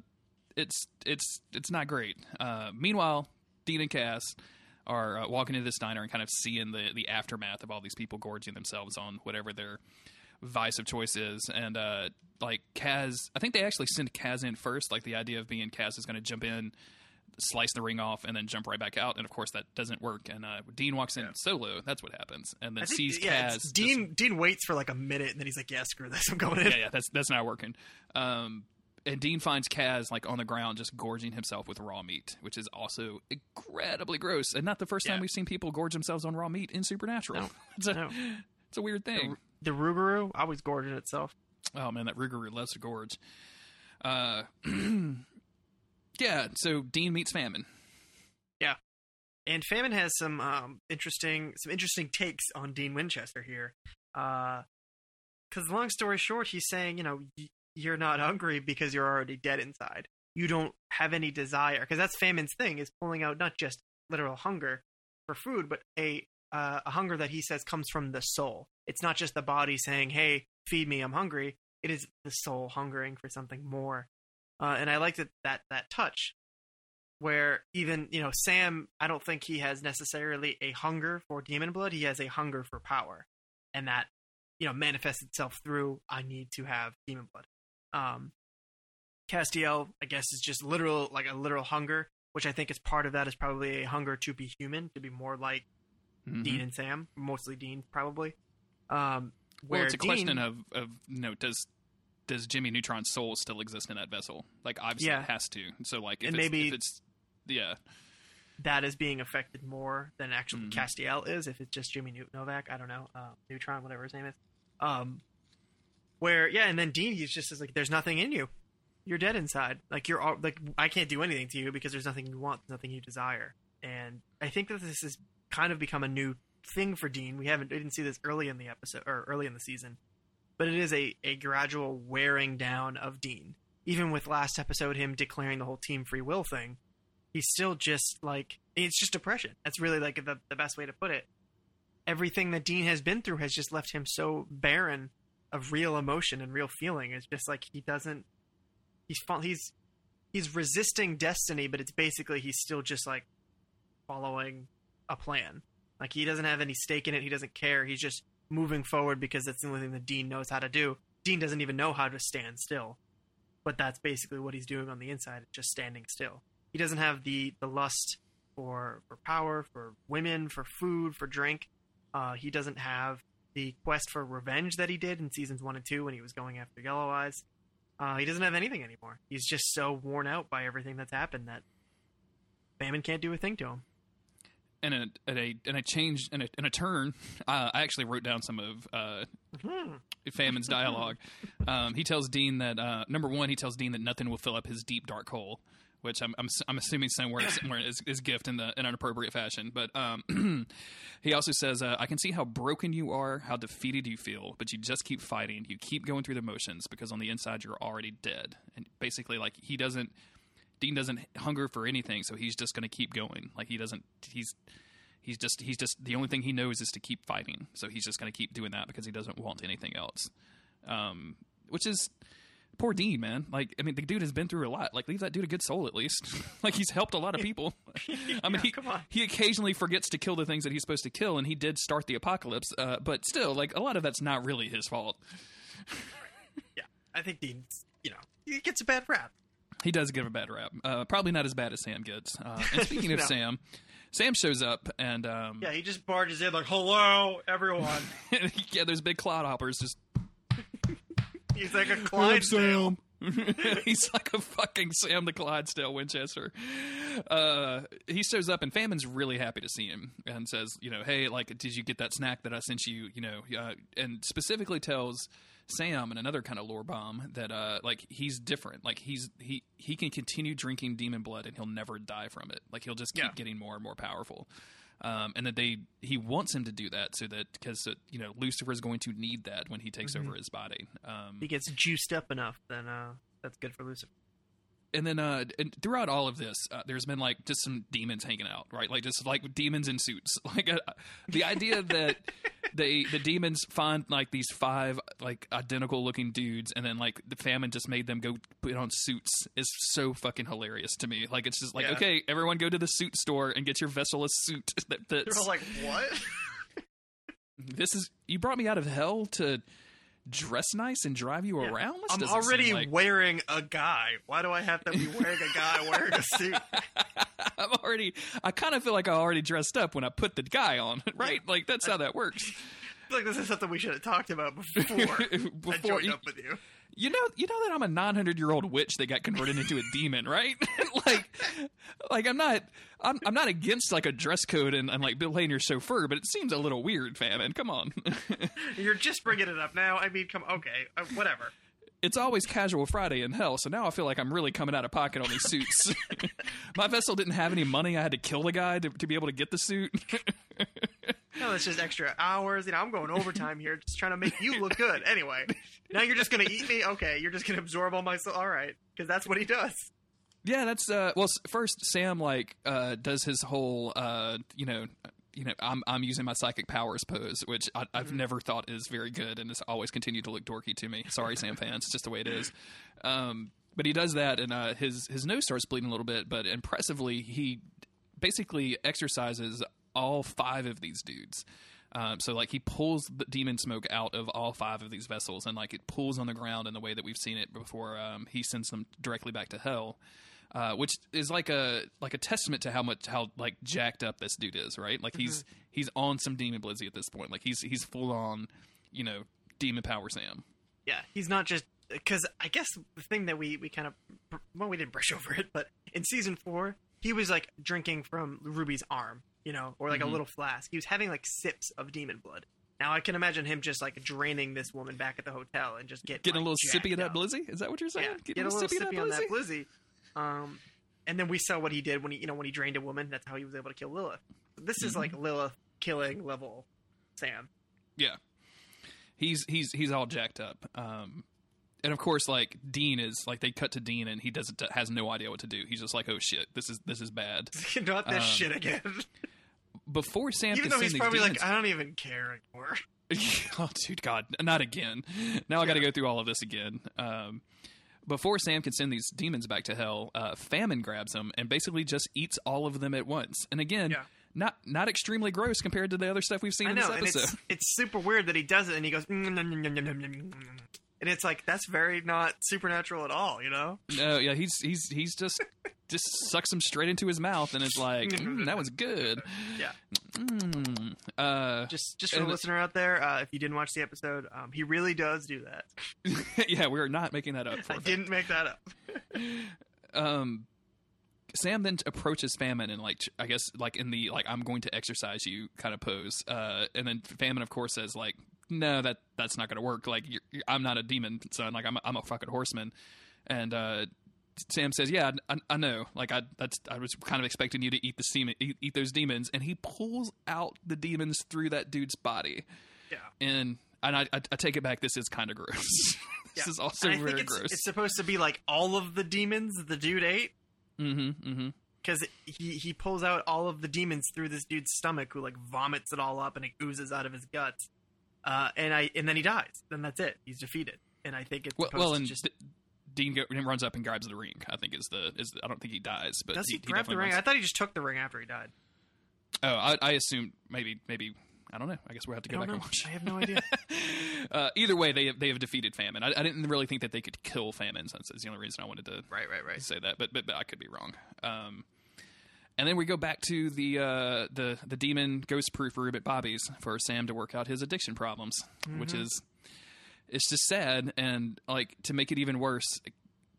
it's it's it's not great. Uh, meanwhile, Dean and Cas are uh, walking into this diner and kind of seeing the the aftermath of all these people gorging themselves on whatever their vice of choice is, and uh, like Cas, I think they actually send Cas in first. Like the idea of being Cas is going to jump in. Slice the ring off and then jump right back out, and of course that doesn't work. And uh, Dean walks in solo. That's what happens, and then think, sees yeah, Cas. it's- just- Dean Dean waits for like a minute, and then he's like, "Yeah, screw this, I'm going in." yeah, yeah, that's that's not working. Um, and Dean finds Cas like on the ground, just gorging himself with raw meat, which is also incredibly gross, and not the first time we've seen people gorge themselves on raw meat in Supernatural. No. <laughs> it's a No. it's a weird thing. The Rougarou always gorging itself. Oh man, that Rougarou loves to gorge. Uh, <clears throat> yeah. So Dean meets Famine. Yeah, and Famine has some um, interesting some interesting takes on Dean Winchester here. Because long story short, he's saying, you know, y- you're not hungry because you're already dead inside. you don't have any desire because that's famine's thing is pulling out not just literal hunger for food, but a uh, a hunger that he says comes from the soul. It's not just the body saying, "Hey, feed me, I'm hungry." It is the soul hungering for something more. Uh, and I like that that that touch where even you know Sam, I don't think he has necessarily a hunger for demon blood. He has a hunger for power, and that you know manifests itself through I need to have demon blood. Um, Castiel, I guess, is just literal like a literal hunger, which I think is part of that is probably a hunger to be human, to be more like Mhm. Dean and Sam, mostly Dean probably. Um, Well, it's a Dean, question of of you know does does Jimmy Neutron's soul still exist in that vessel? Like obviously Yeah. it has to. So like if And it's, maybe- if it's yeah that is being affected more than actually Mhm. Castiel is. If it's just Jimmy Newt Novak, I don't know, uh, Neutron, whatever his name is. Um, where yeah, and then Dean, he's just like, "There's nothing in you. You're dead inside. Like you're all like I can't do anything to you because there's nothing you want, nothing you desire." And I think that this has kind of become a new thing for Dean. We haven't we didn't see this early in the episode or early in the season, but it is a a gradual wearing down of Dean. Even with last episode, him declaring the whole team free will thing, he's still just like it's just depression. That's really like the the best way to put it. Everything that Dean has been through has just left him so barren of real emotion and real feeling. It's just like he doesn't. He's he's he's resisting destiny, but it's basically he's still just like following a plan. Like he doesn't have any stake in it. He doesn't care. He's just moving forward because that's the only thing that Dean knows how to do. Dean doesn't even know how to stand still, but that's basically what he's doing on the inside, just standing still. He doesn't have the the lust for for power, for women, for food, for drink. Uh, he doesn't have the quest for revenge that he did in seasons one and two when he was going after Yellow Eyes. Uh, he doesn't have anything anymore. He's just so worn out by everything that's happened that famine can't do a thing to him. and a and a and a change and a, and a turn. <laughs> Uh, I actually wrote down some of uh, Hmm. Famine's <laughs> dialogue. Um, he tells Dean that uh, number one, he tells Dean that nothing will fill up his deep dark hole, which I'm I'm, I'm assuming somewhere somewhere is, is gift in the in an appropriate fashion. But um, <clears throat> he also says, uh, "I can see how broken you are, how defeated you feel, but you just keep fighting. You keep going through the motions because on the inside you're already dead." And basically, like he doesn't. Dean doesn't hunger for anything, so he's just going to keep going. Like he doesn't. He's he's just he's just the only thing he knows is to keep fighting. So he's just going to keep doing that because he doesn't want anything else. Um, which is poor Dean, man. Like I mean, the dude has been through a lot. Like leave that dude a good soul at least. <laughs> like he's helped a lot of people. <laughs> I mean, Yeah, he he occasionally forgets to kill the things that he's supposed to kill, and he did start the apocalypse. Uh, but still, like a lot of that's not really his fault. <laughs> Yeah, I think Dean's, you know, he gets a bad rap. He does give a bad rap. Uh, probably not as bad as Sam gets. Uh, and speaking of Sam, Sam shows up and um, Yeah, he just barges in like, "Hello, everyone." yeah, there's big cloud hoppers just He's like a Clydesdale. <laughs> He's like a fucking Sam the Clydesdale Winchester. Uh, he shows up and Famine's really happy to see him and says, you know, hey, like, did you get that snack that I sent you? You know, uh, and specifically tells Sam and another kind of lore bomb that, uh, like, he's different. Like, he's he he can continue drinking demon blood and he'll never die from it. Like, he'll just keep Yeah. getting more and more powerful. Um, and that they he wants him to do that so that because uh, you know Lucifer is going to need that when he takes over his body. Um, He gets juiced up enough, then uh, that's good for Lucifer. And then uh and throughout all of this uh, there's been like just some demons hanging out right like just like demons in suits <laughs> like uh, the idea that they the demons find like these five like identical looking dudes and then like the famine just made them go put on suits is so fucking hilarious to me like it's just like Yeah. okay everyone go to the suit store and get your vessel a suit <laughs> that They're all like, "What?" <laughs> this is you brought me out of hell to dress nice and drive you Yeah. around This I'm already like- wearing a guy. Why do I have to be wearing a guy wearing a suit? <laughs> I'm already. I kind of feel like I already dressed up when I put the guy on, <laughs> right? Like that's how that works. I <laughs> feel like this is something we should have talked about before. I joined you, up with you. You know, you know that I'm a 900 year old witch that got converted into a demon, right? <laughs> like, like I'm not. I'm, I'm not against like a dress code and, and like Bill your chauffeur, but it seems a little weird, famine. Come on. <laughs> You're just bringing it up now. I mean, come okay, uh, whatever. it's always casual Friday in hell, so now I feel like I'm really coming out of pocket on these suits. <laughs> My vessel didn't have any money. I had to kill the guy to, to be able to get the suit. No, it's just extra hours. You know, I'm going overtime here, just trying to make you look good. Anyway, now you're just gonna eat me. Okay, you're just gonna absorb all my. So- all right, because that's what he does. Yeah, that's uh well first Sam like uh does his whole uh you know you know I'm I'm using my psychic powers pose which I, I've never thought is very good and has always continued to look dorky to me. Sorry Sam <laughs> fans, it's just the way it is. Um but he does that and uh his his nose starts bleeding a little bit but impressively he basically exercises all five of these dudes. Um, so like he pulls the demon smoke out of all five of these vessels, and like it pulls on the ground in the way that we've seen it before. Um, he sends them directly back to hell, uh, which is like a like a testament to how much how like jacked up this dude is, right? Like he's he's on some demon blizzy at this point. Like he's he's full on, you know, demon power Sam. Yeah, he's not just because I guess the thing that we we kind of well we didn't brush <laughs> over it, but in season four he was like drinking from Ruby's arm, you know, or like Mhm. a little flask. He was having like sips of demon blood. Now I can imagine him just like draining this woman back at the hotel and just get Getting a little sippy of that blizzy. Is that what you're saying? Yeah, Getting get a little sippy of sippy on that blizzy. Um, and then we saw what he did when he, you know, when he drained a woman. That's how he was able to kill Lilith. This is Mhm. like Lilith killing level Sam. Yeah, he's he's he's all jacked up. Um, and of course, like Dean is like they cut to Dean and he doesn't has no idea what to do. He's just like, oh shit, this is this is bad. <laughs> Not this Um, shit again. <laughs> Before Sam Even though he's probably demons, like, I don't even care anymore. <laughs> oh dude, God, not again. Now I got to Yeah. go through all of this again. Um, before Sam can send these demons back to hell, uh, Famine grabs them and basically just eats all of them at once. And again, Yeah. not not extremely gross compared to the other stuff we've seen I in know, this and episode. it's it's super weird that he does it and he goes, and it's like that's very not supernatural at all, you know? No, yeah, he's he's he's just just sucks him straight into his mouth and it's like <laughs> mm, that was good. Yeah. Mm. Uh, just just for a listener out there, uh, if you didn't watch the episode, um, he really does do that. <laughs> yeah, we are not making that up. <laughs> I didn't make that up. um. Sam then approaches Famine and like I guess like in the like I'm going to exorcise you kind of pose, uh, and then Famine of course says like no that that's not going to work like you're, you're, I'm not a demon son like I'm a, I'm a fucking horseman, and uh, Sam says yeah I, I know like I that's I was kind of expecting you to eat the demon eat, eat those demons, and he pulls out the demons through that dude's body, Yeah. and and I I, I take it back this is kind of gross. <laughs> this Yeah. is also And I very think it's, gross. it's supposed to be like all of the demons the dude ate mm-hmm mm-hmm. because he he pulls out all of the demons through this dude's stomach, who like vomits it all up and it oozes out of his guts. Uh, and I and then he dies. Then that's it. He's defeated. And I think it's Well, well and just D- Dean go, runs up and grabs the ring. I think is the is the, I don't think he dies, but does he, he, grab the definitely ring? I thought he just took the ring after he died. oh, I, I assume maybe maybe I don't know. I guess we'll have to go back know. and watch. I have no idea. <laughs> uh, either way, they have, they have defeated famine. I, I didn't really think that they could kill famine. Since that's the only reason I wanted to right, right, right. say that, but but, but I could be wrong. Um, and then we go back to the uh, the the demon ghost proof room at Bobby's for Sam to work out his addiction problems, which Mm-hmm. is it's just sad and like to make it even worse.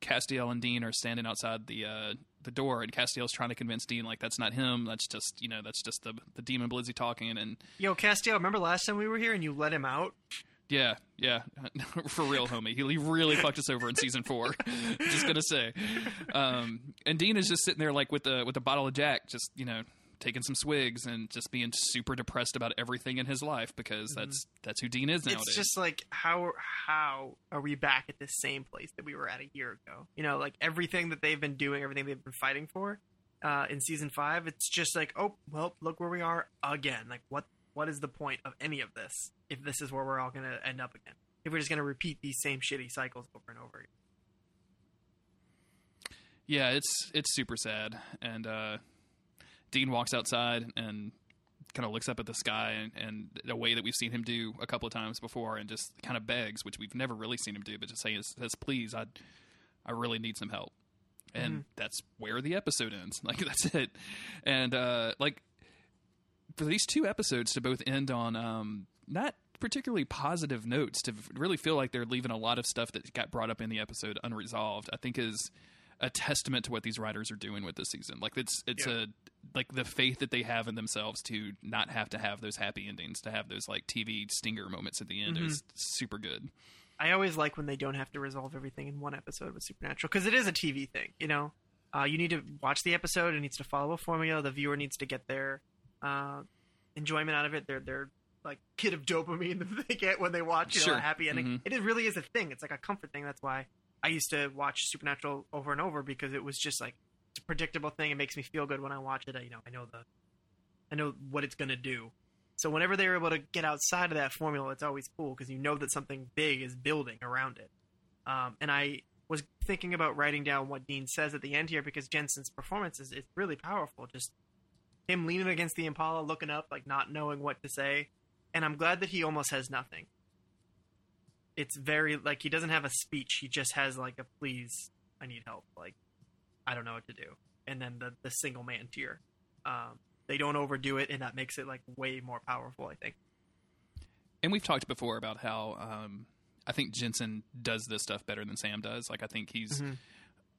Castiel and Dean are standing outside the uh, the door, and Castiel's trying to convince Dean like that's not him. That's just you know that's just the the demon Blizzy talking. And Yo, Castiel, remember last time we were here and you let him out? Yeah, yeah, <laughs> for real, homie. He, really fucked us over in season four. <laughs> just gonna say. Um, and Dean is just sitting there like with the with a bottle of Jack, just you know taking some swigs and just being super depressed about everything in his life because that's that's who Dean is nowadays. It's just like how how are we back at the same place that we were at a year ago? You know, like everything that they've been doing, everything they've been fighting for uh, in season five. It's just like, oh well, look where we are again. Like what what is the point of any of this if this is where we're all gonna end up again? If we're just gonna repeat these same shitty cycles over and over again. Yeah, it's it's super sad. And uh, Dean walks outside and kind of looks up at the sky and, and a way that we've seen him do a couple of times before, and just kind of begs, which we've never really seen him do, but just saying, says, "Please, I I really need some help." And that's where the episode ends. <laughs> Like that's it. And uh, like for these two episodes to both end on um, not particularly positive notes, to really feel like they're leaving a lot of stuff that got brought up in the episode unresolved, I think is a testament to what these writers are doing with this season. Like it's it's Yeah. a like the faith that they have in themselves to not have to have those happy endings, to have those like TV stinger moments at the end is super good. I always like when they don't have to resolve everything in one episode with Supernatural because it is a TV thing. You know, uh, you need to watch the episode. It needs to follow a formula. The viewer needs to get their uh, enjoyment out of it. They're they're like kid of dopamine <laughs> that they get when they watch you know, Sure. a happy ending. Mhm. It is, really is a thing. It's like a comfort thing. That's why I used to watch Supernatural over and over because it was just like it's a predictable thing. It makes me feel good when I watch it. I, you know, I know the, I know what it's gonna do. So whenever they're able to get outside of that formula, it's always cool because you know that something big is building around it. Um, and I was thinking about writing down what Dean says at the end here because Jensen's performance is, is really powerful. Just him leaning against the Impala, looking up, like not knowing what to say. And I'm glad that he almost has nothing. It's very like he doesn't have a speech. He just has like a please, I need help. Like I don't know what to do. And then the the single man tear. Um, they don't overdo it, and that makes it like way more powerful. I think. And we've talked before about how um, I think Jensen does this stuff better than Sam does. Like I think he's. Mhm.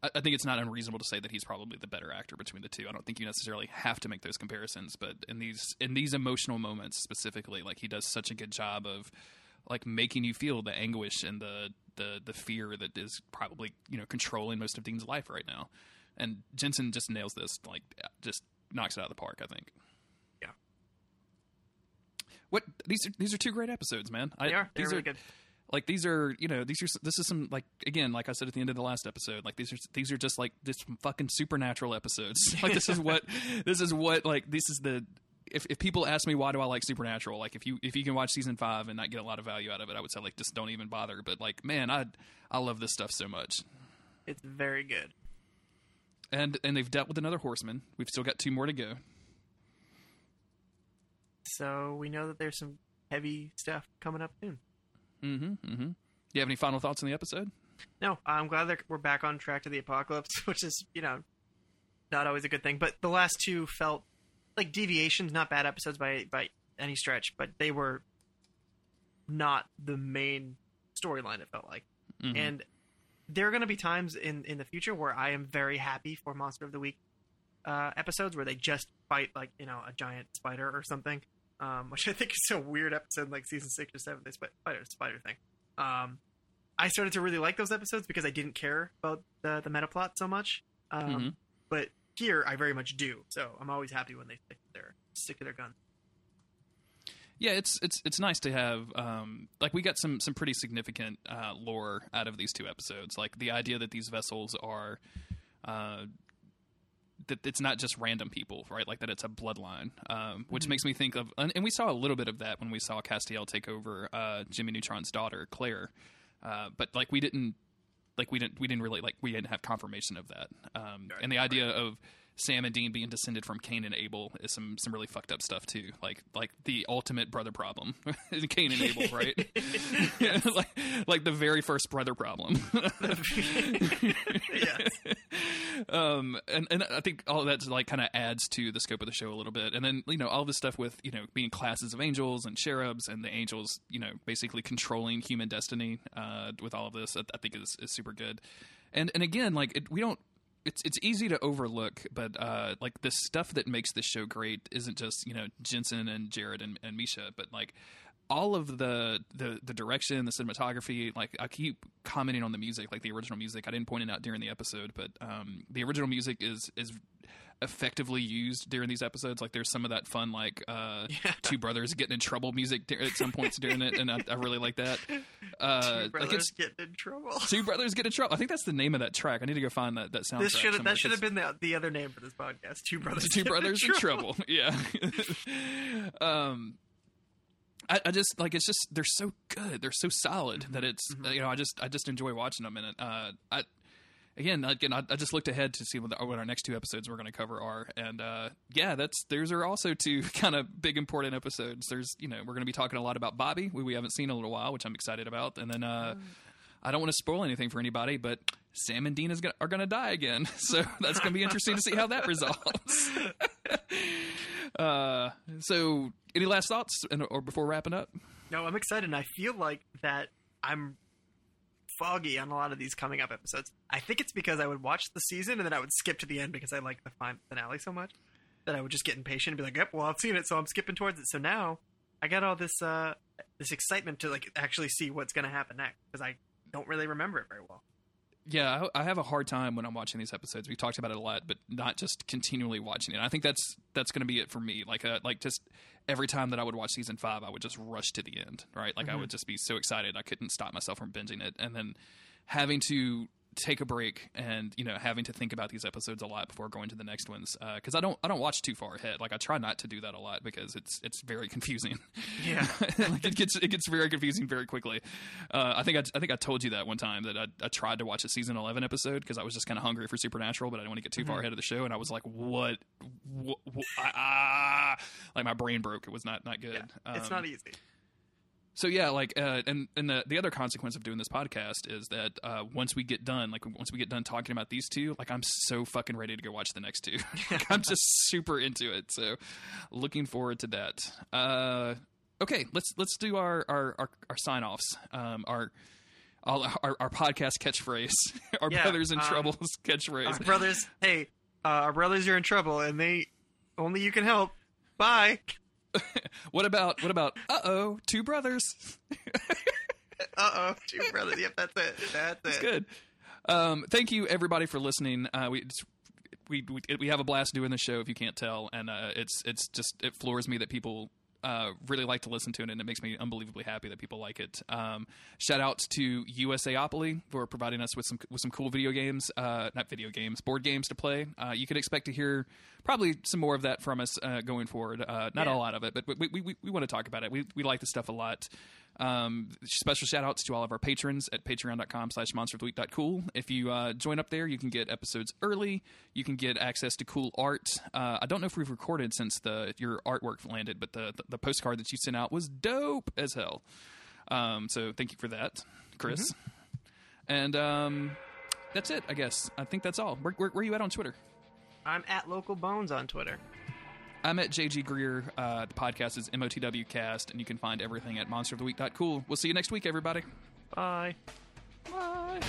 I I think it's not unreasonable to say that he's probably the better actor between the two. I don't think you necessarily have to make those comparisons, but in these in these emotional moments specifically, like he does such a good job of like making you feel the anguish and the the the fear that is probably you know controlling most of Dean's life right now. And Jensen just nails this, like just knocks it out of the park. I think. Yeah. What these are these are two great episodes, man. I, They are. They're these really are good. Like these are you know these are this is some like again like I said at the end of the last episode like these are these are just like this fucking supernatural episodes. <laughs> Like this is what <laughs> this is what like this is the if if people ask me why do I like supernatural? Like if you if you can watch season five and not get a lot of value out of it I would say like just don't even bother. But like man I I love this stuff so much. It's very good. and and they've dealt with another horseman. We've still got two more to go. So we know that there's some heavy stuff coming up soon. Mm-hmm mm-hmm Do you have any final thoughts on the episode No, I'm glad that we're back on track to the apocalypse, <laughs> which is you know not always a good thing. But the last two felt like deviations, not bad episodes by by any stretch, but they were not the main storyline. It felt like, Mhm. and there are going to be times in in the future where I am very happy for Monster of the Week uh, episodes where they just fight like you know a giant spider or something, um, which I think is a weird episode like season six or seven. They sp- spider spider thing. Um, I started to really like those episodes because I didn't care about the the meta plot so much. Um, Mhm. But here, I very much do. So I'm always happy when they stick to their stick to their guns. Yeah, it's it's it's nice to have um, like we got some some pretty significant uh, lore out of these two episodes. Like the idea that these vessels are uh, that it's not just random people, right? Like that it's a bloodline, um, which makes me think of and and we saw a little bit of that when we saw Castiel take over uh, Jimmy Neutron's daughter Claire, uh, but like we didn't like we didn't we didn't really like we didn't have confirmation of that. Um, Right, and the idea of Sam and Dean being descended from Cain and Abel is some some really fucked up stuff too. Like like the ultimate brother problem, <laughs> Cain and Abel, right? <laughs> <laughs> like like the very first brother problem. yes. um, and and I think all that like kind of adds to the scope of the show a little bit. And then you know all this stuff with you know being classes of angels and cherubs, and the angels you know basically controlling human destiny uh, with all of this. I, I think is, is super good. And and again, like it, we don't. It's it's easy to overlook, but uh, like the stuff that makes this show great isn't just you know Jensen and Jared and, and Misha, but like all of the, the the direction, the cinematography, like I keep commenting on the music, like the original music. I didn't point it out during the episode, but um, the original music is is effectively used during these episodes. Like there's some of that fun, like uh, Yeah. two brothers getting in trouble music dur- at some points during it, and I, I really like that. <laughs> Uh, Two like brothers it's getting in trouble. <laughs> two brothers get in trouble. I think that's the name of that track. I need to go find that that soundtrack. This should that should have been the, the other name for this podcast. Two brothers. two brothers in trouble. <laughs> Yeah. um, I, I just like it's just they're so good. They're so solid that it's you know I just I just enjoy watching them. And it uh, I again again I, I just looked ahead to see what, the, what our next two episodes we're going to cover are. And uh, yeah, that's those are also two <laughs> kind of big important episodes. There's you know we're going to be talking a lot about Bobby, who we haven't seen in a little while, which I'm excited about. And then. Uh, I don't want to spoil anything for anybody, but Sam and Dean is gonna, are going to die again, <laughs> so that's going to be interesting to see how that resolves. <laughs> uh, so, any last thoughts, and, or before wrapping up? No, I'm excited. and I feel like that I'm foggy on a lot of these coming up episodes. I think it's because I would watch the season and then I would skip to the end because I like the finale so much that I would just get impatient and be like, "Yep, well, I've seen it, so I'm skipping towards it." So now I got all this uh this excitement to like actually see what's going to happen next because I don't really remember it very well. Yeah, I, I have a hard time when I'm watching these episodes. We talked about it a lot, but not just continually watching it. I think that's that's going to be it for me. Like, uh, like just every time that I would watch season five, I would just rush to the end. Right, like I would just be so excited I couldn't stop myself from binging it, and then having to take a break and you know having to think about these episodes a lot before going to the next ones because I don't I don't watch too far ahead. Like I try not to do that a lot because it's it's very confusing. Yeah. <laughs> like it gets it gets very confusing very quickly. Uh, I think I, I think I told you that one time that I, I tried to watch a season eleven episode because I was just kind of hungry for Supernatural, but I didn't want to get too far ahead of the show, and I was like, what, what, what ah, like my brain broke. It was not not good. it's Um, not easy. So yeah, like, uh, and and the the other consequence of doing this podcast is that uh, once we get done, like once we get done talking about these two, like I'm so fucking ready to go watch the next two. <laughs> like, I'm just super into it. So looking forward to that. Uh, okay, let's let's do our our our, our sign offs. Um, our all our, our podcast catchphrase, <laughs> our Yeah, brothers in um, trouble <laughs> catchphrase. Our brothers, hey, uh, our brothers are in trouble, and they only you can help. Bye. <laughs> What about what about uh oh, two brothers? <laughs> Uh oh, two brothers. Yep, that's it. That's It's it. good. Um, thank you everybody for listening. Uh, we it's, we we we have a blast doing the show if you can't tell, and uh, it's it's just it floors me that people. Uh, really like to listen to it, and it makes me unbelievably happy that people like it. Um, shout out to USAopoly for providing us with some with some cool video games, uh, not video games, board games to play. Uh, you could expect to hear probably some more of that from us uh, going forward. Uh, not Yeah. a lot of it, but we we, we, we want to talk about it. We we like the stuff a lot. Um, special shout outs to all of our patrons at patreon.com slash monsteroftheweek.cool. If you uh, join up there, you can get episodes early. You can get access to cool art. Uh, I don't know if we've recorded since the your artwork landed, but the, the, the postcard that you sent out was dope as hell. Um, so thank you for that, Chris. And um, that's it, I guess. I think that's all. Where, where, where are you at on Twitter? I'm at Local Bones on Twitter. I'm at JG Greer. Uh, the podcast is MOTW Cast, and you can find everything at monsteroftheweek.cool. We'll see you next week, everybody. Bye. Bye.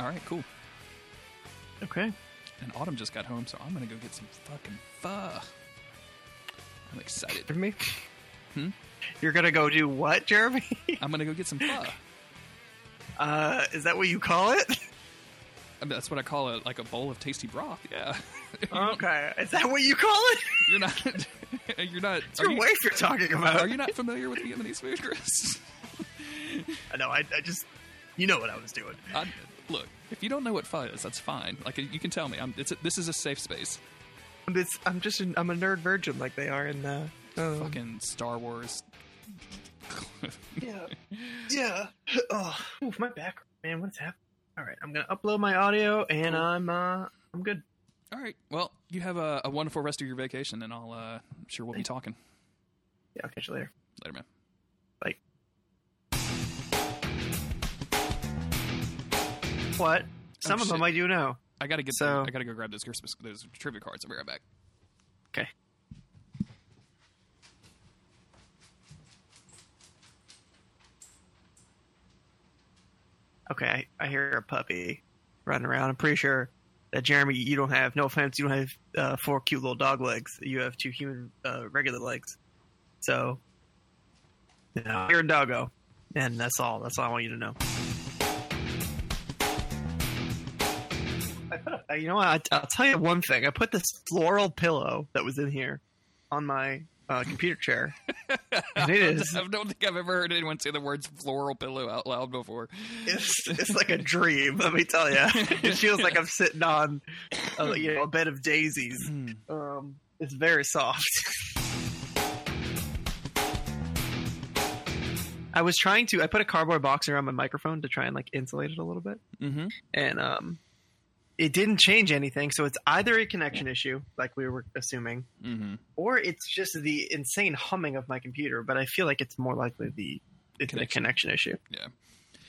All right, cool. Okay. And Autumn just got home, so I'm gonna go get some fucking pho. I'm excited. For me. Hmm? You're gonna go do what, Jeremy? <laughs> I'm gonna go get some pho. uh, is that what you call it? <laughs> I mean, that's what I call it, like a bowl of tasty broth. Yeah. <laughs> Okay. Is that what you call it? You're not. You're not. It's your you, wife you're talking about. are you not familiar with Vietnamese food, Chris? I know. I, I just, you know what I was doing. I, look, if you don't know what pho is, that's fine. Like you can tell me. I'm, it's a, this is a safe space. It's, I'm just, an, I'm a nerd virgin like they are in uh, um, Fucking Star Wars. <laughs> Yeah. Yeah. Oh, oof, my back, man. What's happening? All right, I'm gonna upload my audio, and I'm, uh, I'm good. All right. Well, you have a, a wonderful rest of your vacation, and I'll. Uh, I'm sure we'll be talking Yeah, I'll catch you later. later, man. Bye. What? Some Oh, of them shit. I do know. I gotta get. So- I gotta go grab those Christmas those trivia cards. I'll be right back. Okay. Okay, I, I hear a puppy running around. I'm pretty sure that Jeremy, you don't have. No offense, you don't have uh, four cute little dog legs. You have two human uh, regular legs. So, you know, you're a doggo, and that's all. That's all I want you to know. You know what? I, I'll tell you one thing. I put this floral pillow that was in here on my uh, computer chair, <laughs> and it is I don't think I've ever heard anyone say the words floral pillow out loud before. it's, it's like a dream. Let me tell you, it feels like I'm sitting on a, you know a bed of daisies. Um, it's very soft. I was trying to. I put a cardboard box around my microphone to try and like insulate it a little bit, Mm-hmm. and um, it didn't change anything. So it's either a connection issue, like we were assuming, Mm-hmm. or it's just the insane humming of my computer. But I feel like it's more likely the it's a Connection. connection issue.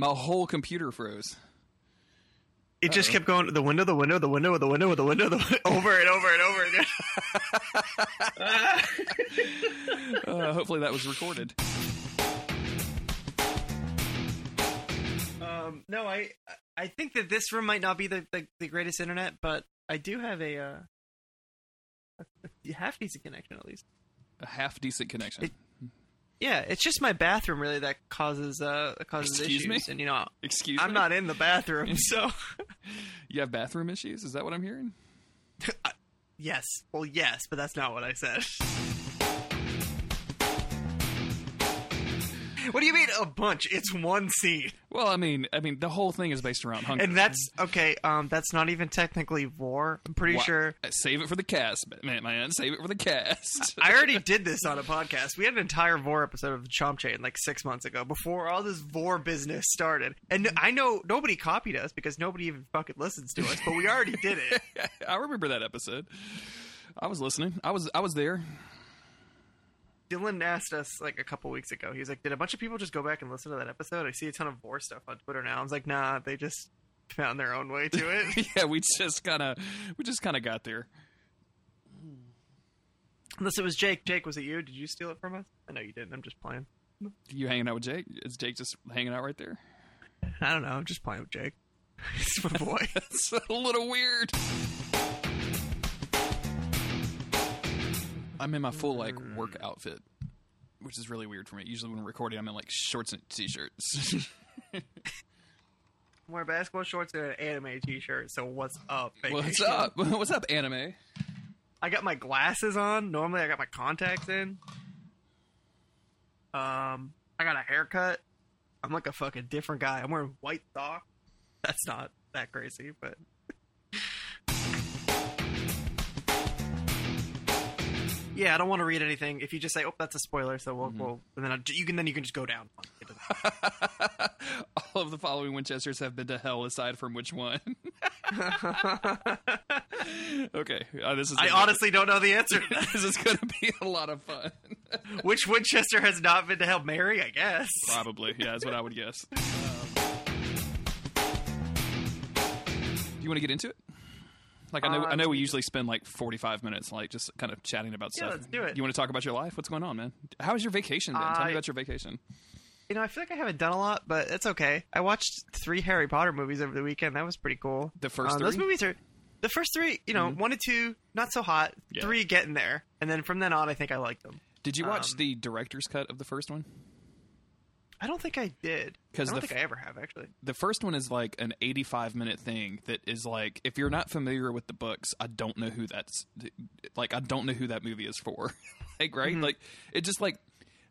My whole computer froze. It just Uh-oh. kept going to the window, the window, the window, the window, the window, the window, <laughs> over and over and over again. <laughs> Uh, hopefully that was recorded. um, no, I I think that this room might not be the, the, the greatest internet, but I do have a, uh, a, a half decent connection at least. A half decent connection. It- Yeah, it's just my bathroom really that causes uh causes Excuse issues, me? and you know Excuse me. I'm me. not in the bathroom, <laughs> so You have bathroom issues? Is that what I'm hearing? <laughs> yes, well yes, but that's not what I said. <laughs> What do you mean a bunch? It's one scene. Well, I mean, I mean, the whole thing is based around hunger. And that's okay. Um, that's not even technically vore. I'm pretty Wha- sure. Uh, Save it for the cast, man. Man, save it for the cast. <laughs> I already did this on a podcast. We had an entire vore episode of Chomp Chain like six months ago, before all this vore business started. And I know nobody copied us because nobody even fucking listens to us, but we already did it. <laughs> I remember that episode. I was listening. I was I was there. Dylan asked us like a couple weeks ago. He was like, "Did a bunch of people just go back and listen to that episode?" I see a ton of vore stuff on Twitter now. I was like, "Nah, they just found their own way to it." <laughs> yeah, we just kind of we just kind of got there. Unless it was Jake. Jake, was it you? Did you steal it from us? I know you didn't. I'm just playing. You hanging out with Jake? Is Jake just hanging out right there? I don't know. I'm just playing with Jake. <laughs> He's my boy. <laughs> It's a little weird. I'm in my full like work outfit, which is really weird for me. Usually when I'm recording, I'm in like shorts and t-shirts. <laughs> Wear basketball shorts and an anime T-shirt. So what's up? What's up? <laughs> What's up, anime? I got my glasses on. Normally, I got my contacts in. Um, I got a haircut. I'm like a fucking different guy. I'm wearing white socks. That's not that crazy, but. Yeah, I don't want to read anything. If you just say, "Oh, that's a spoiler," so we'll, we'll and then I, you can then you can just go down. <laughs> All of the following Winchesters have been to hell, aside from which one? <laughs> okay, uh, this is. I honestly don't know the answer <laughs> this is going to be a lot of fun. Which Winchester has not been to hell, Mary? I guess. Probably, yeah, that's what I would guess. Um, do you want to get into it? Like I know, I know we usually spend like forty-five minutes, like just kind of chatting about Yeah, stuff. let's do it. You want to talk about your life? What's going on, man? How was your vacation? Then tell me about your vacation. You know, I feel like I haven't done a lot, but it's okay. I watched three Harry Potter movies over the weekend. That was pretty cool. The first Uh, Those three? movies are the first three. You know, one and two not so hot. Yeah. Three getting there, and then from then on, I think I liked them. Did you watch um, the director's cut of the first one? I don't think I did. 'Cause I don't the think f- I ever have actually. the first one is like an 85 minute thing that is like if you're not familiar with the books i don't know who that's like i don't know who that movie is for <laughs> like right Mm-hmm. like it just like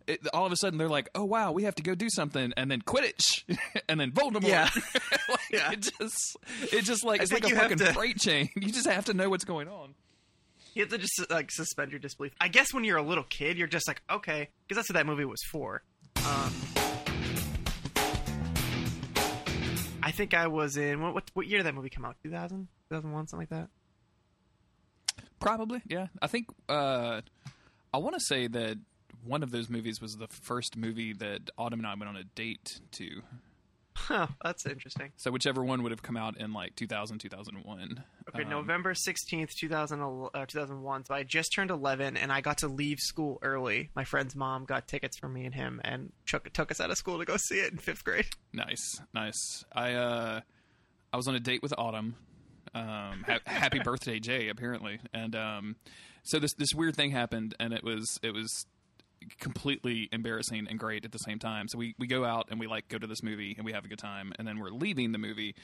it, all of a sudden they're like oh wow we have to go do something and then quidditch <laughs> and then voldemort Yeah. <laughs> like, Yeah. it just it just like I it's like a fucking to- freight chain you just have to know what's going on You have to just like suspend your disbelief. I guess when you're a little kid, you're just like, okay, because that's what that movie was for. Um, I think I was in what, what what year did that movie come out? 2000, 2001, something like that. probably yeah i think uh i want to say that one of those movies was the first movie that autumn and i went on a date to Huh, <laughs> that's interesting. So whichever one would have come out in like 2000, 2001. Okay, Um, November 16th, 2000, uh, 2001. So I just turned 11 and I got to leave school early. My friend's mom got tickets for me and him and took, took us out of school to go <laughs> see it in fifth grade. Nice, nice. I uh, I was on a date with Autumn. Um, ha- <laughs> happy birthday, Jay! Apparently, and um, so this this weird thing happened, and it was it was completely embarrassing and great at the same time. So we we go out and we like go to this movie and we have a good time, and then we're leaving the movie.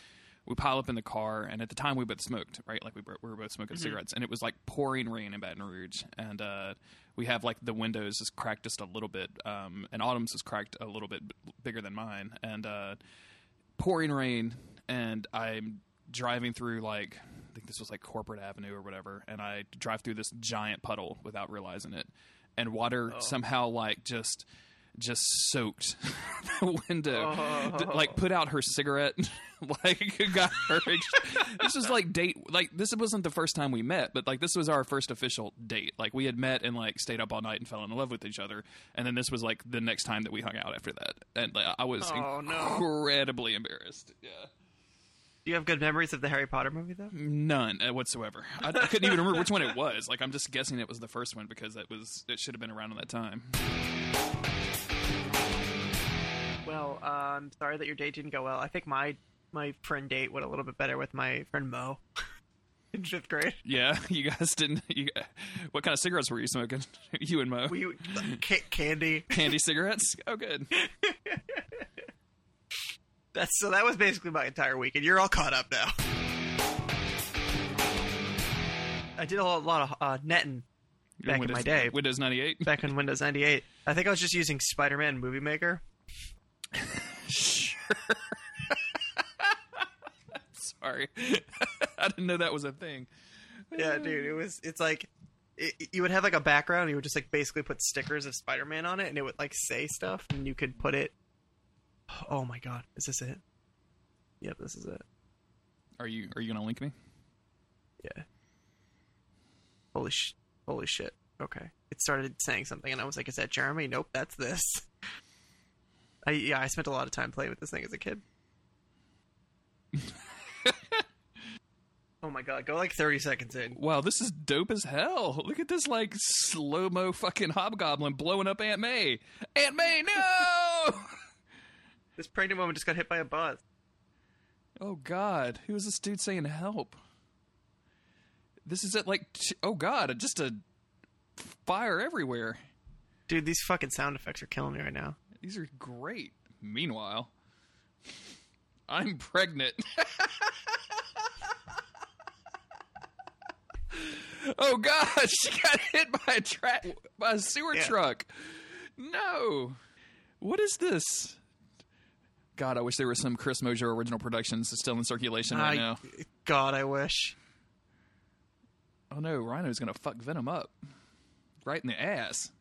We pile up in the car, and at the time we both smoked, right? Like we were, we were both smoking cigarettes, and it was like pouring rain in Baton Rouge, and uh, we have like the windows is cracked just a little bit, um, and Autumn's is cracked a little bit b- bigger than mine, and uh, pouring rain, and I'm driving through like I think this was like Corporate Avenue or whatever, and I drive through this giant puddle without realizing it, and water oh. somehow like just just soaked <laughs> the window. Oh. D- like put out her cigarette, <laughs> like <laughs> got her. this was like date. Like this wasn't the first time we met, but like this was our first official date. Like we had met and like stayed up all night and fell in love with each other, and then this was like the next time that we hung out after that, and like, I was Oh, no. incredibly embarrassed. Yeah. Do you have good memories of the Harry Potter movie though? None uh, whatsoever. I, I couldn't even remember which one it was. Like I'm just guessing it was the first one because it was it should have been around at that time. Well, uh, I'm sorry that your date didn't go well. I think my my friend date went a little bit better with my friend Mo <laughs> in fifth grade. Yeah, <laughs> you guys didn't. You, what kind of cigarettes were you smoking? <laughs> you and Mo. We ca- candy. Candy cigarettes. Oh, good. That's so. That was basically my entire weekend. You're all caught up now. I did a lot, lot of uh, netting back Windows, in my day. Windows 98. back in Windows 98. I think I was just using Spider-Man Movie Maker. Sure. <laughs> Sorry, <laughs> I didn't know that was a thing. Yeah, dude, it was. It's like it, you would have like a background. You would just like basically put stickers of Spider-Man on it, and it would like say stuff, and you could put it. Oh my god, is this it? Yep, this is it. Are you Are you gonna link me? Yeah. Holy sh! Holy shit. Okay, it started saying something, and I was like, "Is that Jeremy?" Nope, that's this. I yeah, I spent a lot of time playing with this thing as a kid. oh my god, go like thirty seconds in. Wow, this is dope as hell. Look at this like slow mo fucking hobgoblin blowing up Aunt May. Aunt May, no! <laughs> This pregnant woman just got hit by a bus. oh God, who is this dude saying help? This is it. Like, t- oh God, just a fire everywhere. Dude, these fucking sound effects are killing me right now. These are great. Meanwhile, I'm pregnant. <laughs> oh God, she got hit by a tra- by a sewer Yeah. truck. No, what is this? God, I wish there was some Chris Mojo original productions still in circulation right I- now. God, I wish. Oh no, Rhino's gonna fuck Venom up right in the ass.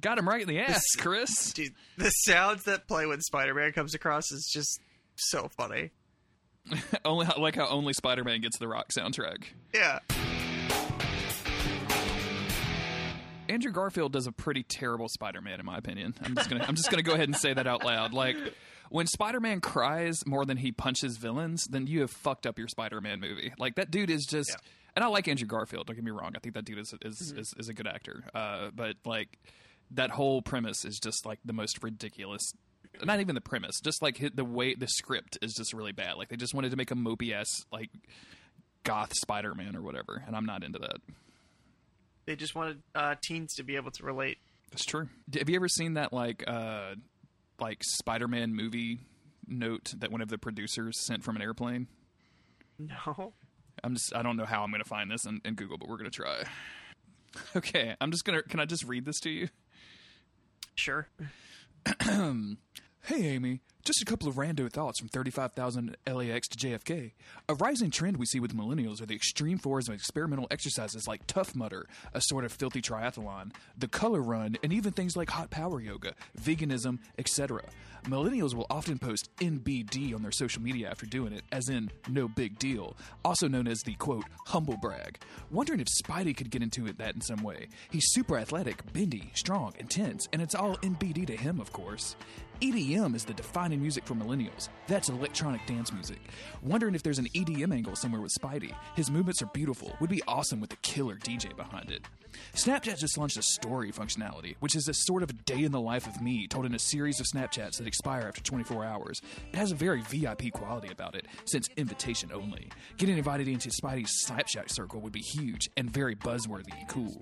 Got him right in the ass, Chris. <laughs> Dude, the sounds that play when Spider-Man comes across is just so funny. <laughs> only I like how only Spider-Man gets the Rock soundtrack. Yeah. Andrew Garfield does a pretty terrible Spider-Man, in my opinion. I'm just gonna I'm just gonna go ahead and say that out loud. Like when Spider-Man cries more than he punches villains, then you have fucked up your Spider-Man movie. Like that dude is just. Yeah. And I like Andrew Garfield. Don't get me wrong. I think that dude is is is, is a good actor. Uh, but like that whole premise is just like the most ridiculous. Not even the premise, just like the way the script is just really bad. Like they just wanted to make a mopey ass like goth Spider-Man or whatever, and I'm not into that. They just wanted uh, teens to be able to relate. That's true. Have you ever seen that like uh like Spider-Man movie note that one of the producers sent from an airplane? No. I'm just I don't know how I'm going to find this in, in Google, but we're going to try. <laughs> Okay, I'm just going to can I just read this to you? Sure. <clears throat> Hey, Amy. Just a couple of random thoughts from 35,000 LAX to JFK. A rising trend we see with millennials are the extreme forms of experimental exercises like Tough Mudder, a sort of filthy triathlon, the Color Run, and even things like hot power yoga, veganism, etc. Millennials will often post NBD on their social media after doing it, as in no big deal, also known as the quote, humble brag. Wondering if Spidey could get into it that in some way. He's super athletic, bendy, strong, intense, and it's all NBD to him, of course. EDM is the defining music for millennials. That's electronic dance music. Wondering if there's an EDM angle somewhere with Spidey. His movements are beautiful. Would be awesome with a killer DJ behind it. Snapchat just launched a story functionality, which is a sort of day in the life of me told in a series of Snapchats that expire after 24 hours. It has a very VIP quality about it, since invitation only. Getting invited into Spidey's Snapchat circle would be huge and very buzzworthy and cool.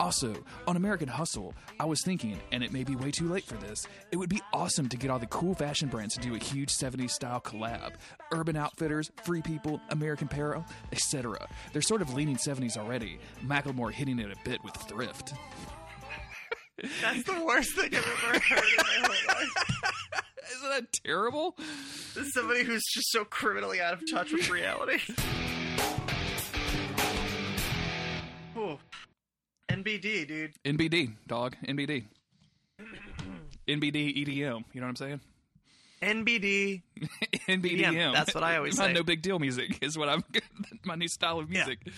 Also, on American Hustle, I was thinking, and it may be way too late for this, it would be awesome to get all the cool fashion brands to do a huge 70s style collab. Urban Outfitters, Free People, American Apparel, etc. They're sort of leaning 70s already. Macklemore hitting it a bit with thrift. That's the <laughs> worst thing I've ever heard in my whole life. <laughs> Isn't that terrible? This is somebody who's just so criminally out of touch with reality. <laughs> Ooh. NBD, dude. NBD, dog. NBD. NBD EDM. You know what I'm saying? NBD. NBDM. that's what I always my say. no big deal music is what I'm. my new style of music. Yeah.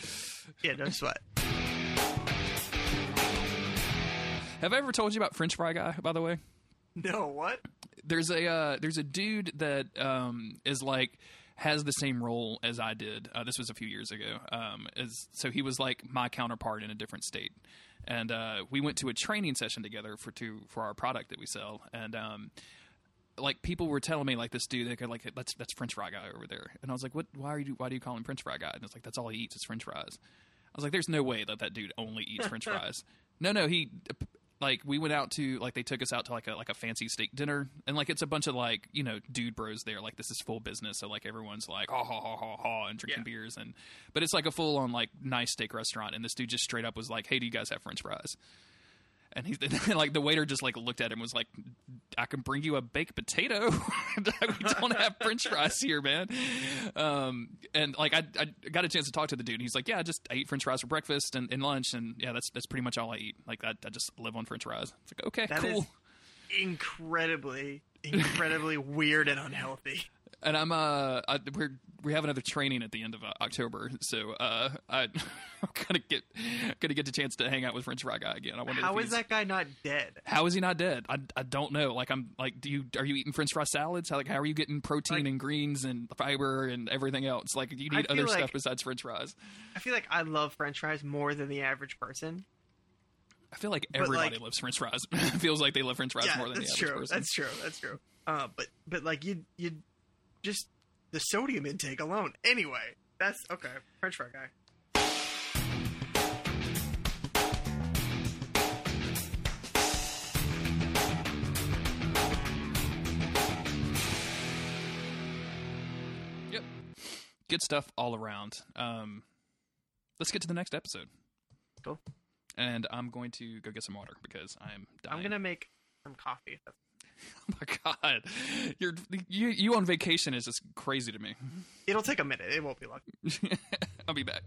music. Yeah, no sweat. Have I ever told you about French Fry Guy? By the way. No, what? there's a uh, there's a dude that um, is like has the same role as I did. Uh, this was a few years ago. Um, as so he was like my counterpart in a different state, and uh, we went to a training session together for to for our product that we sell, and. Um, like people were telling me like this dude they could like that's that's French fry guy over there, and I was like, what? Why are you? Why do you call him French fry guy? And it's like that's all he eats is French fries. I was like, there's no way that that dude only eats French <laughs> fries. No, no, he like we went out to like they took us out to like a like a fancy steak dinner, and like it's a bunch of like you know dude bros there. Like this is full business, so like everyone's like ha ha ha ha ha and drinking Yeah. beers, and but it's like a full on like nice steak restaurant, and this dude just straight up was like, hey, do you guys have French fries? And he's <laughs> like the waiter just like looked at him and was like, "I can bring you a baked potato. <laughs> we don't have French fries here, man." Um, and like I, I got a chance to talk to the dude. He's like, "Yeah, I just I eat French fries for breakfast and, and lunch, and yeah, that's that's pretty much all I eat. Like I, I just live on French fries." It's like, okay, That cool. is incredibly, incredibly <laughs> weird and unhealthy. And I'm uh I, we're we have another training at the end of uh, October, so uh I, <laughs> I'm gonna get gonna get the chance to hang out with French fry guy again. I wonder How is that guy not dead? How is he not dead? I, I don't know. Like I'm like, do you are you eating French fry salads? How like how are you getting protein Like- and greens and fiber and everything else? Like you need other like- stuff besides French fries. I feel like I love French fries more than the average person. I feel like everybody like- loves French fries. <laughs> it feels like they love French fries yeah, more than that's the average true. person. That's true. That's true. Uh, but but like you you just the sodium intake alone. Anyway, that's okay. French fry guy. Yep. Good stuff all around. Um, let's get to the next episode. Cool. And I'm going to go get some water because I'm dying. I'm gonna make some coffee. <laughs> Oh my god, you're you you on vacation is just crazy to me. It'll take a minute. It won't be long. <laughs> I'll be back.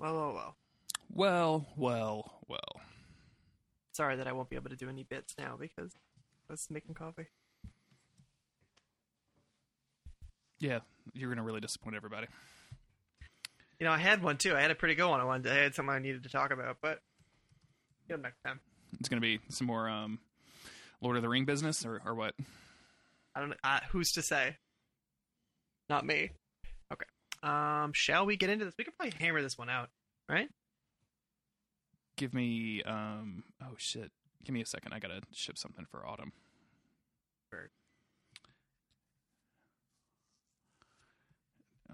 Well, well, well. Well, well, well. Sorry that I won't be able to do any bits now because I was making coffee. Yeah, you're gonna really disappoint everybody. You know, I had one too. I had a pretty good one. I wanted. I had something I needed to talk about, but get them next time. It's gonna be some more um, Lord of the Ring business, or or what? I don't know. Uh, who's to say? Not me. Um, shall we get into this? We could probably hammer this one out, right? Give me um. Oh shit! Give me a second. I gotta ship something for Autumn. Bird.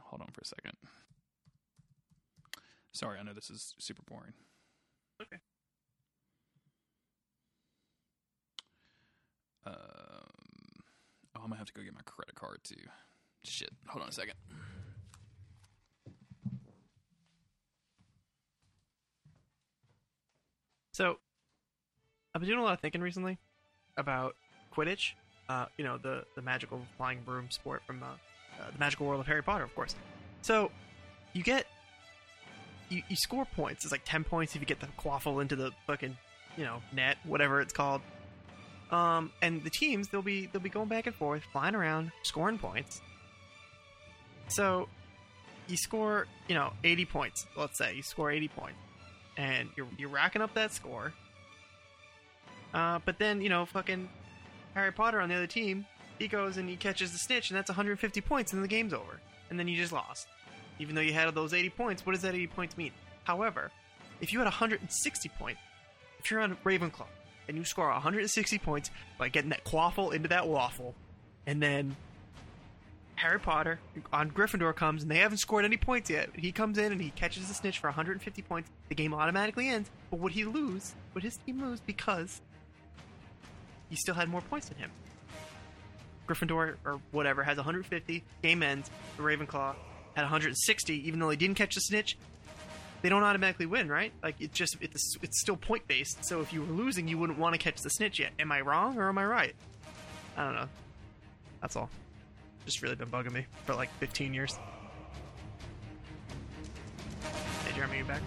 Hold on for a second. Sorry, I know this is super boring. Okay. Um, oh, I'm gonna have to go get my credit card too. Shit. Hold on a second. So, I've been doing a lot of thinking recently about Quidditch. Uh, you know, the the magical flying broom sport from uh, uh, the magical world of Harry Potter, of course. So, you get you, you score points. It's like ten points if you get the quaffle into the fucking you know net, whatever it's called. Um, and the teams they'll be they'll be going back and forth, flying around, scoring points. So, you score you know eighty points. Let's say you score eighty points and you're you're racking up that score. Uh, but then you know, fucking Harry Potter on the other team, he goes and he catches the snitch, and that's 150 points, and the game's over. And then you just lost, even though you had those 80 points. What does that 80 points mean? However, if you had 160 points, if you're on Ravenclaw and you score 160 points by getting that quaffle into that waffle, and then Harry Potter on Gryffindor comes and they haven't scored any points yet. He comes in and he catches the snitch for 150 points. The game automatically ends, but would he lose? Would his team lose because he still had more points than him? Gryffindor or whatever has 150. Game ends. The Ravenclaw had 160, even though they didn't catch the snitch. They don't automatically win, right? Like it's just it's it's still point based. So if you were losing, you wouldn't want to catch the snitch yet. Am I wrong or am I right? I don't know. That's all just really been bugging me for like 15 years. Hey, Jeremy, you back?